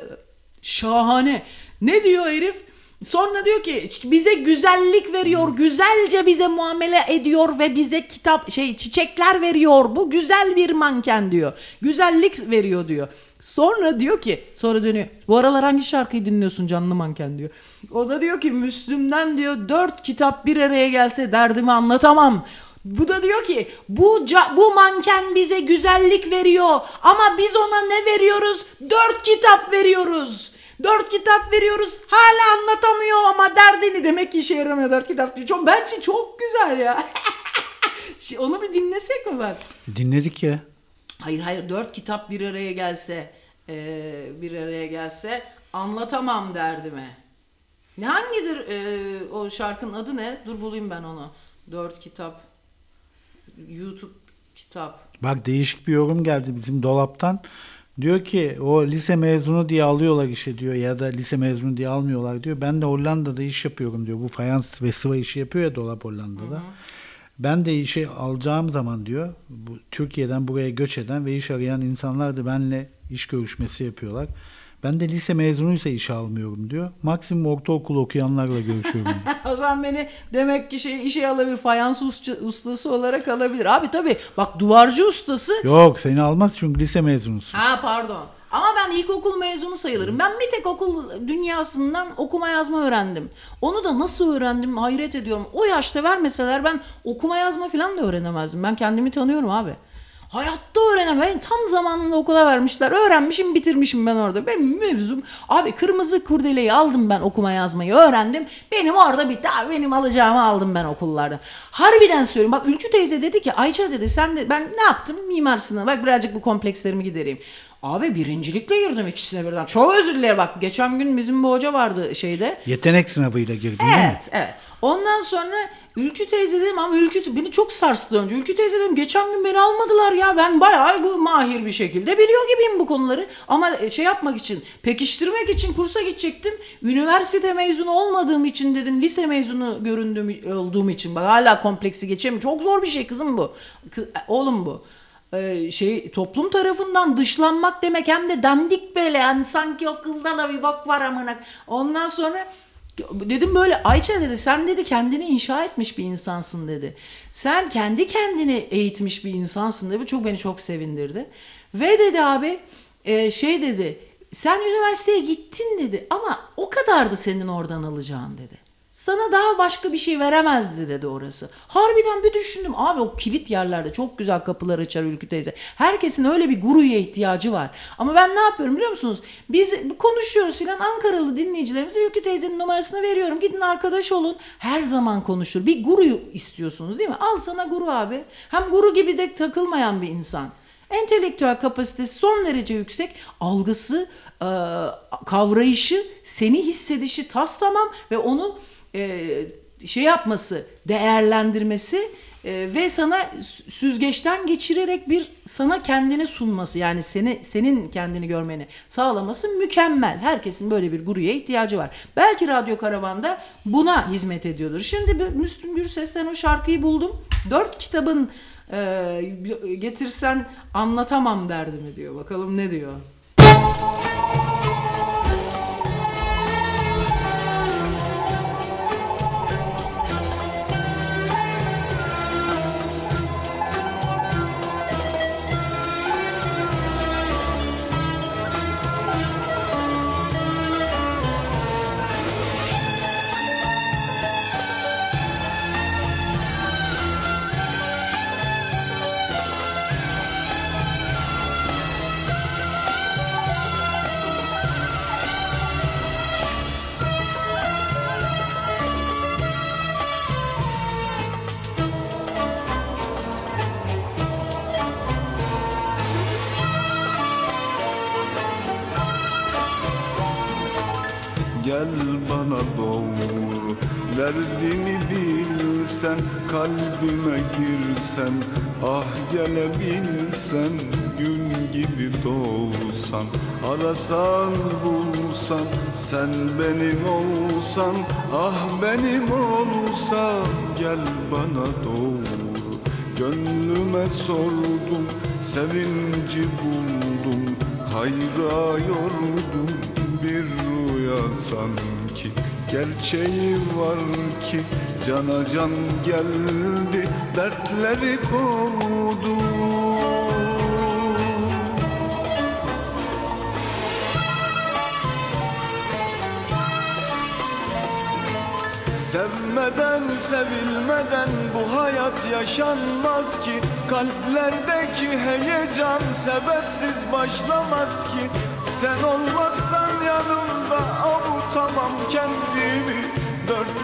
şahane. Ne diyor herif? Sonra diyor ki bize güzellik veriyor, güzelce bize muamele ediyor ve bize kitap şey çiçekler veriyor. Bu güzel bir manken diyor. Güzellik veriyor diyor. Sonra diyor ki, sonra dönüyor. Bu aralar hangi şarkıyı dinliyorsun canlı manken diyor. O da diyor ki Müslüm'den diyor dört kitap bir araya gelse derdimi anlatamam. Bu da diyor ki bu ca- bu manken bize güzellik veriyor ama biz ona ne veriyoruz? Dört kitap veriyoruz. Dört kitap veriyoruz hala anlatamıyor ama derdini demek ki işe yaramıyor dört kitap diyor. Çok, bence çok güzel ya. <laughs> Onu bir dinlesek mi bak? Dinledik ya. Hayır hayır dört kitap bir araya gelse eee, bir araya gelse anlatamam derdime. Ne hangidir eee, o şarkının adı ne? Dur bulayım ben onu. Dört kitap YouTube kitap. Bak değişik bir yorum geldi bizim dolaptan. Diyor ki o lise mezunu diye alıyorlar işe diyor ya da lise mezunu diye almıyorlar diyor. Ben de Hollanda'da iş yapıyorum diyor. Bu fayans ve sıva işi yapıyor ya dolap Hollanda'da. Ben de işe alacağım zaman diyor bu Türkiye'den buraya göç eden ve iş arayan insanlar da benimle iş görüşmesi yapıyorlar. Ben de lise mezunuysa işe almıyorum diyor. Maksimum ortaokul okuyanlarla görüşüyorum. <laughs> o zaman beni demek ki şey işe alabilir fayans ustası olarak alabilir. Abi tabii bak duvarcı ustası Yok seni almaz çünkü lise mezunusun. Ha pardon. Ama ben ilkokul mezunu sayılırım. Ben bir tek okul dünyasından okuma yazma öğrendim. Onu da nasıl öğrendim hayret ediyorum. O yaşta vermeseler ben okuma yazma falan da öğrenemezdim. Ben kendimi tanıyorum abi. Hayatta öğrenemem. Tam zamanında okula vermişler. Öğrenmişim bitirmişim ben orada. Benim mevzum. Abi kırmızı kurdeleyi aldım ben okuma yazmayı öğrendim. Benim orada bitti. Abi benim alacağımı aldım ben okullarda. Harbiden söylüyorum. Bak Ülkü teyze dedi ki Ayça dedi sen de ben ne yaptım mimar. Bak birazcık bu komplekslerimi gidereyim. Abi birincilikle girdim ikisine birden. Çok özür dilerim bak. Geçen gün bizim bir hoca vardı şeyde. Yetenek sınavıyla girdin değil mi? Evet, evet. Ondan sonra Ülkü teyze dedim ama Ülkü beni çok sarstı önce. Ülkü teyze dedim geçen gün beni almadılar ya. Ben bayağı bu mahir bir şekilde biliyor gibiyim bu konuları. Ama şey yapmak için, pekiştirmek için kursa gidecektim. Üniversite mezunu olmadığım için dedim, lise mezunu göründüğüm olduğum için. Bak hala kompleksi geçemiyorum. Çok zor bir şey kızım bu. Kı- oğlum bu Ee, şey toplum tarafından dışlanmak demek hem de dandik böyle yani sanki okulda da bir bok var amına. Ondan sonra Dedim böyle Ayça dedi sen dedi kendini inşa etmiş bir insansın dedi. Sen kendi kendini eğitmiş bir insansın dedi. Bu çok beni çok sevindirdi. Ve dedi abi e, şey dedi sen üniversiteye gittin dedi ama o kadardı senin oradan alacağın dedi. Sana daha başka bir şey veremezdi dedi orası. Harbiden bir düşündüm. Abi o kilit yerlerde çok güzel kapılar açar Ülkü teyze. Herkesin öyle bir guruya ihtiyacı var. Ama ben ne yapıyorum biliyor musunuz? Biz konuşuyoruz filan Ankaralı dinleyicilerimize Ülkü teyzenin numarasını veriyorum. Gidin arkadaş olun. Her zaman konuşur. Bir guru istiyorsunuz değil mi? Al sana guru abi. Hem guru gibi de takılmayan bir insan. Entelektüel kapasitesi son derece yüksek, algısı, kavrayışı, seni hissedişi tas tamam ve onu e, şey yapması, değerlendirmesi e, ve sana sü- süzgeçten geçirerek bir sana kendini sunması yani seni senin kendini görmeni sağlaması mükemmel. Herkesin böyle bir guruya ihtiyacı var. Belki Radyo Karavan'da buna hizmet ediyordur. Şimdi Müslüm Gürses'ten o şarkıyı buldum. Dört kitabın e, getirsen anlatamam derdimi diyor. Bakalım ne diyor. Ah gelebilsen Gün gibi doğsan Arasan bulsan Sen benim olsan Ah benim olsan Gel bana doğru. Gönlüme sordum Sevinci buldum Hayra yordum bir rüya sanki. Gerçeği var ki cana can geldi Dertleri kovdu Sevmeden sevilmeden bu hayat yaşanmaz ki. Kalplerdeki heyecan sebepsiz başlamaz ki. Sen olmazsan yanımda avutamam kendimi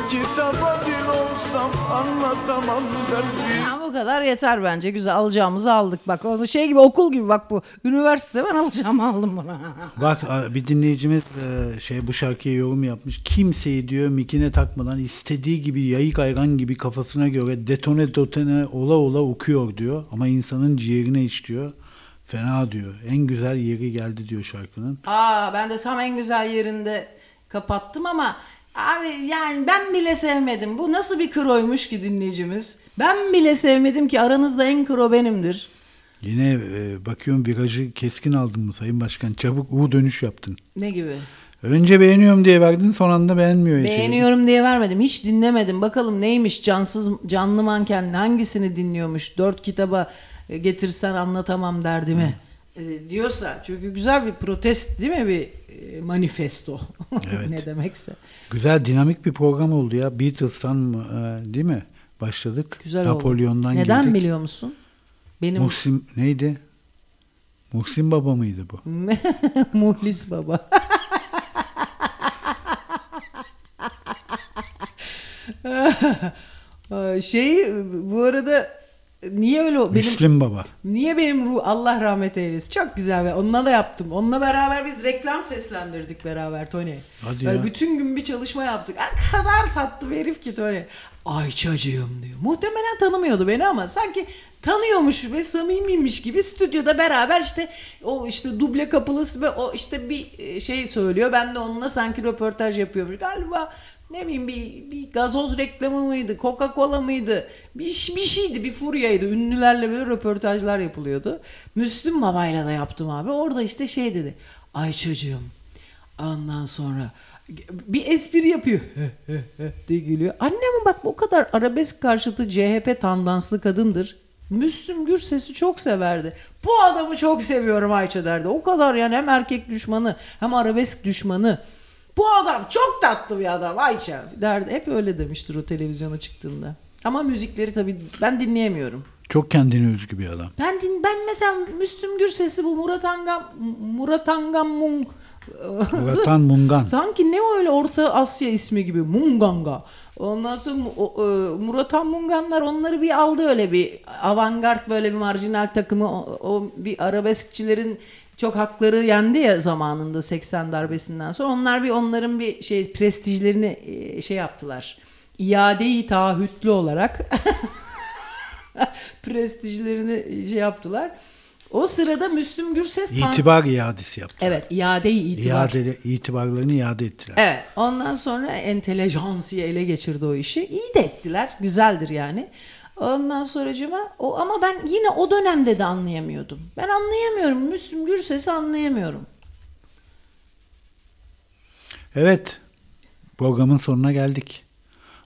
kitaba bir olsam anlatamam derdimi Ha, bu kadar yeter bence. Güzel alacağımızı aldık. Bak onu şey gibi okul gibi bak bu. Üniversite ben alacağımı aldım buna. <laughs> Bak bir dinleyicimiz e, şey bu şarkıya yorum yapmış. Kimseyi diyor mikine takmadan istediği gibi yayık ayran gibi kafasına göre detone detone ola ola okuyor diyor. Ama insanın ciğerine işliyor. Fena diyor. En güzel yeri geldi diyor şarkının. Aa ben de tam en güzel yerinde kapattım ama abi yani ben bile sevmedim. Bu nasıl bir kroymuş ki dinleyicimiz? Ben bile sevmedim ki aranızda en kro benimdir. Yine e, bakıyorum virajı keskin aldın mı Sayın Başkan? Çabuk U dönüş yaptın. Ne gibi? Önce beğeniyorum diye verdin son anda beğenmiyor. içeri. Beğeniyorum diye vermedim. Hiç dinlemedim. Bakalım neymiş cansız canlı manken hangisini dinliyormuş? Dört kitaba e, getirsen anlatamam derdimi. E, diyorsa çünkü güzel bir protest değil mi bir e, manifesto <laughs> Evet. ne demekse. Güzel dinamik bir program oldu ya. Beatles'tan e, değil mi? Başladık. Güzel Napolyon'dan oldu. Neden girdik. biliyor musun? Benim Muhsin neydi? Muhsin Baba mıydı bu? <laughs> Muhlis baba. <laughs> şey bu arada niye öyle benim Müslüm Baba. niye benim ruh Allah rahmet eylesin? Çok güzel ve onunla da yaptım. Onunla beraber biz reklam seslendirdik beraber Tony. Hadi Böyle ya. bütün gün bir çalışma yaptık. O kadar tatlı bir herif ki Tony. Ayçacığım diyor. Muhtemelen tanımıyordu beni ama sanki tanıyormuş ve samimiymiş gibi stüdyoda beraber işte o işte duble kapılı ve o işte bir e, şey söylüyor. Ben de onunla sanki röportaj yapıyormuş. Galiba ne bileyim bir, bir gazoz reklamı mıydı Coca-Cola mıydı bir, bir şeydi bir furyaydı ünlülerle böyle röportajlar yapılıyordu Müslüm Baba'yla da yaptım abi orada işte şey dedi Ayçacığım ondan sonra Bir espri yapıyor. diye gülüyor. Annem bak o kadar arabesk karşıtı CHP tandanslı kadındır. Müslüm Gürses'i çok severdi. Bu adamı çok seviyorum Ayça derdi. O kadar yani hem erkek düşmanı hem arabesk düşmanı. Bu adam çok tatlı bir adam Ayça derdi. Hep öyle demiştir o televizyona çıktığında. Ama müzikleri tabii ben dinleyemiyorum. Çok kendine özgü bir adam. Ben din, ben mesela Müslüm Gürses'i bu Murat Angam Murat Angam Mung Muratan Mungan. <laughs> Sanki ne o öyle Orta Asya ismi gibi Munganga. Ondan sonra e, Murat Han Munganlar onları bir aldı öyle bir avantgard böyle bir marjinal takımı o, o bir arabeskçilerin çok hakları yendi ya zamanında 80 darbesinden sonra. Onlar bir onların bir şey prestijlerini e, şey yaptılar. İade-i taahhütlü olarak <laughs> prestijlerini şey yaptılar. O sırada Müslüm Gürses İtibar iadesi yaptı. Evet, iade-i itibar. İadeli, itibarlarını iade ettiler. Evet. Ondan sonra entelejansiye ele geçirdi o işi. İyi de ettiler. Güzeldir yani. Ondan sonracıma o ama ben yine o dönemde de anlayamıyordum. Ben anlayamıyorum. Müslüm Gürses'i anlayamıyorum. Evet. Programın sonuna geldik.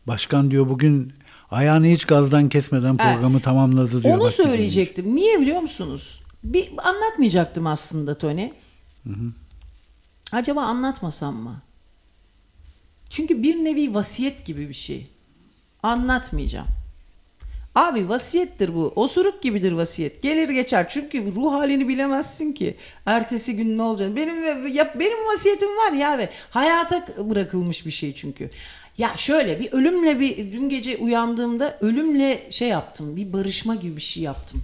Başkan diyor bugün ayağını hiç gazdan kesmeden programı tamamladı diyor. Onu söyleyecektim. Niye biliyor musunuz? Bir anlatmayacaktım aslında Tony. Acaba anlatmasam mı? Çünkü bir nevi vasiyet gibi bir şey. Anlatmayacağım. Abi vasiyettir bu. Osuruk gibidir vasiyet. Gelir geçer. Çünkü ruh halini bilemezsin ki. Ertesi gün ne olacak? Benim ya, benim vasiyetim var ya ve hayata bırakılmış bir şey çünkü. Ya şöyle bir ölümle bir dün gece uyandığımda ölümle şey yaptım. Bir barışma gibi bir şey yaptım.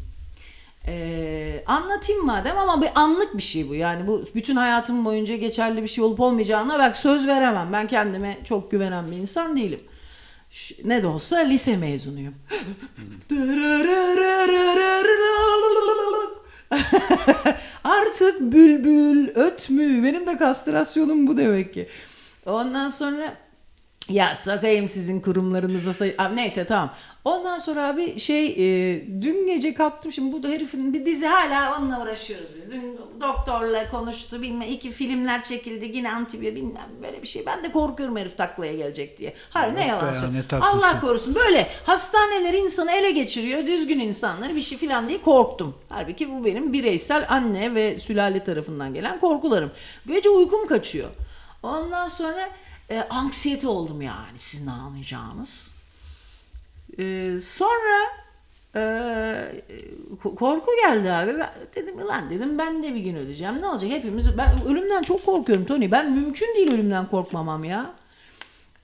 Ee, anlatayım madem ama bir anlık bir şey bu. Yani bu bütün hayatım boyunca geçerli bir şey olup olmayacağına bak söz veremem. Ben kendime çok güvenen bir insan değilim. Ne de olsa lise mezunuyum. <laughs> Artık bülbül, ötmü. Benim de kastrasyonum bu demek ki. Ondan sonra ya sakayım sizin kurumlarınıza say neyse tamam. Ondan sonra abi şey e, dün gece kalktım şimdi bu da herifin bir dizi hala onunla uğraşıyoruz biz. Dün doktorla konuştu bilmem iki filmler çekildi yine antibiyotik bilmem böyle bir şey. Ben de korkuyorum herif taklaya gelecek diye. Hayır ne yalan söylüyorum. Allah korusun böyle hastaneler insanı ele geçiriyor düzgün insanları bir şey filan diye korktum. Halbuki bu benim bireysel anne ve sülale tarafından gelen korkularım. Gece uykum kaçıyor. Ondan sonra e, anksiyete oldum yani sizin anlayacağınız. E, sonra e, ko- korku geldi abi. Ben dedim ulan dedim ben de bir gün öleceğim. Ne olacak hepimiz ben ölümden çok korkuyorum Tony. Ben mümkün değil ölümden korkmamam ya.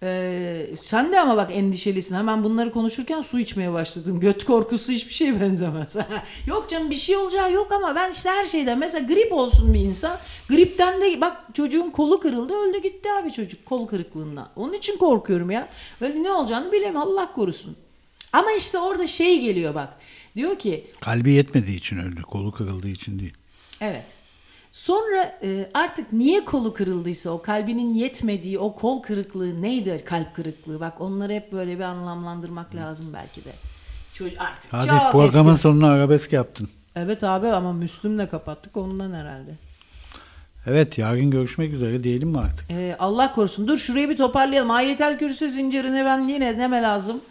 Ee, sen de ama bak endişelisin. Hemen bunları konuşurken su içmeye başladın. Göt korkusu hiçbir şeye benzemez. <laughs> yok canım bir şey olacağı yok ama ben işte her şeyden mesela grip olsun bir insan. Gripten de bak çocuğun kolu kırıldı öldü gitti abi çocuk kol kırıklığından. Onun için korkuyorum ya. Böyle ne olacağını bilemem Allah korusun. Ama işte orada şey geliyor bak. Diyor ki Kalbi yetmediği için öldü. Kolu kırıldığı için değil. Evet. Sonra e, artık niye kolu kırıldıysa o kalbinin yetmediği o kol kırıklığı neydi kalp kırıklığı bak onları hep böyle bir anlamlandırmak lazım belki de. Çocuk artık Hadi programın eski. sonuna arabesk yaptın. Evet abi ama Müslüm'le kapattık ondan herhalde. Evet yarın görüşmek üzere diyelim mi artık? E, Allah korusun dur şurayı bir toparlayalım. Ayetel Kürsü zincirini ben yine deme lazım.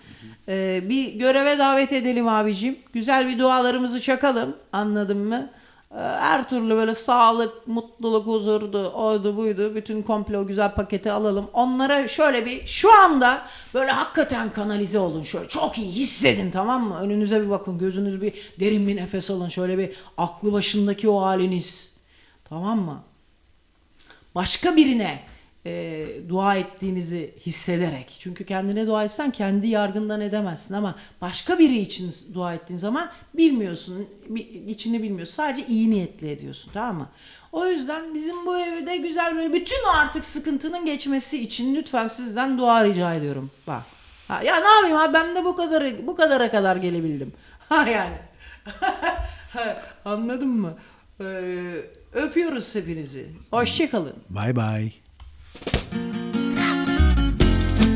E, bir göreve davet edelim abicim. Güzel bir dualarımızı çakalım anladın mı? E, her türlü böyle sağlık, mutluluk, huzurdu, oydu buydu. Bütün komple o güzel paketi alalım. Onlara şöyle bir şu anda böyle hakikaten kanalize olun. Şöyle çok iyi hissedin tamam mı? Önünüze bir bakın. Gözünüz bir derin bir nefes alın. Şöyle bir aklı başındaki o haliniz. Tamam mı? başka birine e, dua ettiğinizi hissederek. Çünkü kendine dua etsen kendi yargından edemezsin ama başka biri için dua ettiğin zaman bilmiyorsun, bi- içini bilmiyorsun. Sadece iyi niyetli ediyorsun tamam mı? O yüzden bizim bu evde güzel böyle bütün artık sıkıntının geçmesi için lütfen sizden dua rica ediyorum. Bak. Ha, ya ne yapayım abi ben de bu kadar bu kadara kadar gelebildim. <laughs> Ha yani. <laughs> Anladın mı? Ee, öpüyoruz hepinizi. Hoşçakalın. Bay bay.